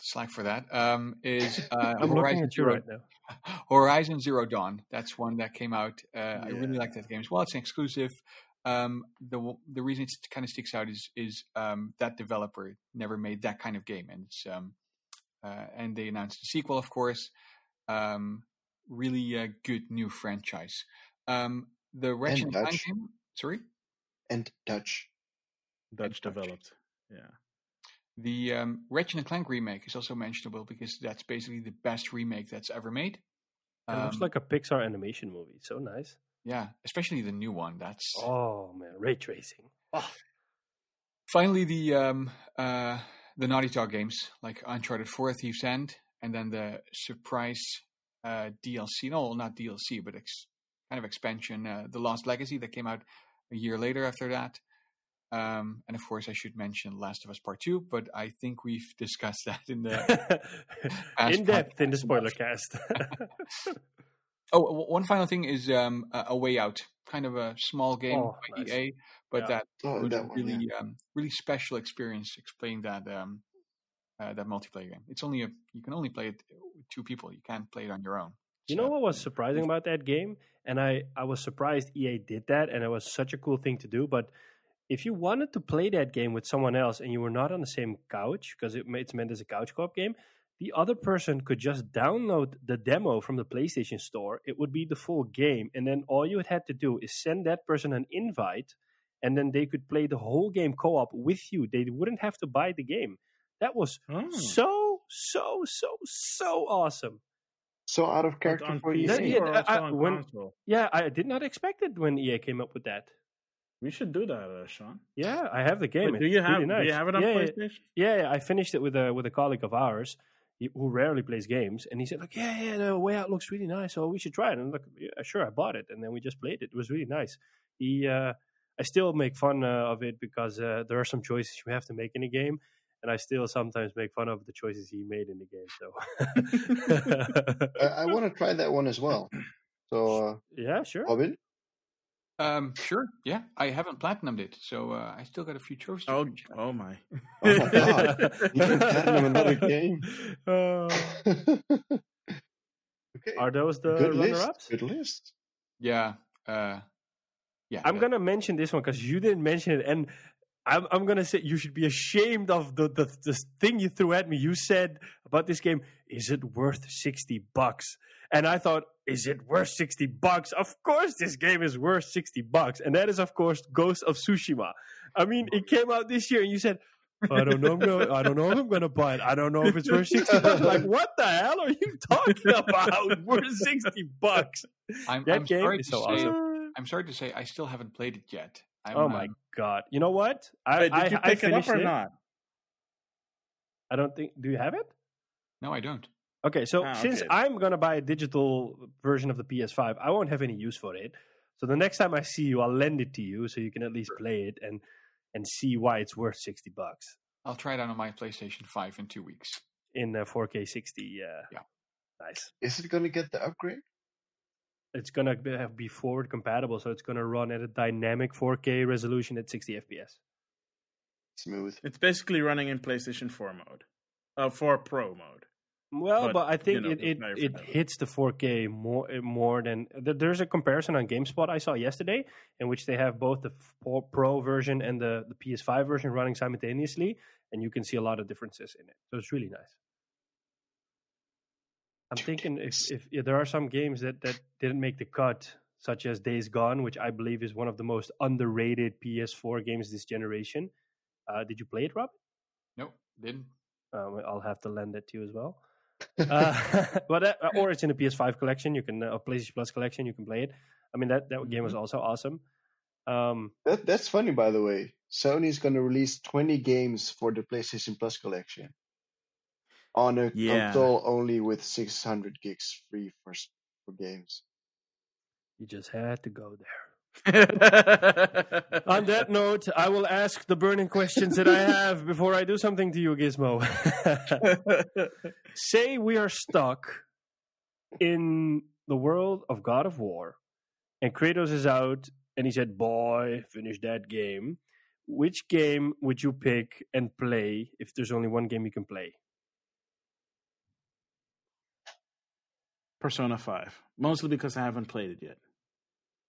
slack for that. Um, is uh, I'm looking Horizon at you Zero right now. Horizon Zero Dawn. That's one that came out. Uh, I really like that game as well. It's an exclusive. Um, the the reason it kind of sticks out is is um, that developer never made that kind of game, and it's, um, uh, and they announced a sequel, of course. Um, really uh, good new franchise. Um, the Ratchet and Clank Dutch. game. Sorry, and Dutch. Dutch Dutch. developed. Yeah. the um, Ratchet and Clank remake is also mentionable because that's basically the best remake that's ever made. It looks Um, like a Pixar animation movie. So nice. Yeah, especially the new one. That's Oh man, ray tracing. finally the um uh the Naughty Dog games like Uncharted 4 Thief's End and then the surprise uh DLC no not DLC but ex- kind of expansion uh, The Lost Legacy that came out a year later after that um and of course I should mention Last of Us Part 2 but I think we've discussed that in the in depth in the spoiler cast. oh w- one final thing is um a, a way out kind of a small game Oh, by nice. EA but Yeah. that Oh, was that one. really yeah. um, really special experience explaining that um, uh, that multiplayer game. It's only a you can only play it with two people. You can't play it on your own. You So- know what was surprising about that game? And I, I was surprised EA did that, and it was such a cool thing to do. But if you wanted to play that game with someone else and you were not on the same couch, because it, it's meant as a couch co op game, the other person could just download the demo from the PlayStation Store. It would be the full game. And then all you had to do is send that person an invite, and then they could play the whole game co op with you. They wouldn't have to buy the game. That was Oh. so, so, so, so awesome. So out of character on for you. That- yeah, or I- I- on when- Yeah, I did not expect it when EA came up with that. We should do that, uh, Sean. Yeah, I have the game. Wait, do you have really nice. do you have it on yeah, yeah, PlayStation? Yeah, yeah, I finished it with a with a colleague of ours he- who rarely plays games, and he said like, "Yeah, yeah, the way out looks really nice, so we should try it." And I'm like, "Yeah, sure." I bought it, and then we just played it. It was really nice. He, uh, I still make fun uh, of it because uh, there are some choices you have to make in a game, and I still sometimes make fun of the choices he made in the game. So, I, I want to try that one as well. So, uh, yeah, sure. Robin, Um, sure. Yeah, I haven't platinumed it, so uh, I still got a few trophies. to Oh, finish. oh my! Oh my God. You can platinum another game. Uh, okay. are those the Good list. runner-ups? Good list. Yeah. Uh, yeah. I'm that- gonna mention this one because you didn't mention it, and I'm I'm gonna say you should be ashamed of the the the thing you threw at me. You said about this game, is it worth sixty bucks? And I thought, is it worth sixty bucks? Of course, this game is worth sixty bucks, and that is of course Ghost of Tsushima. I mean, it came out this year, and you said. I don't know. I'm gonna, I don't know if I'm going to buy it. I don't know if it's worth sixty bucks. Like, what the hell are you talking about? worth sixty bucks? I'm, that I'm game sorry is to so say, awesome. I'm sorry to say, I still haven't played it yet. I'm, Oh my um, god! You know what? I did I, you I pick it up or it. not? I don't think. Do you have it? No, I don't. Okay, so Ah, since okay. I'm gonna buy a digital version of the PS5, I won't have any use for it. So the next time I see you, I'll lend it to you so you can at least play it and and see why it's worth sixty bucks I'll try it out on my PlayStation 5 in two weeks. in uh, 4K 60. Uh, Yeah. nice. Is it gonna get the upgrade? It's gonna be, have- be forward compatible, so it's gonna run at a dynamic 4K resolution at 60 FPS. Smooth. It's basically running in PlayStation 4 mode, uh, 4 Pro mode. Well, But, but, I you think know, it it, it hits the 4K more more than there's a comparison on GameSpot I saw yesterday in which they have both the Pro- version and the, the PS5 version running simultaneously, and you can see a lot of differences in it. So it's really nice. I'm thinking if, if if there are some games that that didn't make the cut, such as Days Gone, which I believe is one of the most underrated PS4 games this generation. Uh, did you play it, Rob? Nope, didn't. Um, I'll have to lend it to you as well. Uh, but uh, or it's in the PS5 collection. You can uh, PlayStation Plus collection. You can play it. I mean that that game was also awesome. Um, That that's funny, by the way. Sony's gonna release 20 games for the PlayStation Plus collection on a Yeah. console only with 600 gigs free for for games. you just had to go there. On that note, I will ask the burning questions that I have before I do something to you, Gizmo. Say we are stuck in the world of God of War, and Kratos is out, and he said, "Boy, finish that game." Which game would you pick and play if there's only one game you can play? Persona 5. Mostly because I haven't played it yet.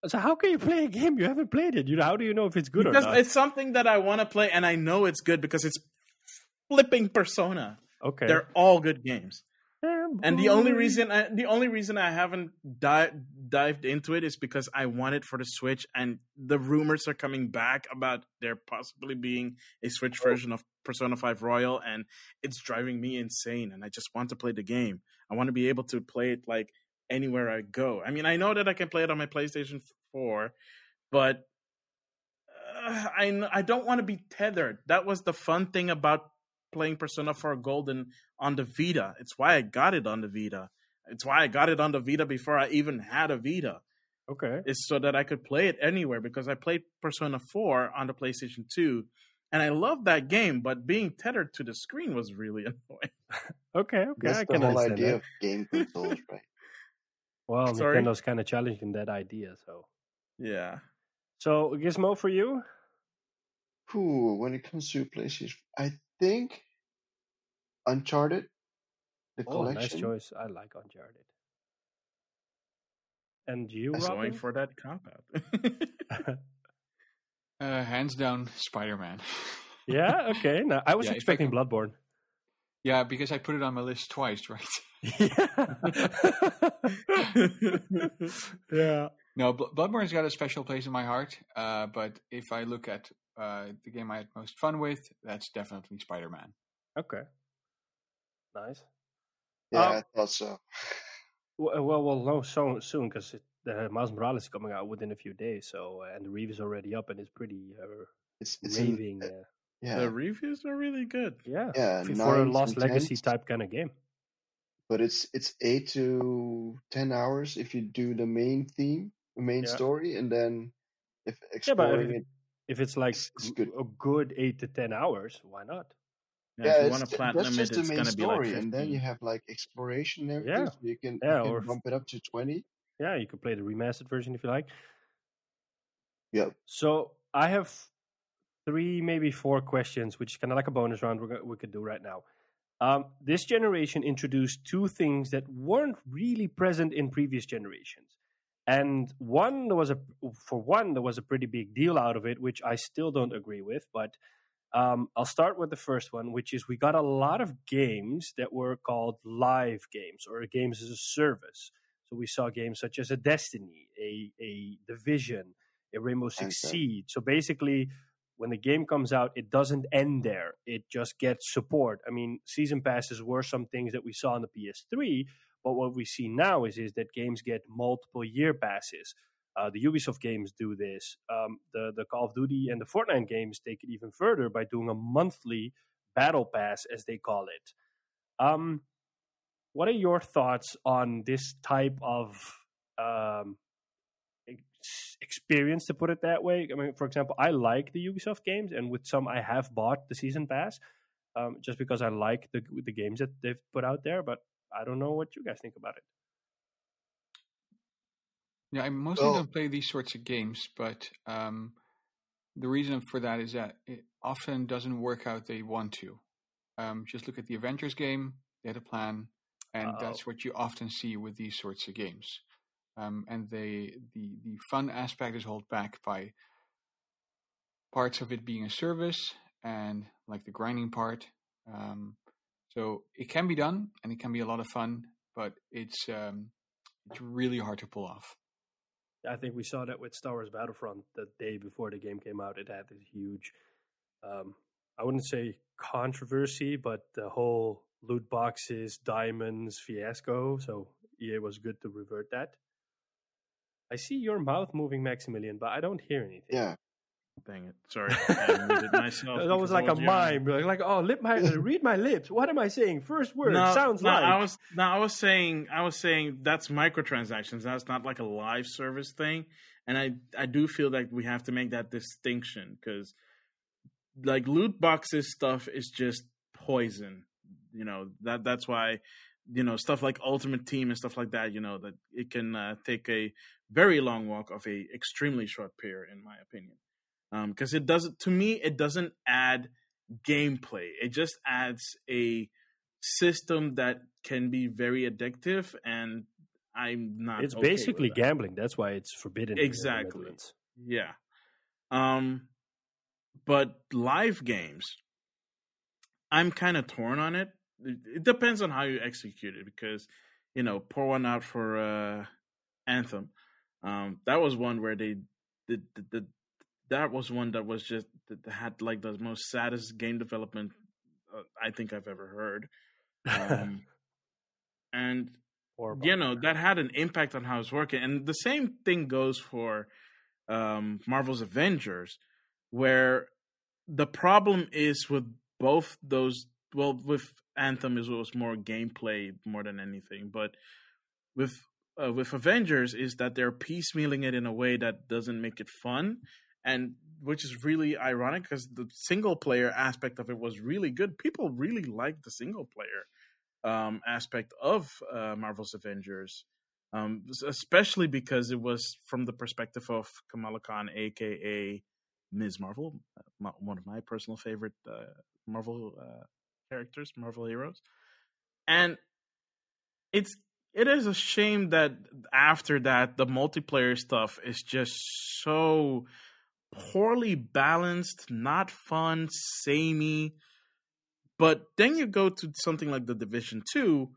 So how can you play a game you haven't played it? You know, how do you know if it's good because or not? it's something that I want to play, and I know it's good because it's flipping Persona. okay. They're all good games. Yeah, And the only reason I, the only reason I haven't di- dived into it is because I want it for the Switch, and the rumors are coming back about there possibly being a Switch Oh. version of Persona 5 Royal, and it's driving me insane. And I just want to play the game. I want to be able to play it like anywhere I go. I mean, I know that I can play it on my PlayStation 4, but uh, I I don't want to be tethered. That was the fun thing about playing Persona 4 Golden on the Vita. It's why I got it on the Vita. It's why I got it on the Vita before I even had a Vita. Okay. Is so that I could play it anywhere because I played Persona 4 on the PlayStation 2 and I loved that game, but being tethered to the screen was really annoying. Okay. Okay. That's I the can whole idea that. of game consoles, right? Well, Sorry? Nintendo's kind of challenging that idea. So, Yeah. so Gizmo for you. Ooh, when it comes to PlayStation, I think Uncharted, the Oh, nice choice. I like Uncharted. And you, That's Going Robin? for that cop out. Uh, hands down, Spider Man. yeah. Okay. No, I was Yeah, if expecting Bloodborne. Yeah, because I put it on my list twice, right? yeah. No, Bloodborne's got a special place in my heart. Uh, but if I look at uh, the game I had most fun with, that's definitely Spider Man. Okay. Nice. Yeah, Um, I thought so. Well, well, we'll know so soon because the Miles Morales is coming out within a few days. So, uh, and the review is already up and it's pretty uh, It's it's in, raving. uh, uh, yeah, The reviews are really good. yeah. yeah, For a Lost Legacy tens, type kind of game. but it's it's eight to ten hours if you do the main theme, the main Yeah. story, and then if Yeah, but exploring if, it, if it's like It's- it's good. a good eight to ten hours, why not? Yeah, yeah, if you it's, want to ju- platinum that's it, the it's main gonna be like story, and then you have like exploration and everything. Yeah. So you can, Yeah, you can or bump it up to twenty. Yeah, you could play the remastered version if you like. Yep. So I have three, maybe four questions, which is kind of like a bonus round we're, we could do right now. Um, this generation introduced two things that weren't really present in previous generations, and one there was a for one there was a pretty big deal out of it, which I still don't agree with. But um, I'll start with the first one, which is we got a lot of games that were called live games or games as a service. So we saw games such as a Destiny, a a Division, a Rainbow Six Okay. Siege. So basically, when the game comes out, it doesn't end there. It just gets support. I mean, season passes were some things that we saw on the PS3, but what we see now is is that games get multiple year passes. Uh, the Ubisoft games do this. Um, the the Call of Duty and the Fortnite games take it even further by doing a monthly battle pass, as they call it. Um, what are your thoughts on this type of um, experience to put it that way. I mean, for example, I like the Ubisoft games, and with some I have bought the season pass, um, just because I like the the games that they've put out there. But I don't know what you guys think about it. Yeah, I mostly Well- don't play these sorts of games, but um, the reason for that is that it often doesn't work out they want to. Um, just look at the Avengers game; they had a plan, and Uh-oh. that's what you often see with these sorts of games. Um, and the the fun aspect is held back by parts of it being a service and like the grinding part. Um, so it can be done, and it can be a lot of fun, but it's um, it's really hard to pull off. I think we saw that with Star Wars Battlefront the day before the game came out. It had this huge, um, I wouldn't say controversy, but the whole loot boxes, diamonds fiasco. So EA was good to revert that. I see your mouth moving, Maximilian, but I don't hear anything. Yeah. Dang it! Sorry, I muted myself. It was because I like a was yawning. mime, like, like oh, lip my, read my lips. What am I saying? First word No, sounds no, like. I was no, I was saying I was saying that's microtransactions. That's not like a live service thing. And I I do feel like we have to make that distinction because like loot boxes stuff is just poison. You know that that's why you know stuff like Ultimate Team and stuff like that. You know that it can uh, take a very long walk of a extremely short pier, in my opinion. Because it doesn't to me, it doesn't add gameplay. It just adds a system that can be very addictive, and I'm not. it's okay basically that. gambling. That's why it's forbidden. Exactly. Yeah. Um, but live games, I'm kind of torn on it. it. It depends on how you execute it because, you know, pour one out for uh, Anthem. Um, that was one where they did the, the, that was one that was just that had like the most saddest game development uh, I think I've ever heard. Um, and Or you know that had an impact on how it's working and the same thing goes for um marvel's avengers where the problem is with both those well with anthem is was more gameplay more than anything but with uh, with avengers is that they're piecemealing it in a way that doesn't make it fun and which is really ironic because the single player aspect of it was really good people really liked the single player um, aspect of uh, Marvel's Avengers, um, especially because it was from the perspective of Kamala Khan, aka Ms. Marvel, uh, one of my personal favorite uh, Marvel uh, characters, Marvel heroes, and it's it is a shame that after that the multiplayer stuff is just so poorly balanced, not fun, samey. But then you go to something like the Division 2,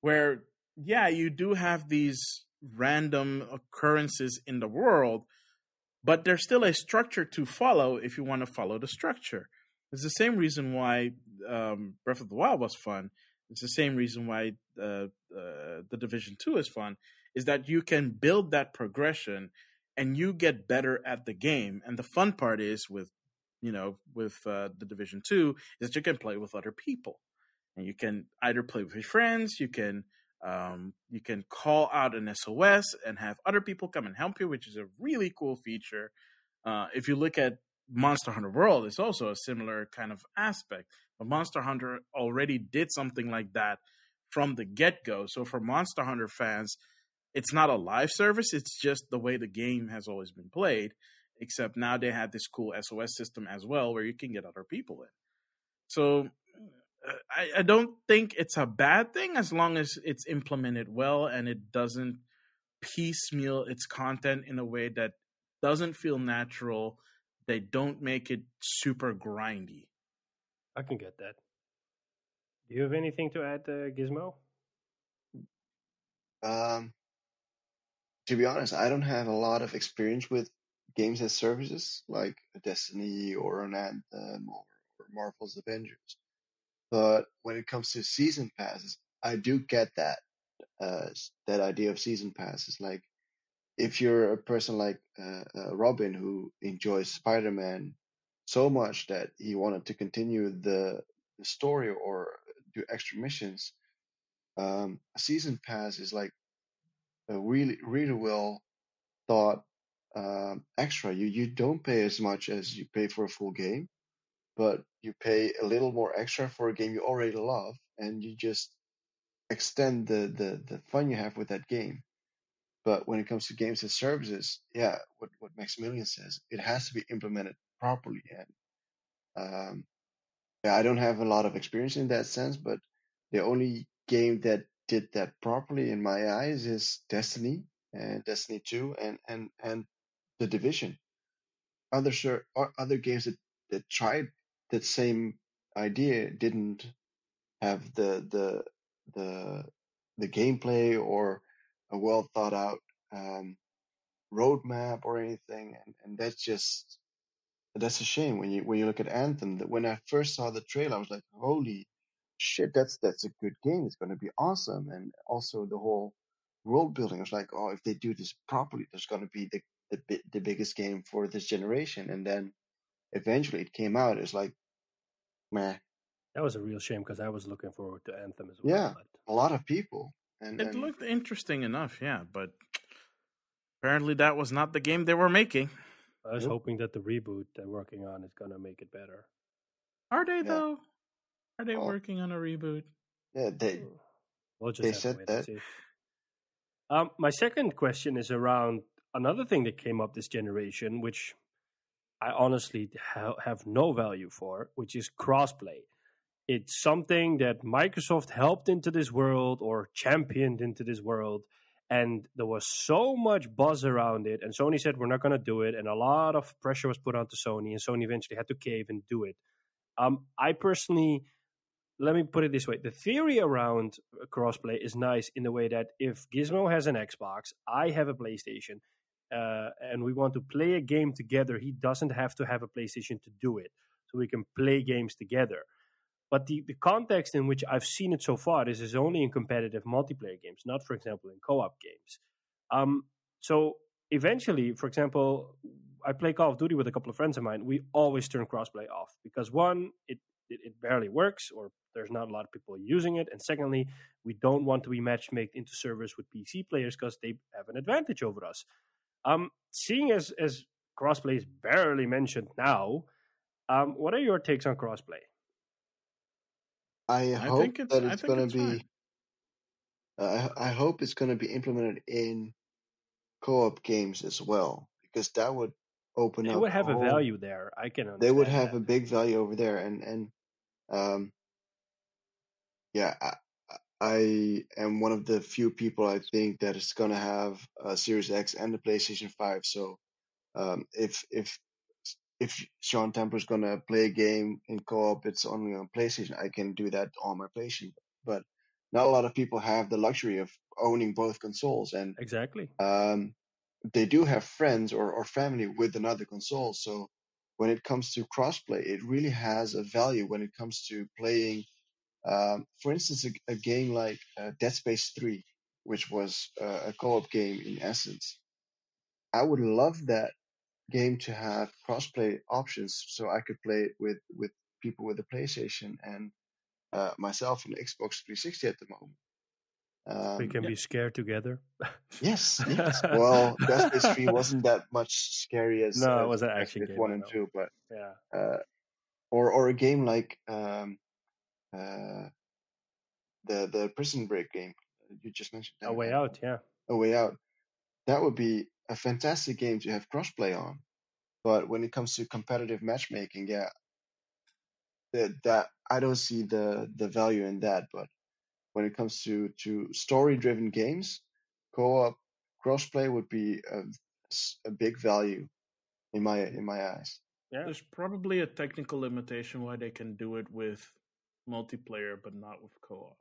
where, yeah, you do have these random occurrences in the world, but there's still a structure to follow if you want to follow the structure. It's the same reason why um, Breath of the Wild was fun. It's the same reason why uh, uh, the Division 2 is fun, is that you can build that progression and you get better at the game. And the fun part is with you know, with uh, the Division Two, is that you can play with other people, and you can either play with your friends, you can um, you can call out an SOS and have other people come and help you, which is a really cool feature. Uh, if you look at Monster Hunter World, it's also a similar kind of aspect. But Monster Hunter already did something like that from the get go. So for Monster Hunter fans, it's not a live service; it's just the way the game has always been played except now they have this cool SOS system as well where you can get other people in. So uh, I, I don't think it's a bad thing as long as it's implemented well and it doesn't piecemeal its content in a way that doesn't feel natural. They don't make it super grindy. I can get that. Do you have anything to add, uh, Gizmo? Um, to be honest, I don't have a lot of experience with games as services like Destiny or an Anthem or, or Marvel's Avengers. But when it comes to season passes, I do get that uh, that idea of season passes. Like if you're a person like uh, uh, Robin who enjoys Spider-Man so much that he wanted to continue the, the story or do extra missions, um, a season pass is like a really really well thought um, extra. You you don't pay as much as you pay for a full game, but you pay a little more extra for a game you already love, and you just extend the the the fun you have with that game. But when it comes to games and services, yeah, what what Maximilian says, it has to be implemented properly. And um, I don't have a lot of experience in that sense, but the only game that did that properly in my eyes is Destiny and Destiny 2 and and and The Division. Other or other games that that tried that same idea didn't have the the the the gameplay or a well thought out um, roadmap or anything, and, and that's just that's a shame when you when you look at Anthem. That when I first saw the trailer, I was like, "Holy shit, that's that's a good game. It's going to be awesome!" And also the whole world building. I was like, "Oh, if they do this properly, there's going to be the the bi- the biggest game for this generation." And then eventually it came out. It's like, meh. That was a real shame because I was looking forward to Anthem as well. Yeah. But A lot of people. And, It and looked interesting enough, yeah, but apparently that was not the game they were making. I was Nope. hoping that the reboot they're working on is going to make it better. Are they Yeah. though? Are they Oh. working on a reboot? yeah, they We'll just They said that. Um, my second question is around another thing that came up this generation, which I honestly ha- have no value for, which is crossplay. It's something that Microsoft helped into this world or championed into this world, and there was so much buzz around it. And Sony said we're not going to do it, and a lot of pressure was put onto Sony, and Sony eventually had to cave and do it. Um, I personally let me put it this way the theory around crossplay is nice in the way that if gizmo has an xbox i have a playstation uh, and we want to play a game together he doesn't have to have a playstation to do it so we can play games together but the, the context in which i've seen it so far this is only in competitive multiplayer games not for example in co-op games. Um, so eventually for example i play call of duty with a couple of friends of mine. We always turn crossplay off because one it it, it barely works or there's not a lot of people using it. And secondly we don't want to be matchmaked into servers with pc players because they have an advantage over us. Um seeing as as crossplay is barely mentioned now um what are your takes on crossplay I hope think it's- that it's going to be. Uh, I I hope it's going to be implemented in co-op games as well, because that would open they up. would have a value there i can They would have that. a big value over there, and and um, yeah, I, I am one of the few people I think that is going to have a Series X and the PlayStation Five. So, um, if if if Sean Templer's going to play a game in co-op, it's only on PlayStation. I can do that on my PlayStation, but not a lot of people have the luxury of owning both consoles, and exactly um, they do have friends or, or family with another console. So when it comes to crossplay, it really has a value when it comes to playing, um, for instance, a, a game like uh, Dead Space 3, which was uh, a co-op game in essence. I would love that game to have crossplay options so I could play it with, with people with a PlayStation and uh, myself on Xbox 360 at the moment. Um, we can yeah. be scared together Yes, yes. Well, Dead Space 3 wasn't that much scary as, No, it wasn't actually game, 1 and 2, but yeah uh, or or a game like um, uh, the the Prison Break game you just mentioned. a way out yeah A Way Out. That would be a fantastic game to have crossplay on. But when it comes to competitive matchmaking, yeah, that that I don't see the the value in that. But when it comes to to story driven games, co-op crossplay would be a, a big value in my in my eyes. yeah There's probably a technical limitation why they can do it with multiplayer but not with co-op.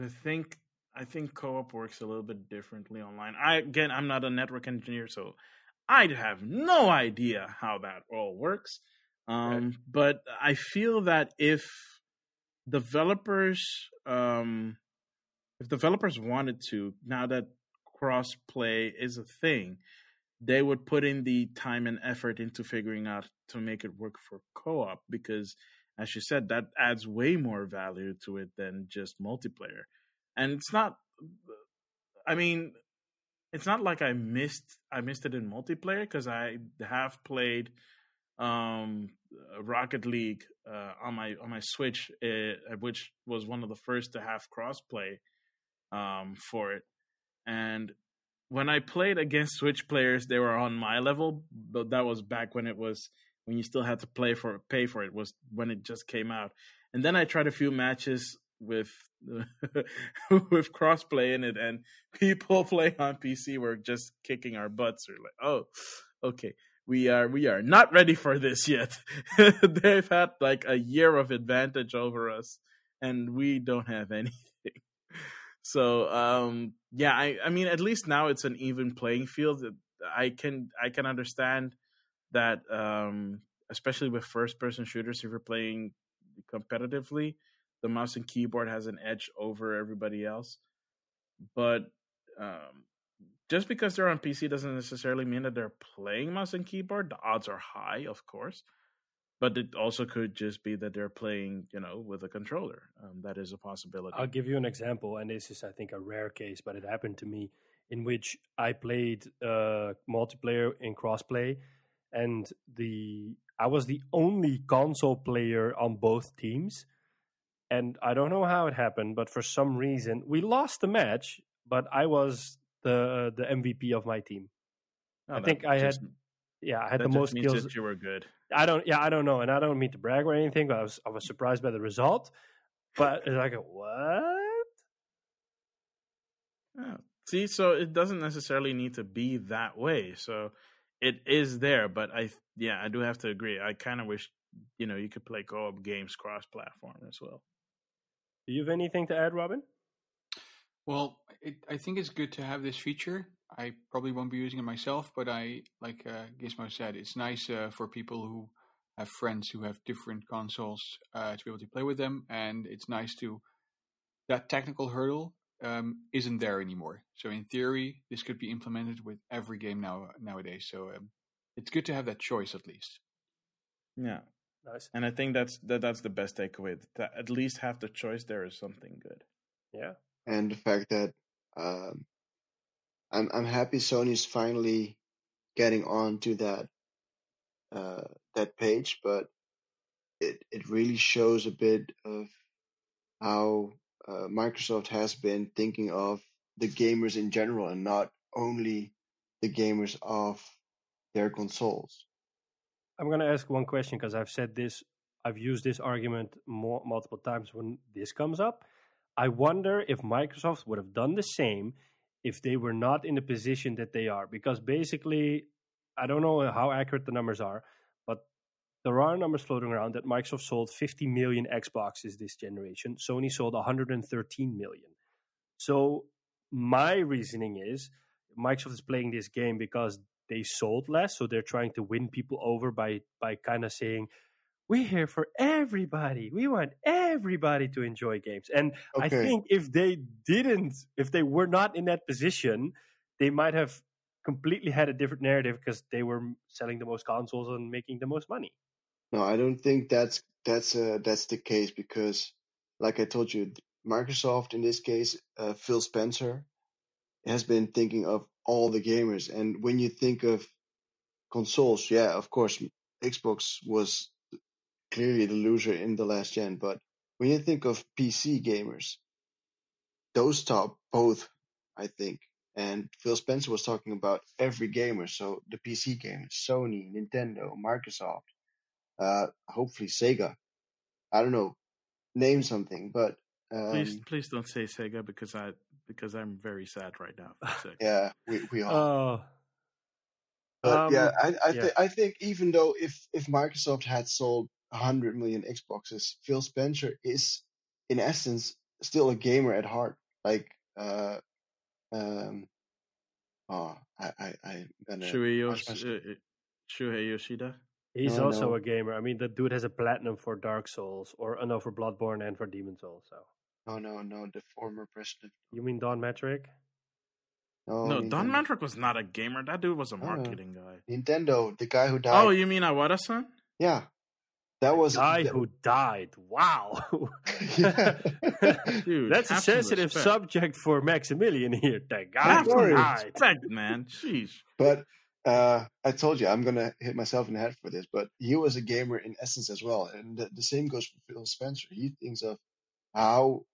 I think I think co-op works a little bit differently online. I again, I'm not a network engineer, so I have no idea how that all works. Um, But I feel that if developers, um, if developers wanted to, now that cross-play is a thing, they would put in the time and effort into figuring out to make it work for co-op because as you said that adds way more value to it than just multiplayer and it's not i mean it's not like I missed I missed it in multiplayer because I have played um Rocket League uh, on my on my Switch, uh, which was one of the first to have crossplay um, for it. And when I played against Switch players, they were on my level, but that was back when it was when you still had to play for pay for it. Was when it just came out. And then I tried a few matches with with crossplay in it, and people playing on PC were just kicking our butts. We're like, oh, okay we are we are not ready for this yet. They've had like a year of advantage over us, and we don't have anything. So um, yeah, I, I mean, at least now it's an even playing field. I can I can understand that, um, especially with first person shooters, if you're playing competitively, the mouse and keyboard has an edge over everybody else. But um, just because they're on PC doesn't necessarily mean that they're playing mouse and keyboard. The odds are high, of course, but it also could just be that they're playing, you know, with a controller. Um, that is a possibility. I'll give you an example, and this is, I think, a rare case, but it happened to me, in which I played uh, multiplayer in crossplay, and the I was the only console player on both teams. And I don't know how it happened, but for some reason we lost the match. But I was the the MVP of my team. Oh, I think I had yeah, I had the most kills. you were good. I don't yeah, I don't know, and I don't mean to brag or anything, but I was I was surprised by the result. But it's like what? Oh, see, so it doesn't necessarily need to be that way. So it is there, but I yeah, I do have to agree. I kind of wish you know you could play co-op games cross-platform as well. Do you have anything to add, Robin? Well, it, I think it's good to have this feature. I probably won't be using it myself, but I, like uh, Gizmo said, it's nice uh, for people who have friends who have different consoles uh, to be able to play with them, and it's nice to that technical hurdle um, isn't there anymore. So in theory, this could be implemented with every game now nowadays. So um, it's good to have that choice at least. Yeah, nice. And I think that's that, that's the best takeaway. To at least have the choice there is something good. Yeah and the fact that um, I'm I'm happy Sony's finally getting on to that uh, that page, but it it really shows a bit of how uh, Microsoft has been thinking of the gamers in general and not only the gamers of their consoles. I'm going to ask one question because I've said this, I've used this argument more, multiple times when this comes up. I wonder if Microsoft would have done the same if they were not in the position that they are. Because basically, I don't know how accurate the numbers are, but there are numbers floating around that Microsoft sold 50 million Xboxes this generation. Sony sold 113 million. So my reasoning is Microsoft is playing this game because they sold less, so they're trying to win people over by by kind of saying, we're here for everybody. We want everybody to enjoy games. And okay. I think if they didn't, if they were not in that position, they might have completely had a different narrative because they were selling the most consoles and making the most money. No, I don't think that's that's uh, that's the case because, like I told you, Microsoft in this case, uh, Phil Spencer, has been thinking of all the gamers. And when you think of consoles, yeah, of course, Xbox was clearly the loser in the last gen. But when you think of PC gamers, those top both, I think. And Phil Spencer was talking about every gamer. So the PC gamers, Sony, Nintendo, Microsoft, uh, hopefully Sega. I don't know, name something, but um, please, please don't say Sega because I because I'm very sad right now. yeah, we we are. Oh. But um, yeah, I I, th- I think even though if if Microsoft had sold 100 million Xboxes, Phil Spencer is, in essence, still a gamer at heart. Like, uh, um, oh, I, I, I'm gonna. Shuhei, Shuhei Yoshida? He's no, also no. a gamer. I mean, the dude has a platinum for Dark Souls, or uh, no, for Bloodborne and for Demon's Souls. So. No, no, no. The former president. You mean Don Mattrick? No, no Don Mattrick was not a gamer. That dude was a marketing guy. Nintendo, the guy who died. Oh, you mean Iwata-san? Yeah. That was guy that- who died. Wow. Dude, That's a sensitive respect. subject for Maximilian here. The guy Have who some died. respect, man. Jeez. But uh, I told you I'm gonna hit myself in the head for this. But he was a gamer in essence as well, and the, the same goes for Phil Spencer. He thinks of how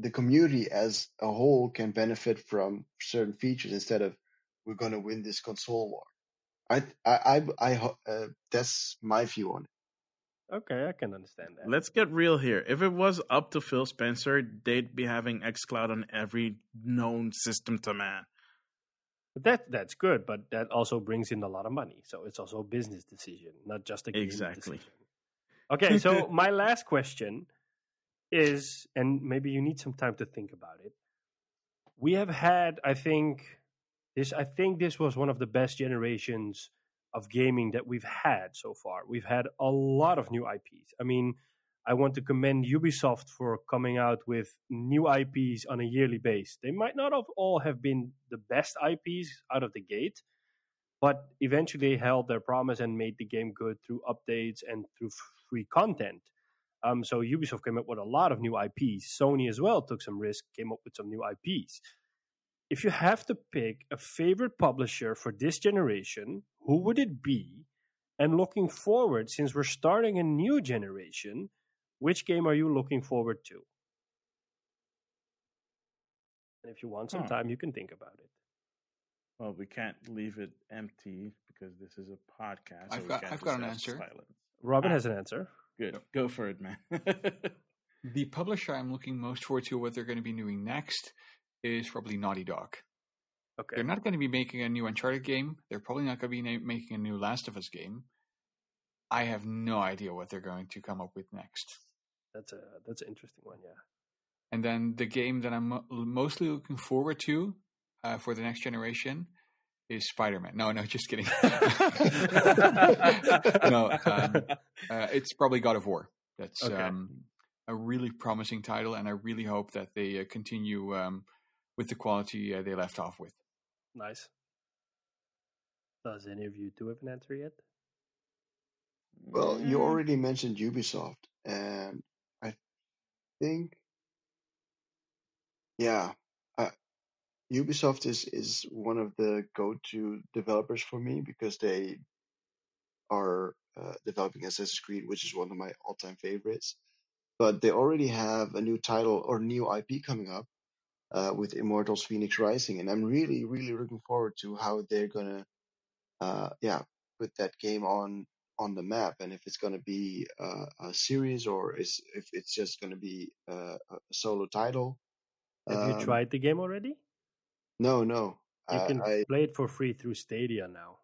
the community as a whole can benefit from certain features instead of we're gonna win this console war. I I I, I uh, that's my view on it. Okay, I can understand that. Let's get real here. If it was up to Phil Spencer, they'd be having xCloud on every known system to man. But that that's good, but that also brings in a lot of money. So it's also a business decision, not just a game Exactly. decision. Okay, so my last question is, and maybe you need some time to think about it. We have had, I think, this. I think this was one of the best generations of gaming that we've had so far. We've had a lot of new IPs. I mean, I want to commend Ubisoft for coming out with new IPs on a yearly base. They might not have all have been the best IPs out of the gate, but eventually held their promise and made the game good through updates and through free content. Um, so Ubisoft came up with a lot of new IPs. Sony as well took some risk, came up with some new IPs. If you have to pick a favorite publisher for this generation, who would it be? And looking forward, since we're starting a new generation, which game are you looking forward to? And if you want some Huh. time, you can think about it. Well, we can't leave it empty because this is a podcast. I've we got- I've got an answer. silence. Robin Ah. has an answer. Good. Go for it, man. The publisher I'm looking most forward to what they're going to be doing next is probably Naughty Dog. Okay. They're not going to be making a new Uncharted game. They're probably not going to be na- making a new Last of Us game. I have no idea what they're going to come up with next. That's a that's an interesting one, yeah. And then the game that I'm mostly looking forward to uh, for the next generation is Spider Man. No, no, just kidding. no, um, uh, it's probably God of War. That's Okay. um, a really promising title, and I really hope that they uh, continue um, with the quality uh, they left off with. Nice. Does any of you do have an answer yet? Well, you Mm, already mentioned Ubisoft, and I think, yeah, Ubisoft is is one of the go-to developers for me because they are uh, developing Assassin's Creed, which is one of my all-time favorites. But they already have a new title or new IP coming up uh, with Immortals: Fenyx Rising, and I'm really, really looking forward to how they're gonna, uh, yeah, put that game on on the map and if it's going to be uh, a series or is if it's just going to be uh, a solo title. Have you Um, tried the game already? No, no. You Uh, can I play it for free through Stadia now.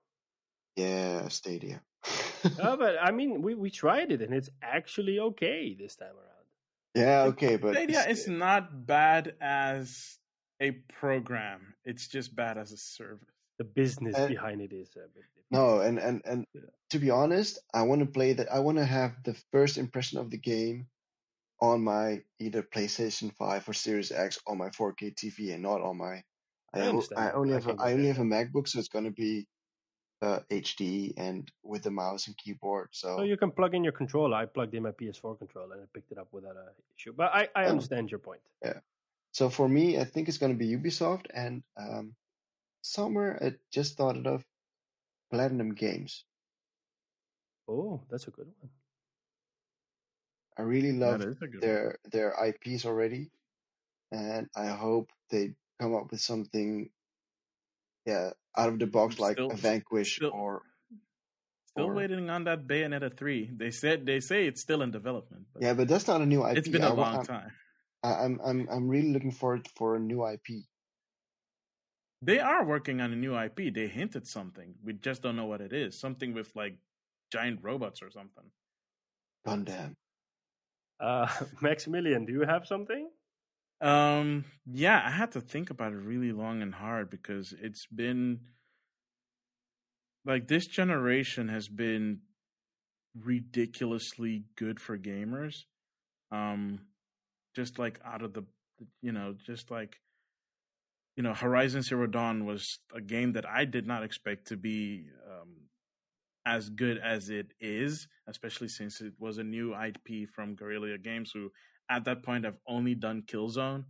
yeah, Stadia. oh, but I mean, we, we tried it and it's actually okay this time around. yeah, okay, but Stadia is not bad as a program. It's just bad as a service. The business Uh, behind it is a bit different. no, and and and Yeah. to be honest, I want to play that. I want to have the first impression of the game on my either PlayStation Five or Series X on my 4K TV, and not on my. I I, I only have a, I only have a MacBook, so it's going to be uh, HD and with the mouse and keyboard. So So you can plug in your controller. I plugged in my PS4 controller and it picked it up without a issue. But I, I Oh. understand your point. Yeah. So for me, I think it's going to be Ubisoft and um, somewhere I just thought of Platinum Games. Oh, that's a good one. I really love That is one. their their IPs already, and I hope they come up with something, yeah, out of the box like Still- a Vanquish still- or Still or- waiting on that Bayonetta three. They said they say it's still in development. But yeah, but that's not a new IP. it's been I a wa- long I'm, time. I- I'm I'm I'm really looking forward for a new IP. They are working on a new IP. They hinted something. We just don't know what it is. Something with like giant robots or something. Gundam. Uh, Maximilian, do you have something? Um, yeah, I had to think about it really long and hard because it's been like this generation has been ridiculously good for gamers. Um, just like out of the, you know, just like, you know, Horizon Zero Dawn was a game that I did not expect to be um, as good as it is, especially since it was a new IP from Guerrilla Games, who at that point I've only done Killzone,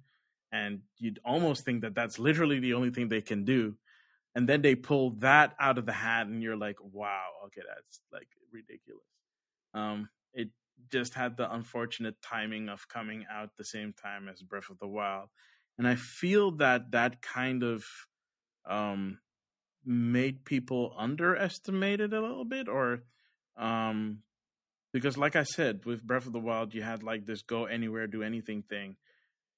and you'd almost think that that's literally the only thing they can do. And then they pull that out of the hat, and you're like, "Wow, okay, that's like ridiculous." Um, it just had the unfortunate timing of coming out the same time as Breath of the Wild, and I feel that that kind of um, made people underestimate it a little bit, or um, because, like I said, with Breath of the Wild, you had like this go anywhere, do anything thing,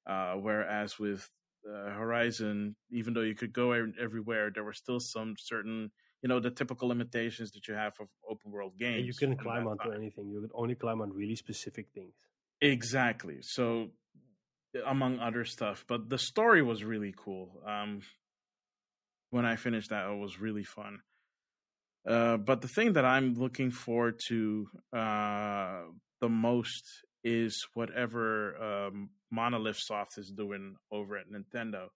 uh, whereas with uh, Horizon, even though you could go everywhere, there were still some certain you know the typical limitations that you have of open world games. you couldn't climb onto time. anything. You could only climb on really specific things. Exactly. So, among other stuff, but the story was really cool. Um, when I finished that, it was really fun. Uh, but the thing that I'm looking forward to uh, the most is whatever um, Monolith Soft is doing over at Nintendo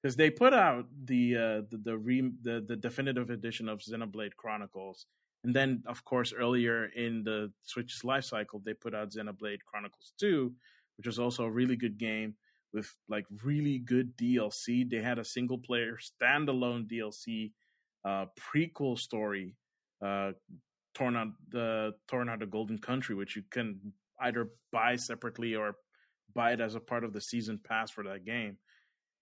because they put out the uh, the the, re- the the definitive edition of Xenoblade Chronicles, and then of course earlier in the Switch's life cycle they put out Xenoblade Chronicles Two, which was also a really good game with like really good DLC. They had a single player standalone DLC uh, prequel story, uh, Torna the Torna the Golden Country, which you can either buy separately or buy it as a part of the season pass for that game.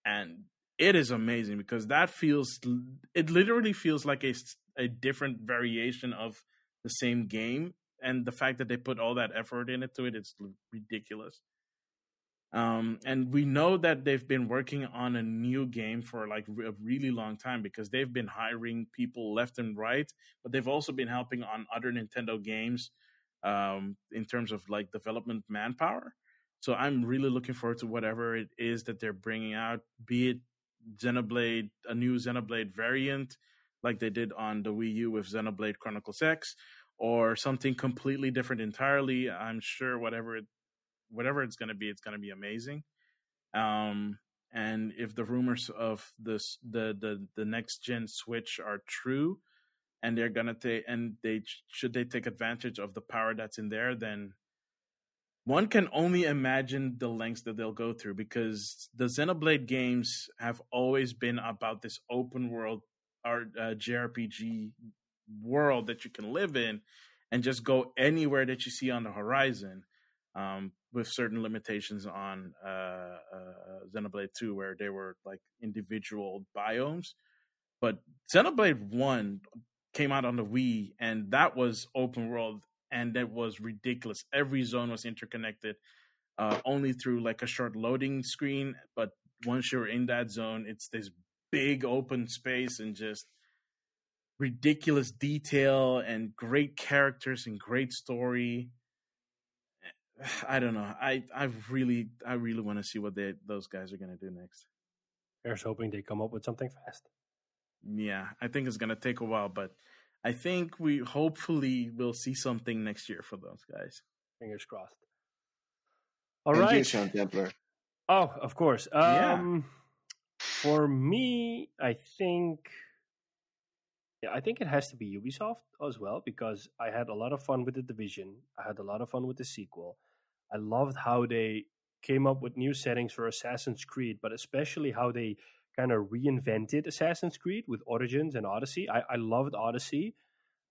And it is amazing because that feels it literally feels like a a different variation of the same game and the fact that they put all that effort into it it's ridiculous um, and we know that they've been working on a new game for like a really long time because they've been hiring people left and right but they've also been helping on other nintendo games um, in terms of like development manpower so i'm really looking forward to whatever it is that they're bringing out be it Xenoblade, a new Xenoblade variant, like they did on the Wii U with Xenoblade Chronicles X, or something completely different entirely. I'm sure whatever it, whatever it's going to be, it's going to be amazing. Um, and if the rumors of this the the the next gen Switch are true, and they're gonna take and they should they take advantage of the power that's in there, then one can only imagine the lengths that they'll go through because the Xenoblade games have always been about this open world or uh, JRPG world that you can live in and just go anywhere that you see on the horizon. Um, with certain limitations on uh, uh, Xenoblade 2, where they were like individual biomes. But Xenoblade 1 came out on the Wii, and that was open world and that was ridiculous. Every zone was interconnected, uh, only through like a short loading screen. But once you're in that zone, it's this big open space and just ridiculous detail and great characters and great story. I don't know. I I really I really want to see what they those guys are going to do next. Here's hoping they come up with something fast. Yeah, I think it's going to take a while, but I think we hopefully will see something next year for those guys. Fingers crossed. All Thank right, you, Sean Templar. Oh, of course. Um, yeah. For me, I think, yeah, I think it has to be Ubisoft as well because I had a lot of fun with the division. I had a lot of fun with the sequel. I loved how they came up with new settings for Assassin's Creed, but especially how they kind of reinvented Assassin's Creed with Origins and Odyssey. I, I loved Odyssey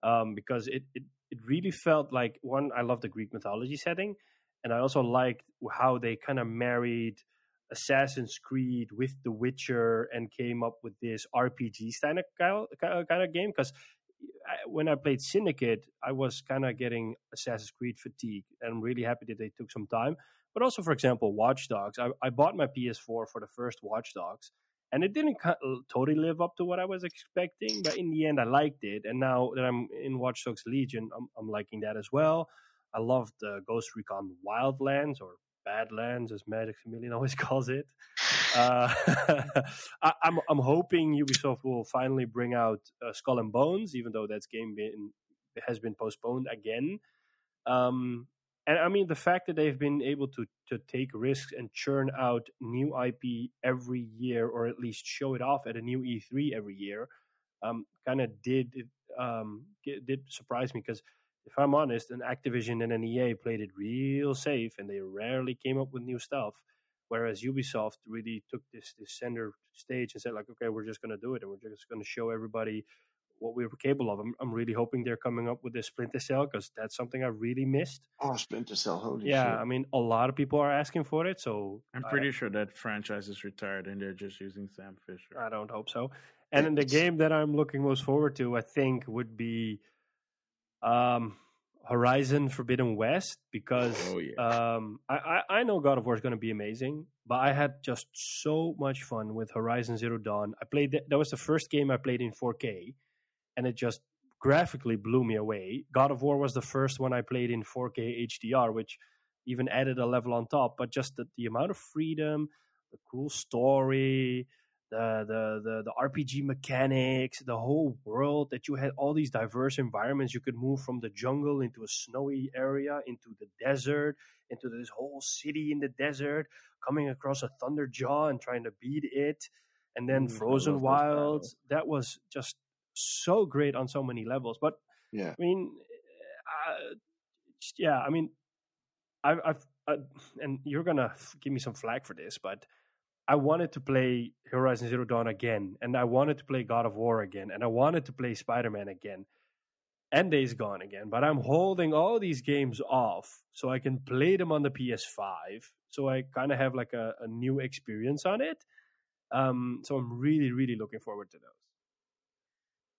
um, because it, it, it really felt like one, I love the Greek mythology setting, and I also liked how they kind of married Assassin's Creed with The Witcher and came up with this RPG kind of kind of game. Because when I played Syndicate, I was kind of getting Assassin's Creed fatigue, and I'm really happy that they took some time. But also, for example, Watch Dogs. I, I bought my PS4 for the first Watch Dogs, and it didn't totally live up to what I was expecting, but in the end, I liked it. And now that I'm in Watch Dogs Legion, I'm, I'm liking that as well. I loved uh, Ghost Recon Wildlands or Badlands, as Maximilian always calls it. Uh, I, am I'm, I'm hoping Ubisoft will finally bring out uh, Skull and Bones, even though that game been, has been postponed again. Um, and I mean the fact that they've been able to to take risks and churn out new IP every year, or at least show it off at a new E3 every year, um, kind of did um, did surprise me because if I'm honest, an Activision and an EA played it real safe, and they rarely came up with new stuff. Whereas Ubisoft really took this this center stage and said like, okay, we're just going to do it, and we're just going to show everybody what we were capable of. I'm, I'm really hoping they're coming up with this Splinter Cell because that's something I really missed. Oh, Splinter Cell, holy yeah, shit. I mean, a lot of people are asking for it, so I'm I- pretty sure that franchise is retired and they're just using Sam Fisher. I don't hope so. And in the game that I'm looking most forward to, I think, would be um, Horizon Forbidden West because Oh, yeah. um, I, I, I know God of War is going to be amazing, but I had just so much fun with Horizon Zero Dawn. I played that, that was the first game I played in 4K, and it just graphically blew me away. God of War was the first one I played in 4K HDR, which even added a level on top. But just the, the amount of freedom, the cool story, the, the the the RPG mechanics, the whole world that you had all these diverse environments. You could move from the jungle into a snowy area, into the desert, into this whole city in the desert, coming across a Thunderjaw and trying to beat it, and then I Frozen Wilds. That was just so great on so many levels. But Yeah. I mean, uh, yeah, I mean, I've, I've uh, and you're gonna give me some flack for this, but I wanted to play Horizon Zero Dawn again, and I wanted to play God of War again, and I wanted to play Spider Man again, and Days Gone again. But I'm holding all these games off so I can play them on the PS5, so I kind of have like a, a new experience on it. Um, so I'm really, really looking forward to those.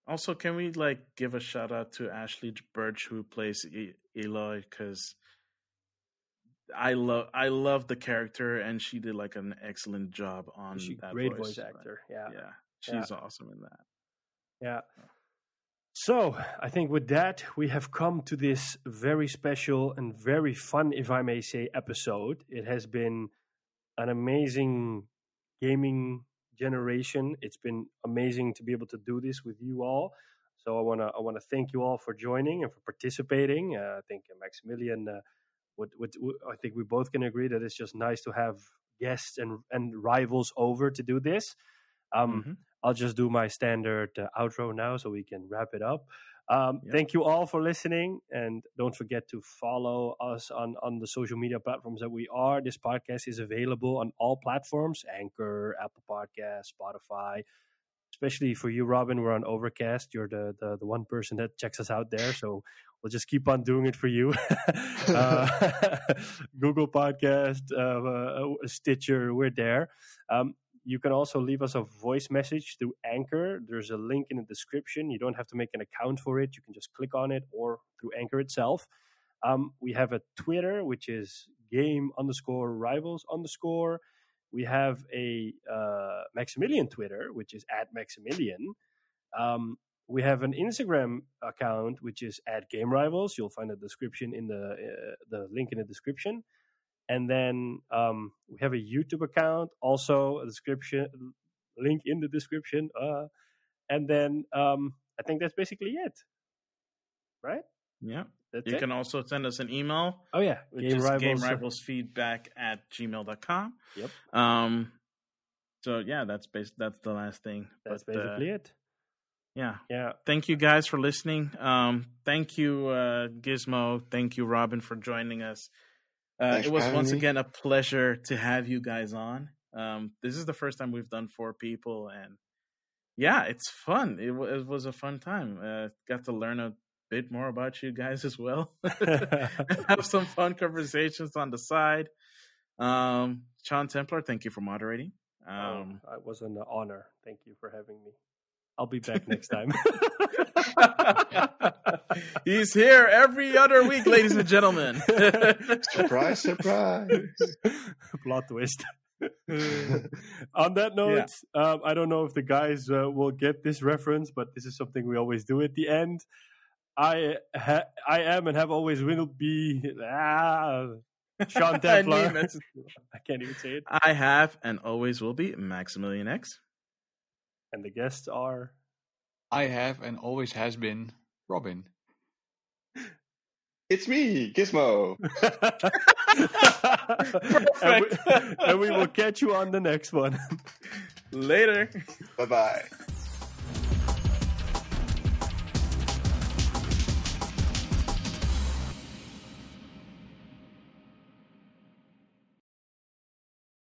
Also, can we like give a shout out to Ashly Burch who plays e- Aloy because I love I love the character and she did like an excellent job on She's a that great voice. voice actor. Yeah. Yeah, she's awesome in that. Yeah. So I think with that, we have come to this very special and very fun, if I may say, episode. It has been an amazing gaming generation. It's been amazing to be able to do this with you all. So I want to I want to thank you all for joining and for participating. Uh, I think Maximilian, uh, would, would, would, I think we both can agree that it's just nice to have guests and and rivals over to do this. Um, Mhm. I'll just do my standard uh, outro now so we can wrap it up. Um. Thank you all for listening. And don't forget to follow us on, on the social media platforms that we are. This podcast is available on all platforms Anchor, Apple Podcasts, Spotify. Especially for you, Robin, we're on Overcast. You're the, the, the one person that checks us out there. So we'll just keep on doing it for you. uh, Google Podcast, uh, uh, Stitcher, we're there. Um, you can also leave us a voice message through Anchor. There's a link in the description. You don't have to make an account for it. You can just click on it or through Anchor itself. Um, we have a Twitter, which is game underscore rivals underscore. We have a uh, Maximilian Twitter, which is at Maximilian. Um, we have an Instagram account, which is at Game Rivals. You'll find a description in the uh, the link in the description. And then um, we have a YouTube account, also a description link in the description. Uh, and then um, I think that's basically it, right? Yeah. That's You it. can also send us an email, oh yeah, which Game is Rivals. game rivals feedback at gmail.com. Yep. Um, so yeah, that's bas- that's the last thing. That's But, uh, basically it. yeah. Yeah. Thank you guys for listening. Um, thank you, uh, Gizmo. Thank you, Robin, for joining us. Uh, it was once me. again a pleasure to have you guys on. Um, this is the first time we've done four people, and yeah, it's fun. It, w- it was a fun time. Uh, got to learn a bit more about you guys as well. have some fun conversations on the side. Um, Sean Templar, thank you for moderating. Um, oh, it was an honor. Thank you for having me. I'll be back next time. He's here every other week, ladies and gentlemen. surprise, surprise. Plot twist. On that note, um, I don't know if the guys uh, will get this reference, but this is something we always do at the end. I ha- I am and have always will be ah, Sean I Templar. knew it. I can't even say it. I have and always will be Maximilian X. And the guests are I have and always has been Robin. It's me, Gizmo. and, we, and we will catch you on the next one. Later. Bye bye.